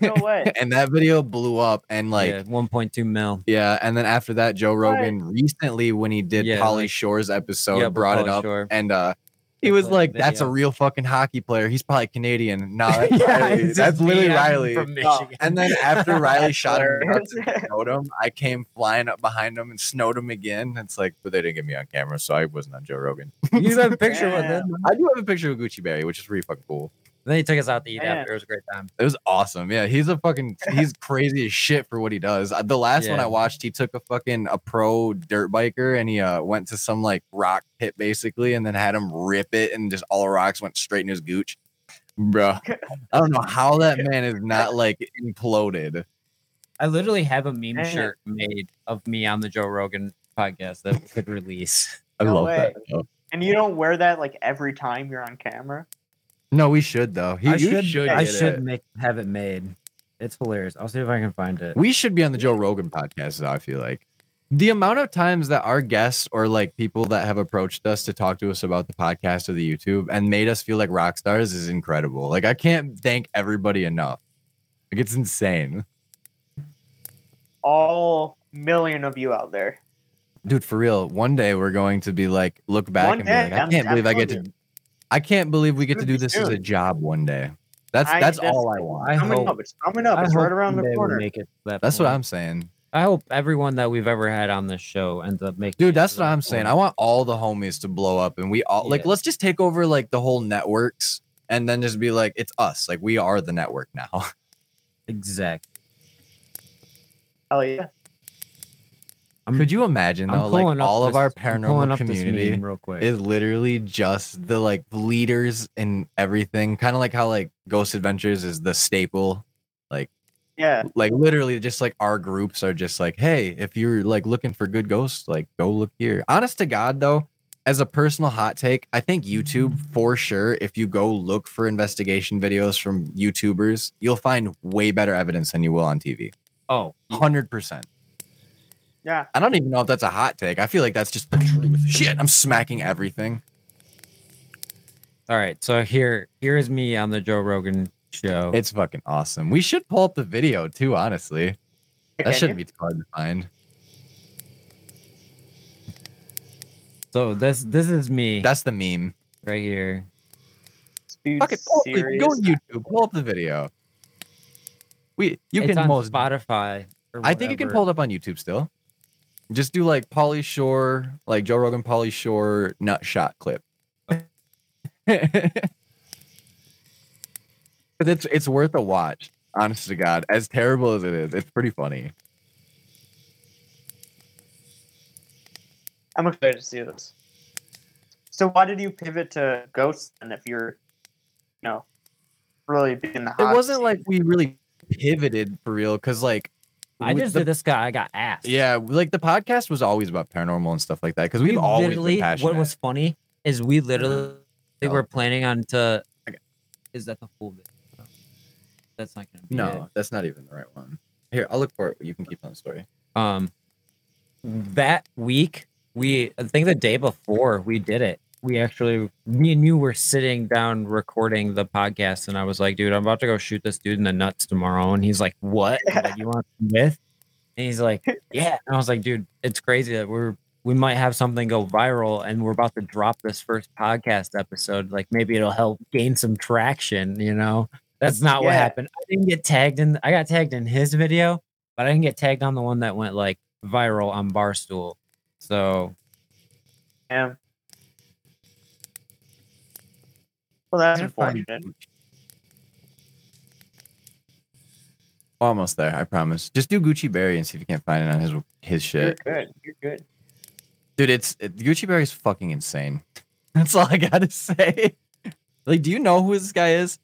No way. and that video blew up and like yeah, 1.2 mil. yeah and then after that Joe Rogan recently when he did Yeah, Pauly like- Shore's episode Yeah, with brought it up Shore. and uh he was Like, "That's a real fucking hockey player. He's probably Canadian." No, that's, Yeah, Riley. that's literally Riley. from. Michigan. And then after Riley shot him hilarious. nuts and snowed him, I came flying up behind him and snowed him again. It's like, but they didn't get me on camera, so I wasn't on Joe Rogan. you have a picture Yeah. him. I do have a picture of Gucci Berry, which is really fucking cool. Then he took us out to eat Yeah. after. It was a great time. It was awesome. Yeah, he's a fucking he's crazy as shit for what he does. Uh, The last one I watched, he took a fucking a pro dirt biker and he uh went to some like rock pit basically, and then had him rip it, and just all the rocks went straight in his gooch. Bruh, I don't know how that man is not like imploded. I literally have a meme Man. shirt made of me on the Joe Rogan podcast that could release. I No love way. that. though. and you don't wear that like every time you're on camera. No, we should though. He, I should, should I should it. make have it made. It's hilarious. I'll see if I can find it. We should be on the Joe Rogan podcast. Though, I feel like the amount of times that our guests or like people that have approached us to talk to us about the podcast or the YouTube and made us feel like rock stars is incredible. Like I can't thank everybody enough. Like it's insane, All million of you out there. dude. For real. One day we're going to be like, look back One and be like, day, I I'm- can't I'm believe I get telling to. I can't believe we get to do this as a job one day. That's I- that's that's- all I want. I coming hope, up. It's coming up. I It's hope right around the we corner. Make it to that That's what point. I'm saying. I hope everyone that we've ever had on this show ends up making. it Dude, to that's what that I'm saying. point. I want all the homies to blow up and we all like Yeah. let's just take over like the whole networks and then just be like, it's us. Like we are the network now. exactly. Hell yeah. I'm- Could you imagine I'm though, like pulling up all of this- our I'm paranormal up this community real quick. is literally just the like leaders and everything. Kind of like how like Ghost Adventures is the staple. Like Yeah. like literally just like our groups are just like, hey, if you're like looking for good ghosts, like go look here. Honest to God though, as a personal hot take, I think YouTube for sure, if you go look for investigation videos from YouTubers, you'll find way better evidence than you will on TV. oh, Hundred percent. Yeah. I don't even know if that's a hot take. I feel like that's just the truth. Shit, I'm smacking everything. all right. So here, here is me on the Joe Rogan show. It's fucking awesome. We should pull up the video too, honestly. That shouldn't you? be too hard to find. so this, this is me That's the meme. right here. Dude, Fuck it, pull up, the- serious. go on YouTube, pull up the video. We you it's can on most Spotify. or I think you can whatever. pull it up on YouTube still. Just do like Pauly Shore, like Joe Rogan Pauly Shore nut shot clip. But it's it's worth a watch. Honest to God, as terrible as it is, it's pretty funny. I'm excited to see this. So why did you pivot to Ghosts and if you're, you know, really being the It wasn't seat? like we really pivoted for real, because like I just the- did this guy. I got asked. Yeah, like the podcast was always about paranormal and stuff like that because we we've always literally. been passionate. What was funny is we literally No. were planning on to. Is that the full bit? That's not gonna be it. no, that's not even the right one. Here, I'll look for it. You can keep on the story. um that week we i think the day before we did it we actually me and you were sitting down recording the podcast and i was like dude i'm about to go shoot this dude in the nuts tomorrow. And he's like what? Like, you want with? And he's like yeah. And i was like dude it's crazy that we're we might have something go viral and we're about to drop this first podcast episode. Like maybe it'll help gain some traction you know? That's not what happened. I didn't get tagged in i got tagged in his video but I didn't get tagged on the one that went like viral on Barstool. So Yeah. Well, that's Can't unfortunate. Almost there, I promise. Just do Gucci Berry and see if you can't find it on his his shit. You're good. You're good. dude. It's it, Gucci Berry's fucking insane. That's all I gotta say. Like, do you know who this guy is?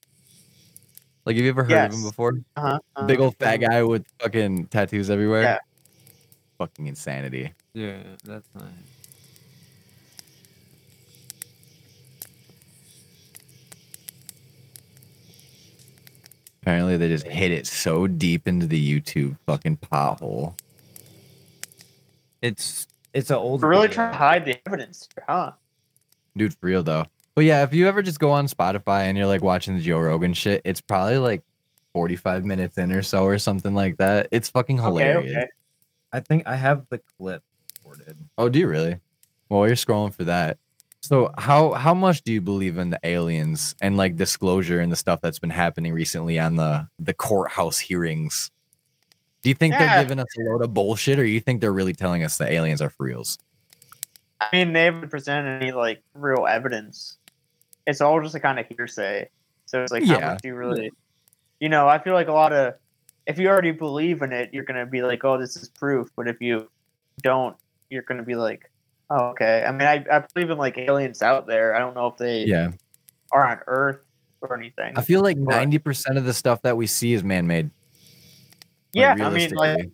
Like, have you ever heard of him before? Uh-huh. Big old fat guy with fucking tattoos everywhere. Yeah. Fucking insanity. yeah, that's not. Apparently, they just hit it so deep into the YouTube fucking pothole. It's it's an old. We're really video. trying to hide the evidence, huh? Dude, for real though. But yeah, if you ever just go on Spotify and you're like watching the Joe Rogan shit, it's probably like 45 minutes in or so or something like that. It's fucking Okay, hilarious. okay. I think I have the clip recorded. Oh, do you really? Well, you're scrolling for that. So how how much do you believe in the aliens and like disclosure and the stuff that's been happening recently on the the courthouse hearings? Do you think Yeah. they're giving us a load of bullshit, or you think they're really telling us the aliens are for reals? I mean, they haven't presented any like real evidence. It's all just a kind of hearsay. So it's like, how much do you really, you know? I feel like a lot of, if you already believe in it, you're gonna be like, oh, this is proof. But if you don't, you're gonna be like, oh, okay. I mean, I, I believe in like aliens out there. I don't know if they Yeah, are on Earth or anything. I feel like ninety percent of the stuff that we see is man made. yeah, I mean, like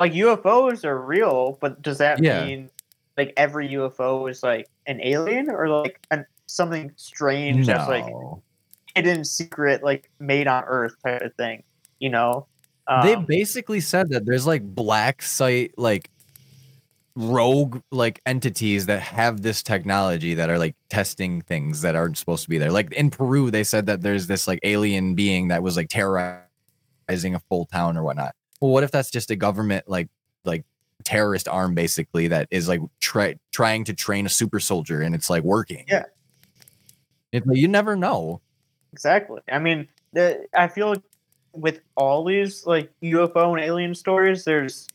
like UFOs are real, but does that Yeah. mean like every UFO is like an alien or like an, something strange that's like hidden secret, like made on Earth type of thing? You know, they Um, basically said that there's like black site like rogue like entities that have this technology that are like testing things that aren't supposed to be there like in peru they said that there's this like alien being that was like terrorizing a full town or whatnot well what if that's just a government like like terrorist arm basically that is like try, trying to train a super soldier and it's like working Yeah. it's like you never know exactly. I mean, the, I feel like with all these like UFO and alien stories, there's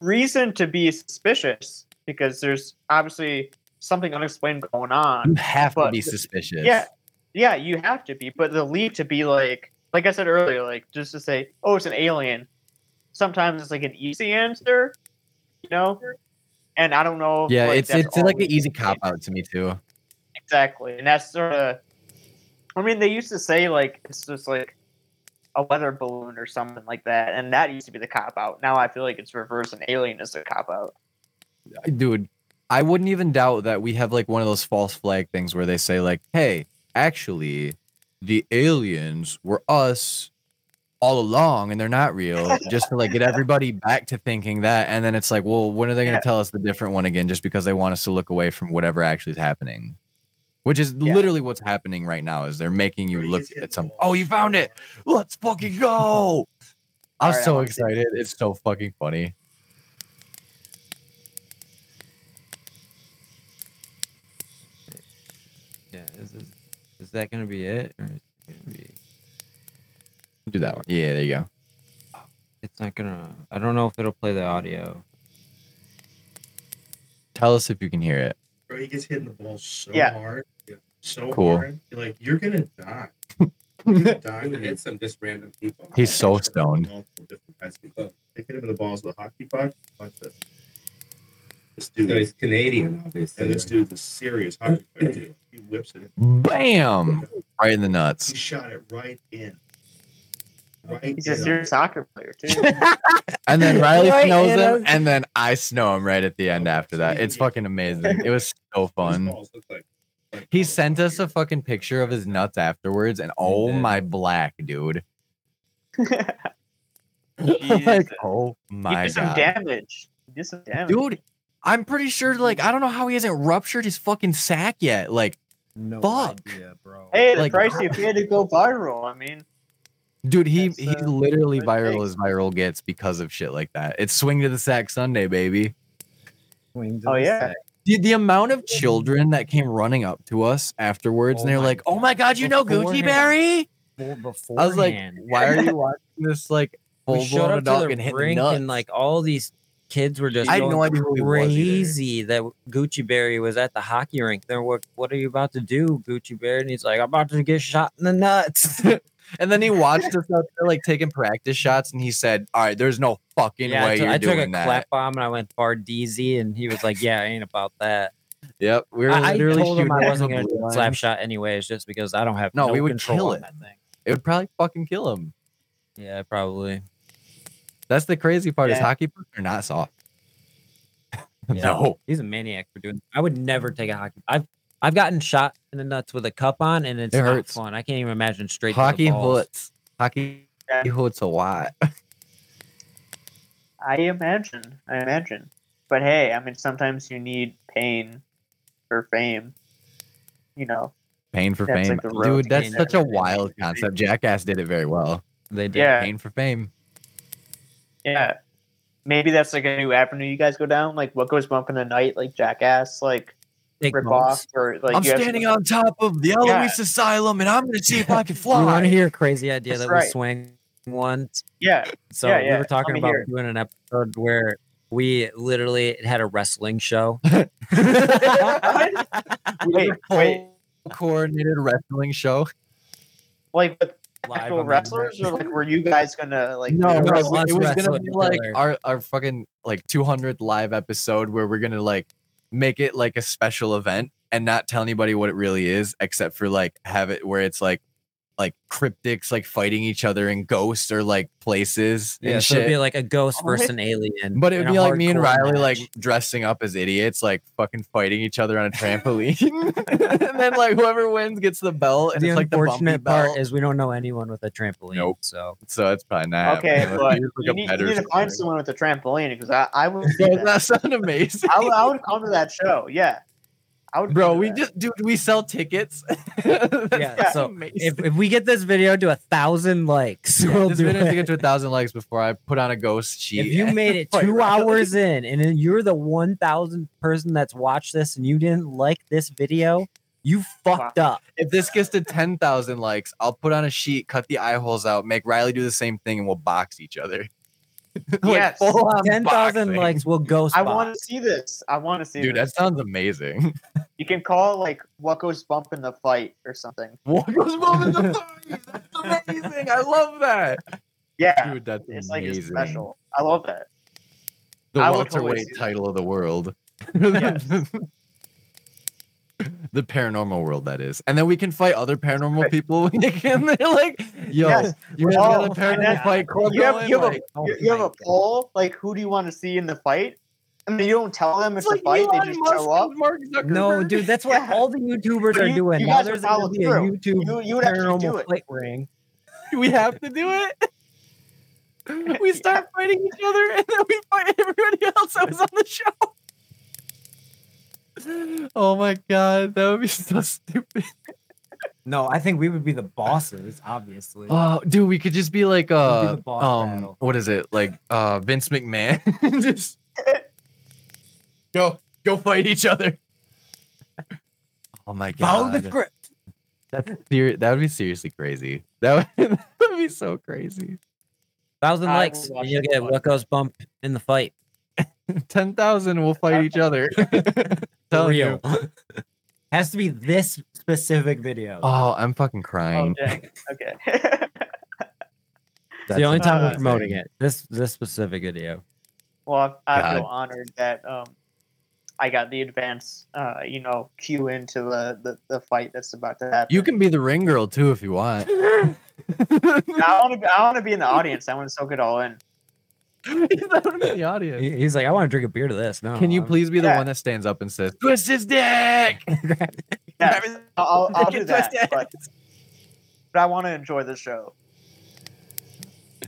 reason to be suspicious because there's obviously something unexplained going on. you have to be suspicious Yeah, yeah, you have to be, but the leap to be like, like I said earlier, like just to say, oh, it's an alien. Sometimes it's like an easy answer, you know. And I don't know. yeah like, it's it's like an easy cop out to me too Exactly, and that's sort of. I mean, they used to say like it's just like a weather balloon or something like that, and that used to be the cop out. Now I feel like it's reverse, and alien is the cop out. dude i wouldn't even doubt that we have like one of those false flag things where they say like hey actually the aliens were us all along and they're not real just to like get everybody back to thinking that and then it's like well when are they going to Yeah. tell us the different one again just because they want us to look away from whatever actually is happening which is Yeah. literally what's happening right now is they're making you look at some oh you found it let's fucking go i'm Alright, I so wanna see excited it's so fucking funny Yeah, is this, is that gonna be it, or is it gonna be? do that one yeah there you go It's not gonna. I don't know if it'll play the audio. tell us if you can hear it Bro, he gets hit in the ball so Yeah. hard. So Cool. hard. You're like, you're gonna die. Diamond hit some just random people. He's so stoned. Multiple different kinds of people. They hit him in the balls with a hockey puck. Watch this. This dude. So he's Canadian, obviously. And this dude's a serious hockey player too. He whips it. Bam! Right in the nuts. He shot it right in. Right He's a in. serious soccer player too. And then Riley Right snows in him, us. and then I snow him right at the end after that. It's fucking amazing. It was so fun. balls look like- like He sent us a fucking picture of his nuts afterwards, and oh my black dude. Like, oh he my did some god. damage. He did some damage. Dude, I'm pretty sure, like, I don't know how he hasn't ruptured his fucking sack yet. Like, No Fuck. idea, bro. Hey, the like- price you paid to go viral. I mean, dude, he That's, he's uh, literally viral take. as viral gets because of shit like that. It's swing to the sack Sunday, baby. Swing to oh the yeah. sack. The, the amount of children that came running up to us afterwards, Oh and they're like, "Oh my god, you know Gucci Beforehand. Berry?" Well, I was like, "Why are you watching this like we full showed blown up adult to the and hitting rink nuts?" and like all these kids were just I had no going idea who he was crazy that Gucci Berry was at the hockey rink. They're what what are you about to do, Gucci Berry? And he's like, I'm about to get shot in the nuts. and then he watched us out there like taking practice shots, and he said, "All right, there's no fucking yeah, I way you're I took a that." clap bomb and I went far DZ and he was like, Yeah, I ain't about that. Yep, we were I, I told him I wasn't gonna do a slap shot anyways, just because I don't have No, no, we would control kill it. that thing. It would probably fucking kill him. Yeah, probably. That's the crazy part. Is hockey pucks are not soft. Yeah. No. He's a maniac for doing. I would never take a hockey. I've I've gotten shot in the nuts with a cup on, and it's It not hurts. fun. I can't even imagine straight. to the Hockey balls. hurts. Hockey Yeah. hurts a lot. I imagine. I imagine. But hey, I mean, sometimes you need pain for fame. You know. Pain for That's fame, like dude. That's such a wild concept. Jackass did it very well. They did. Yeah. Pain for fame. Yeah. Maybe that's like a new avenue you guys go down. Like what goes bump in the night, like Jackass, like Take rip bumps. off, or like I'm you guys- standing on top of the Eloise Asylum, and I'm gonna see if I can fly. You want fly. to hear a crazy idea That's that we right. swing once? Yeah. So Yeah, we were talking about here. doing an episode where we literally had a wrestling show. Wait, wait. coordinated wrestling show. Like with actual on wrestlers, or like were you guys gonna like? No, no, it was, gonna be like our, our fucking like 200th live episode where we're gonna like make it like a special event and not tell anybody what it really is, except for like have it where it's like like cryptids like fighting each other in ghosts or like places Yeah, and so it'd shit. be like a ghost Alright. versus an alien. But it would be like me and hardcore Riley like dressing up as idiots, like fucking fighting each other on a trampoline. and then like whoever wins gets the belt and the it's like the bumpy unfortunate part belt. is we don't know anyone with a trampoline. Nope. So So it's probably not Okay, happening. but Let's like, you need, you need to find something. someone with a trampoline because I, I would. do Does that. that sound amazing? I, would, I would come to that show. Yeah, I would. Bro, we that. just dude, we sell tickets. Yeah, so if, if we get this video to a thousand likes, Yeah, we'll this do video has to get to a thousand likes before I put on a ghost sheet. If you made it two hours in and then you're the one thousand person that's watched this and you didn't like this video, you fucked up. if this gets to ten thousand likes, I'll put on a sheet, cut the eye holes out, make Riley do the same thing, and we'll box each other. Yes. full 10,000 likes will ghost I want to see this. I want to see Dude, that sounds amazing. You can call it like "What Goes Bump in the Fight" or something. What goes wrong in the fight? That's amazing. I love that. Yeah, Dude, that's it's like it's special. I love that. The I would welterweight title of the world. Yes. The paranormal world, that is. And then we can fight other paranormal people. and they're like, yo, Yes. you guys Oh, a paranormal then fight club You have, you have Like, a you, you have a poll like who do you want to see in the fight? I mean, you don't tell them it's, it's a like fight; they just Musk show up. Mark No, dude, that's what Yeah. all the YouTubers But are you- doing. you now guys would there's going to follow be a. YouTube You- you would actually do paranormal it. fight ring. we have to do it. We start fighting each other and then we fight everybody else that was on the show. Oh my god, that would be so stupid. No, I think we would be the bosses, obviously. Oh, dude, we could just be like uh the boss um battle. what is it? Like uh Vince McMahon. just go go fight each other. Oh my Follow god. the script. That's ser- that would be seriously crazy. That would, that would be so crazy. Thousand I likes, and you'll get one. what goes bump in the fight. Ten thousand will fight each other. Tell you. Has to be this specific video. Oh, I'm fucking Oh, crying. dang. Okay. it's the only time uh, we're promoting it. This this specific video. well, I, I feel honored that um, I got the advance, uh, you know, cue into the, the, the fight that's about to happen. You can be the ring girl too if you want. I want to. Be, I want to be in the audience. I want to soak it all in. the audience. He- He's like, I want to drink a beer to this. No, Can you I'm- please be the Yeah. one that stands up and says, "Twist his dick"? Yeah, I'll, I'll, I'll do that. But, but I want to enjoy the show.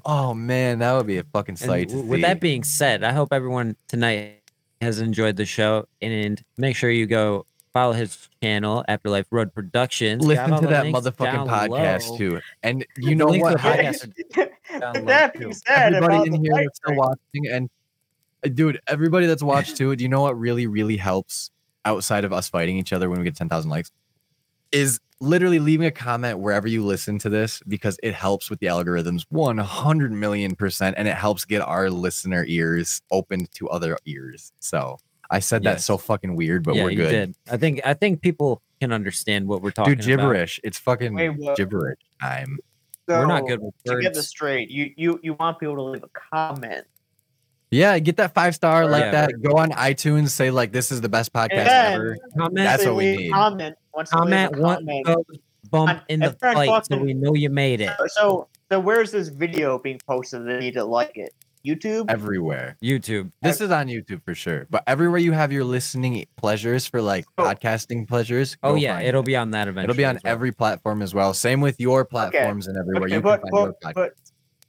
Oh man, that would be a fucking And sight. to w- with see. that being said, I hope everyone tonight has enjoyed the show and make sure you go follow his channel, Afterlife Road Productions. Listen to that motherfucking podcast below. too. And you know what? the podcast are down With low, that being said, everybody in the here that's still watching and uh, dude, everybody that's watched too, do you know what really, really helps outside of us fighting each other when we get 10,000 likes? Is literally leaving a comment wherever you listen to this because it helps with the algorithms 100 million percent and it helps get our listener ears opened to other ears. So I said that so fucking weird, but yeah, we're you good. did. I think I think people can understand what we're talking Dude, about. gibberish. It's fucking Wait, what? gibberish time. We're not good with To get this straight, you you you want people to leave a comment. Yeah, get that five star like Yeah. that. Go on iTunes, say like this is the best podcast then- ever. Comment, That's what we need. Comment. Once they comment, one comment. bump on in the every fight so we know you made it. So so where's this video being posted? They need to like it. YouTube. Everywhere. YouTube. This is on YouTube for sure. But everywhere you have your listening pleasures for like Oh. podcasting pleasures. Oh yeah, it'll it. be on that eventually. It'll be on well. every platform as well. Same with your platforms and everywhere Okay, you but, can find your but, podcast. but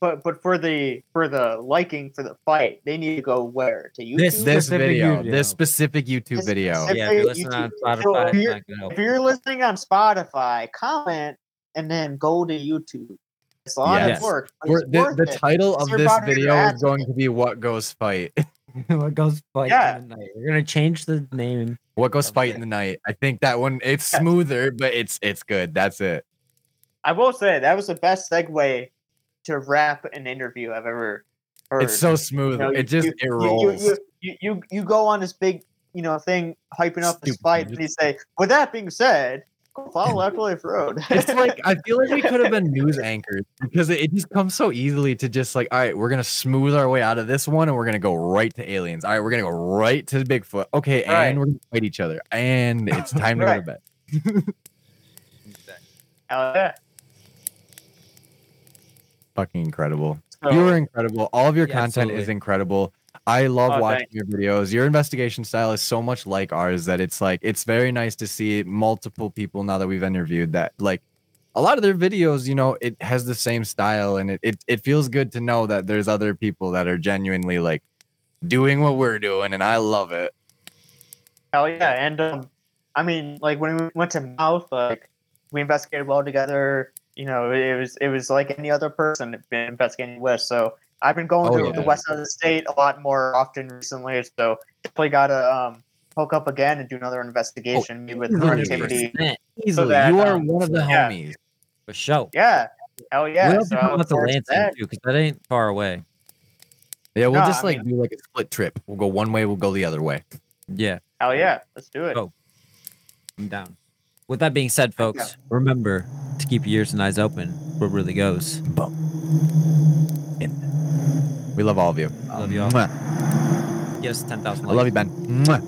but but for the for the liking for the fight, they need to go where to YouTube. This- this video, video. this specific YouTube This video. specific- Yeah, if you're listening on YouTube. So if you're- not gonna help. if you're listening on Spotify, comment and then go to YouTube. It's a lot Yes. of work. it's the worth the it. title It's of this video is going to be "What Goes Fight." what goes fight Yeah. in the night. We're gonna change the name. what goes fight in the night. I think that one it's Yeah. smoother, but it's it's good. That's it. I will say that was the best segue to wrap an interview I've ever heard. It's so smooth. You know, it you- just you- it you- rolls. You, you, you, you go on this big, you know, thing hyping up this fight, and you say, "With that being said, go follow Afterlife Road." it's like I feel like we could have been news anchors because it, it just comes so easily to just like, all right, we're gonna smooth our way out of this one and we're gonna go right to aliens. All right, we're gonna go right to Bigfoot. Okay, Right. and we're gonna fight each other. And it's time to Right. go to bed. Hell yeah. Fucking incredible. So, you are incredible. All of your Yeah, content is incredible. I love Oh, watching thank your videos. Your investigation style is so much like ours that it's like it's very nice to see multiple people now that we've interviewed that like a lot of their videos, you know, it has the same style and it, it it feels good to know that there's other people that are genuinely like doing what we're doing and I love it. hell yeah, and um, I mean, like when we went to Mouth, like we investigated well together. You know, it was it was like any other person investigating West. So I've been going Oh, to yeah. the west side of the state a lot more often recently. So definitely gotta um hook up again and do another investigation maybe with easily. activity. 100%. Easily. that, you are um, one of the yeah. homies. For sure. Yeah, hell yeah. we'll have so to I come look to Lansing too, because that ain't far away. Yeah, we'll No, just I like do like a split trip. We'll go one way, we'll go the other way. Yeah, Hell yeah, let's do it. Oh. I'm down. With that being said, folks, remember to keep your ears and eyes open. Where it really goes. Boom. We love all of you. I love you all. Mwah. Give us 10,000 likes. I love you, Ben. Mwah.